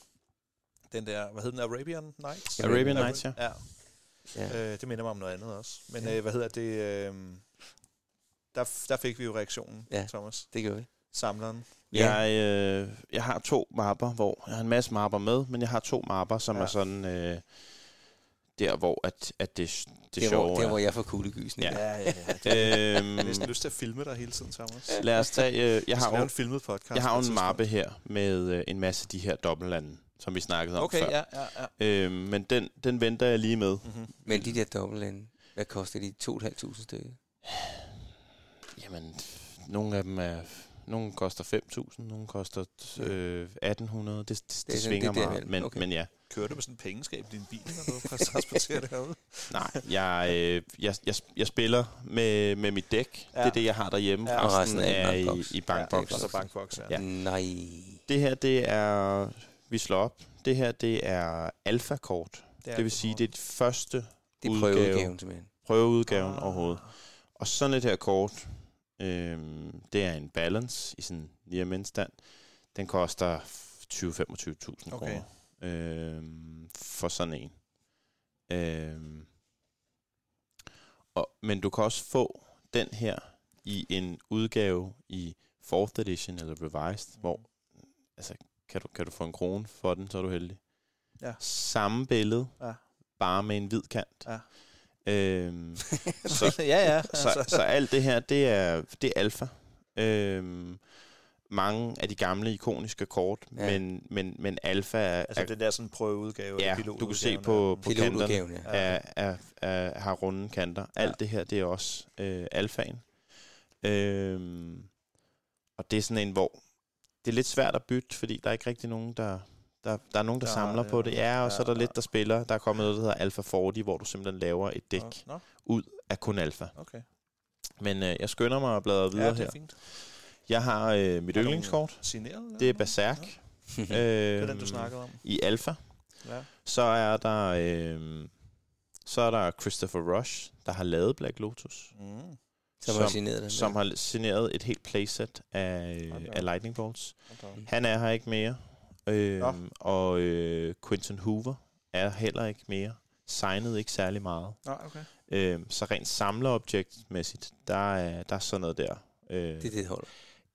den der, hvad hed den, Arabian Nights? Arabian Nights, ja. Ja, Ja. øh, det minder mig om noget andet også. Men Ja. øh, hvad hedder det, øh, der, der fik vi jo reaktionen, Ja. Thomas. Det gør vi. Samleren. Ja. Jeg, øh, jeg har to mapper, hvor jeg har en masse mapper med, men jeg har to mapper, som Ja. ja. er sådan øh, der, hvor at, at det, det Det er, sjove hvor, der, hvor jeg får kuldegysning. Ja. ja, ja. <laughs> Jeg Øhm, har næsten lyst til at filme dig hele tiden, Thomas. lad os tage... Øh, jeg, Jeg har har jo, en filmet podcast. jeg har jo en mappe her med øh, en masse af de her dobbeltlande, som vi snakkede om Okay, før. ja, ja, ja. Øhm, men den, den venter jeg lige med. Mm-hmm. Men de der dobbeltlande, hvad koster de? 2.500 stykker? <sighs> Jamen, nogle af dem er... Nogle koster 5.000, nogle koster øh, 1.800. Det, det, det, det svinger det er meget, men, Okay. men ja. Kører du med sådan en pengeskab i din bil, når du transporterer det herude? <laughs> Nej, jeg, øh, jeg, jeg, jeg spiller med, med mit dæk. Ja. Det er det, jeg har derhjemme. Ja. Resten resten er i er i, bankboks. i bankboks. Ja, bankboks, ja. Ja. Nej. Det her, det er... Vi slår op. Det her, det er alfakort. Det, det vil sige, det er det første Det er udgave, prøveudgaven simpelthen. prøveudgaven Ah. overhovedet. Og sådan et her kort, øhm, det er en balance i sådan stand. Den koster 20-25.000 Okay. kroner øhm, for sådan en. Øhm, og, men du kan også få den her i en udgave i 4th edition eller revised, hvor altså, kan, du, kan du få en krone for den, så er du heldig. Ja. Samme billede, Ja. bare med en hvid kant. Ja. Øhm, <laughs> så, <laughs> ja, ja. så, så alt det her, det er, det er alfa. Øhm, mange af de gamle ikoniske kort, Ja. men, men, men alfa er, Altså er det der sådan prøveudgave, ja, du kan se på, på kanterne. Ja. er, er, er, har runde kanter. Alt Ja. det her, det er også øh, alfaen. Øhm, og det er sådan en, hvor det er lidt svært at bytte, fordi der er ikke rigtig nogen, der... Der, der er nogen, der ja, samler det, på det, ja, og ja, så er der ja. lidt, der spiller. Der er kommet noget, der hedder Alpha 40, hvor du simpelthen laver et dæk Nå, ud af kun alfa. okay. Men øh, jeg skynder mig at bladre videre Ja, det her. er fint. Jeg har øh, mit Har yndlingskort. Signeret? Det er Berserk. Ja. <laughs> Øh, Det er den, du snakkede om. I alfa. Ja. Så er der øh, så er der Christopher Rush, der har lavet Black Lotus. Mm. Som har signeret den. som har signeret et helt playset af, op. af Lightning Bolts. Okay. Han er her ikke mere. Nå. Øhm, og øh, Quentin Hoover er heller ikke mere. Signede ikke særlig meget. Nå, okay. Øhm, så rent samlerobjektmæssigt, der er, der er sådan noget der. Øh, Det er det, det, holder.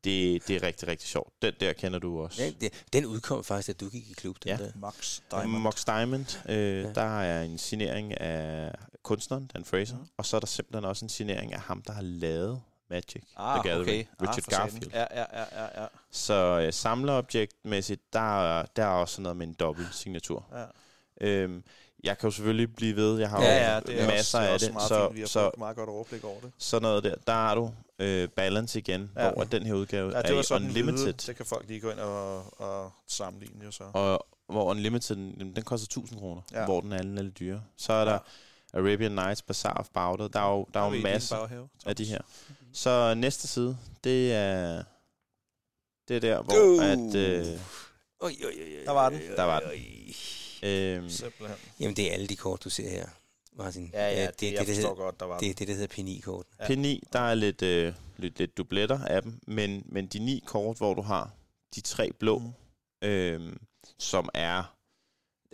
Det, det er rigtig, rigtig sjovt. Den der kender du også. Ja, det, den udkom faktisk, at du gik i klub. Den Ja. Der. Max Diamond. Mox Diamond, øh, Ja. der er en signering af kunstneren, Dan Fraser, mm. og så er der simpelthen også en signering af ham, der har lavet Magic Ah, the Gathering, okay. Richard ah, for satan. Garfield. Ja, ja, ja, ja, ja. Så øh, samlerobjektmæssigt, der, er- der er også noget med en dobbelt signatur. ja. Øhm, jeg kan jo selvfølgelig blive ved, jeg har Ja, jo ja, det er masser også, det er af også det, meget så, fint. Vi har så meget godt overblik over det. sådan noget der, der har du øh, balance igen, Ja. hvor den her udgave Ja, det er var sådan Unlimited, Hvide. Det kan folk lige gå ind og, og sammenligne jo så. og hvor Unlimited, den, den koster 1000 kroner, Ja. hvor den anden er lidt dyre. Så er der Arabian Nights, Bazaar of Powder, der er jo, der er jo masser baghave, af de her. Så næste side, det er, det er der, hvor Uh. at, øh, Oj, oj, oj, oj, Der var den. Der var den. Oj. øh, Simpelthen. Jamen, det er alle de kort, du ser her, Martin. Ja, ja, det, det, jeg det, det, forstår hedder, godt, der var det er det, der hedder P9-kort. Ja. P9, der er lidt, øh, lidt, lidt dubletter af dem, men, men de ni kort, hvor du har de tre blå, Mm. øh, som er...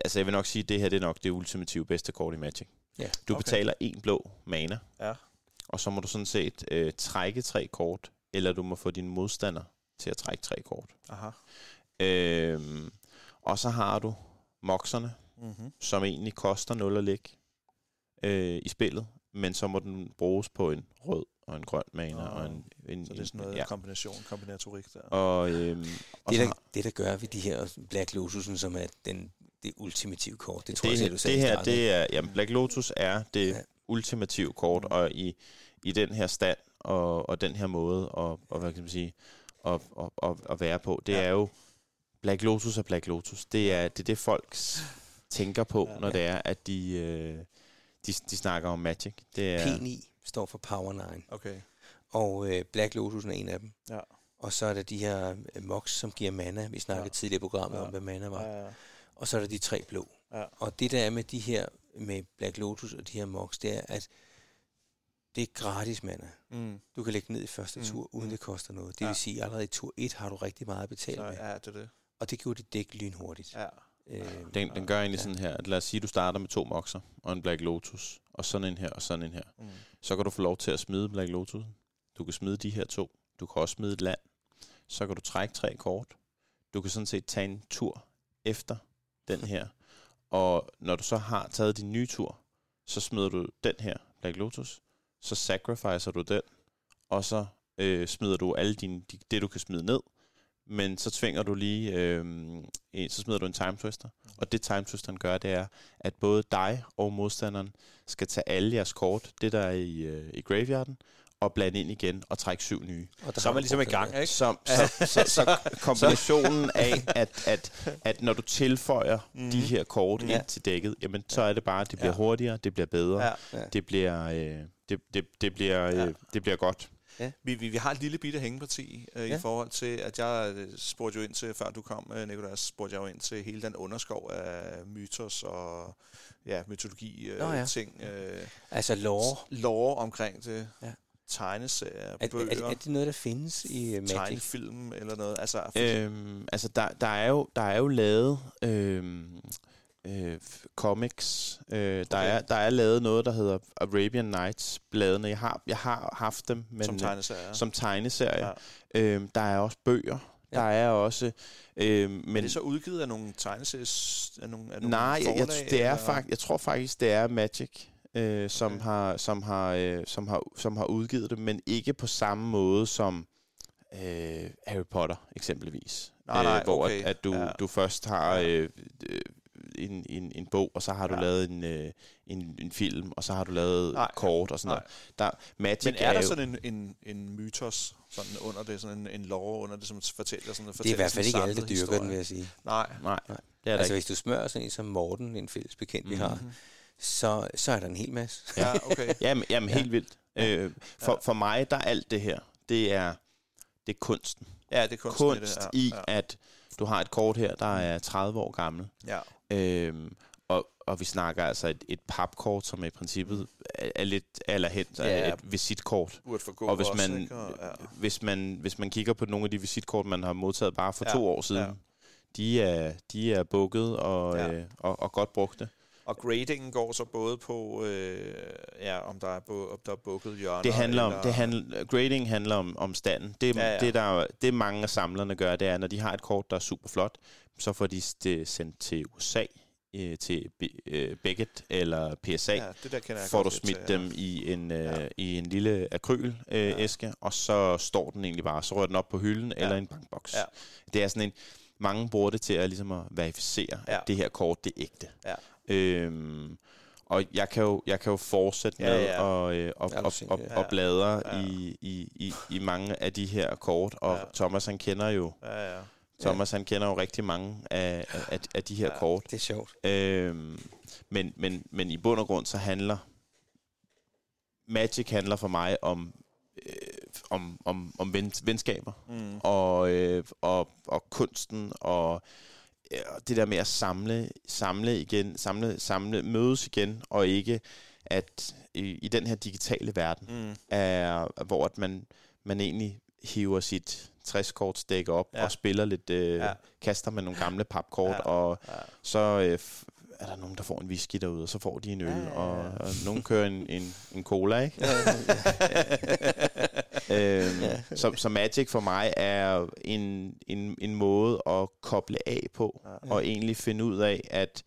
Altså, jeg vil nok sige, at det her det er nok det ultimative bedste kort i Magic. Ja. Du Okay. betaler en blå mana, Ja. og så må du sådan set øh, trække tre kort, eller du må få din modstander til at trække tre kort. Aha. Øh, og så har du mokserne, Mm-hmm. som egentlig koster 0 at lægge øh, i spillet, men så må den bruges på en rød og en grøn mana. Nå, og en, en, Så det er sådan noget ja. kombination, kombinatorik der. Og, øhm, og Det der, har- det, der gør ved de her Black Lotus'en, som er den, det ultimative kort, det tror det, jeg selv, du sagde det her, starten, det er, jamen Black Lotus er det Ja. ultimative kort, og i, i den her stand, og, og den her måde, og, og hvad kan man sige, at, at, at, at være på, det ja. er jo, Black Lotus er Black Lotus. Det er det, er det folk tænker på, Ja. når det er, at de, øh, de, de snakker om Magic. Det er, P9 står for Power 9, Okay. og øh, Black Lotus er en af dem. Ja. Og så er der de her øh, mox, som giver mana. Vi snakkede Ja. ja. tidligere i programmet Ja. om, hvad mana var. Ja, ja. Og så er der de tre blå. Ja. Og det der er med de her, med Black Lotus og de her mox, det er, at det er gratis mana. Mm. Du kan lægge ned i første Mm. tur, uden Mm. det koster noget. Det Ja. vil sige, at allerede i tur 1 har du rigtig meget at betale Så, med. ja, det er det. Og det gjorde dit dæk lynhurtigt. Ja. Øh, den, den gør egentlig Ja. sådan her, at lad os sige, at du starter med to mokser, og en Black Lotus, og sådan en her, og sådan en her. Mm. så kan du få lov til at smide Black Lotus. Du kan smide de her to. Du kan også smide et land. Så kan du trække tre kort. Du kan sådan set tage en tur efter den <laughs> her. Og når du så har taget din nye tur, så smider du den her Black Lotus. Så sacrificer du den. Og så øh, smider du alle dine, de, det, du kan smide ned. Men så tvinger du lige, øh, så smider du en time twister. Og det time twisteren gør, det er, at både dig og modstanderen skal tage alle jeres kort, det der er i, øh, i graveyarden, og blande ind igen og trække syv nye. og Så er man ligesom i gang, ikke? Så, så, så, <laughs> så kombinationen af, at, at, at når du tilføjer Mhm. de her kort Ja. ind til dækket, jamen så er det bare, at det bliver Ja. hurtigere, det bliver bedre, Ja. Ja. det bliver, øh, det, det, det, bliver, Ja. øh, det bliver godt. Vi, vi, vi har et lille bitte hængeparti øh, ja. Ja. i forhold til, at jeg øh, spurgte jo ind til, før du kom, øh, Nicolas, spurgte jeg jo ind til hele den underskov af mytos og ja, mytologi øh, Nå ja. ting. Øh, Altså lore. lore omkring det. Ja. Tegneserier, Er, er, bøger, er, er det noget, der findes i uh, Magic? tegnefilm eller noget. Altså, Øhm, altså, der, der, er jo, der er jo lavet øhm, øh, comics. Øh, der, Okay. er, der er lavet noget, der hedder Arabian Nights bladene. Jeg har, jeg har haft dem, men, som øh, tegneserier. som tegneserier. Ja. Øhm, der er også bøger. Der er også... Øhm, Men er det så udgivet af nogle tegneserier? Af nogle, af nogle nej, jeg, jeg, forlag, det er eller? fakt, jeg tror faktisk, det er Magic, øh, som, Okay. har, som, har, øh, som, har, som har udgivet det, men ikke på samme måde som øh, Harry Potter eksempelvis. Nej, nej, øh, hvor okay. at, at du, Ja. du først har øh, øh, en, en, en bog, og så har du Ja. lavet en, øh, en, en film, og så har du lavet Nej. kort og sådan Nej. noget. Der, Magic Men er der jo, sådan en, en, en mytos sådan under det, sådan en, en lore under det, som fortæller sådan Det er i hvert fald ikke alle, der dyrker den, historie? vil jeg sige. Nej. Nej, Nej. det er Altså ikke. hvis du smører sådan en som Morten, en fælles bekendt, vi Mhm. har, så, så er der en hel masse. Ja, okay. <laughs> Jamen, jamen Ja. helt vildt. Øh, for, Ja. for mig, der er alt det her, det er, det er kunsten. Ja, det er kunsten Kunst i det. i, Ja, ja. at du har et kort her, der er 30 år gammel. ja. Øhm, og, og vi snakker altså et, et papkort, som i princippet er, er lidt allerhen Ja. ja. et visitkort. Og hvis man, ikke? Og, ja. hvis, man, hvis man kigger på nogle af de visitkort, man har modtaget bare for Ja, to år siden, ja. de, er, de er bukket og, ja. øh, og, og godt brugte. Og gradingen går så både på, øh, ja, om der er, bu- om der er bukket hjørner. Det handler om, eller, det handler, grading handler om, om standen. Det, Ja, ja, ja. ja. Det, der, det mange af samlerne gør, det er, når de har et kort, der er super flot, så får de det sendt til USA, øh, til øh, Beckett eller PSA. Ja, det der kender jeg får du smidt til, dem i en, øh, Ja. ja. i en lille akryl øh, Ja. ja. æske, og så står den egentlig bare, så rører den op på hylden Ja. ja. eller en bankboks. Ja. Det er sådan en, mange bruger det til at, ligesom at verificere, Ja. at det her kort, det er ægte. Ja. Øhm, og jeg kan jo, jeg kan jo fortsætte Ja, med ja. at øh, og, og, og, og bladre Ja. i, i, i, i mange af de her kort, og Ja. Thomas han kender jo Ja, ja. Thomas han kender jo rigtig mange af, af, af de her Ja. kort. Det er sjovt. Øhm, men, men, men i bund og grund så handler Magic handler for mig om øh, om, om, om ven, venskaber Mm. og, øh, og, og kunsten og det der med at samle, samle igen, samle, samle, mødes igen, og ikke at i, i den her digitale verden, Mm. er, hvor at man, man egentlig hiver sit 60-korts dæk op Ja. og spiller lidt, øh, Ja. kaster med nogle gamle papkort, Ja. og Ja. så øh, er der nogen, der får en whisky derude, og så får de en øl, Ja, ja, ja. Og, og nogen kører en, en, en cola, ikke? <laughs> øhm, Ja. så, så Magic for mig er en, en, en måde at koble af på, Ja. ja. og egentlig finde ud af, at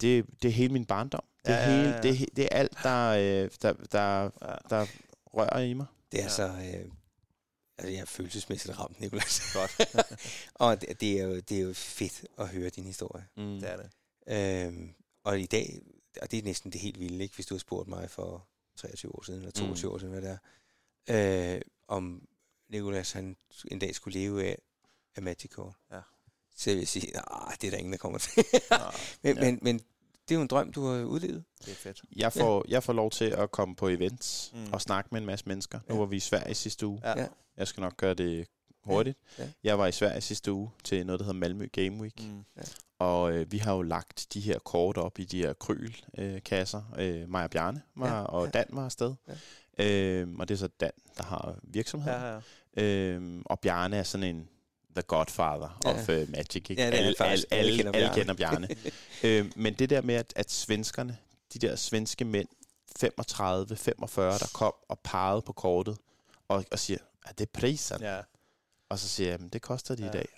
det, det er hele min barndom. Det er, Ja, ja, ja, hele, ja. det, det er alt, der, øh, der, der, Ja. der rører i mig. Det er Ja. så... Øh, altså, jeg er følelsesmæssigt ramt, Nicolas. Godt. <laughs> og det, det, er jo, det er jo fedt at høre din historie. Mm. Det er det. Øhm, og i dag, og det er næsten det helt vilde, ikke? hvis du har spurgt mig for 23 år siden, eller 22 mm. år siden, hvad det er, øh, om Nicolas han en dag skulle leve af, af Magic Kort. Ja. Så vil jeg sige, nej, det er der ingen, der kommer til. <laughs> Men, Ja. men, men det er jo en drøm, du har udlevet. det er fedt. Jeg får, jeg får lov til at komme på events Mm. og snakke med en masse mennesker. Nu Ja. var vi i Sverige sidste uge. Ja. Ja. Jeg skal nok gøre det hurtigt. Ja. Ja. Jeg var i Sverige sidste uge til noget, der hedder Malmø Game Week. Mm. Og øh, vi har jo lagt de her kort op i de her kryl-kasser. Øh, Maja Bjarne var, Ja, ja, og ja. Dan var afsted. Ja. Øh, og det er så Dan, der har virksomheden. Ja, Ja. ja. Øh, og Bjarne er sådan en the godfather Ja. ja. of uh, Magic. Ikke? Ja, det er alle, faktisk. alle, Alle alle, kender Bjarne. kender Bjarne. <laughs> øh, men det der med, at, at svenskerne, de der svenske mænd, 35, 45, der kom og pegede på kortet, og, og siger, at det er prisen. Ja. Og så siger jeg, "Men det koster de Ja. i dag.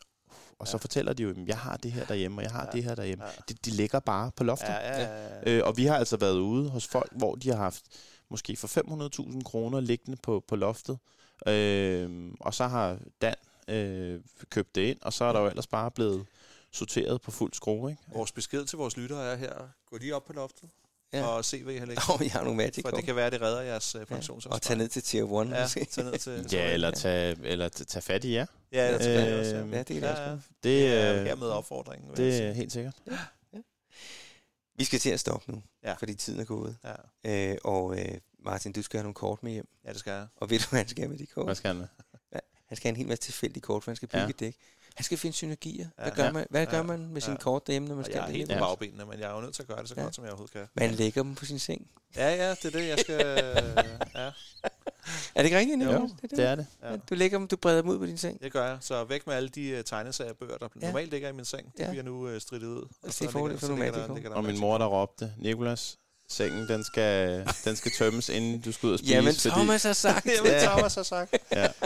Og så Ja. fortæller de jo, "Jamen, jeg har det her derhjemme, og jeg har Ja. det her derhjemme. Ja. De, de ligger bare på loftet. Ja, ja, ja, ja. Øh, og vi har altså været ude hos folk, hvor de har haft måske for 500.000 kroner liggende på, på loftet. Øh, og så har Dan øh, købt det ind, og så er der jo ellers bare blevet sorteret på fuld skrue. Ikke? Vores besked til vores lyttere er her. Gå lige op på loftet Ja. ja. og se, hvad I har liggende. Og vi har nogle Magic For det kan være, at det redder jeres uh, ja. pensionsopsparing. Og tage ned til Tier 1. Ja, måske. tage ned til... Ja, eller tage, eller tage fat i jer. Ja, eller tilbage Øh, også. Ja. Ja, det det ja, ja. være. Det, er øh, hermed opfordringen. jeg det er helt sikkert. Vi skal til at stoppe nu, Ja. fordi tiden er gået. Ja. Øh, og øh, Martin, du skal have nogle kort med hjem. ja, det skal jeg. Og ved du, hvad han skal have med de kort? Hvad skal han med? Han skal have en hel masse tilfældige kort, for han skal bygge Ja. ja. et dæk. Han skal finde synergier. Hvad gør Ja. man, hvad gør Ja. man med sine Ja. kort derhjemme, når man Og skal jeg er det helt på bagbenene, men jeg er jo nødt til at gøre det så Ja. godt, som jeg overhovedet kan. Man lægger dem på sin seng. Ja, ja, det er det, jeg skal... ja, Er det ikke rigtigt? Jo, Nicolas? Det er det. ja. Du lægger dem, du breder dem ud på din seng. Det gør jeg. Så væk med alle de uh, tegneseriebøger, der Ja. normalt ligger i min seng. De Ja. bliver nu uh, strittet ud. det så er fordel ligger- for der Og min mor, der råbte, Nikolas, sengen, den skal, den skal tømmes, inden du skal ud og spise. Jamen, fordi, Thomas har sagt <laughs> Jamen, det. Thomas har sagt. Ja. <laughs>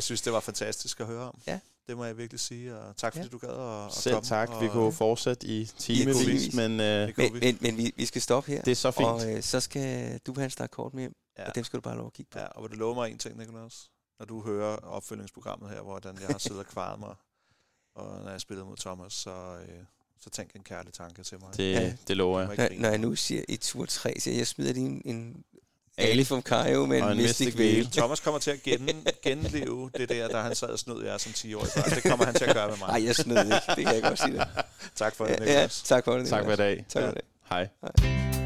Jeg synes, det var fantastisk at høre om. Ja. Det må jeg virkelig sige. Og tak fordi Ja. du gad at, at Selv komme. tak. Og, Vi kunne fortsætte i timevis, men øh, kunne Men, vi. men, men vi, vi skal stoppe her. det er så fint. Og øh, så skal du have en stak kort med hjem, Ja. og dem skal du bare lov at kigge på. Ja, og vil du love mig en ting, Nicolas? Når du hører opfølgningsprogrammet her, hvordan jeg har siddet og kvaret mig, og når jeg spillede mod Thomas, så, øh, så tænk en kærlig tanke til mig. Det, Ja. det lover jeg. Når, når jeg nu siger et tur 3, så jeg smider lige en, en Ali from Cairo med Og en Mystic Mystic Veil. Veil. Thomas kommer til at gen, genleve det der, der han sad og snød jer som 10-årig børn. Det kommer han til at gøre med mig. Nej, jeg snød ikke. Det kan jeg godt sige dig. Tak for det, Ja, ja, tak for det. Tak for i dag. Tak for det. Hej. Hej.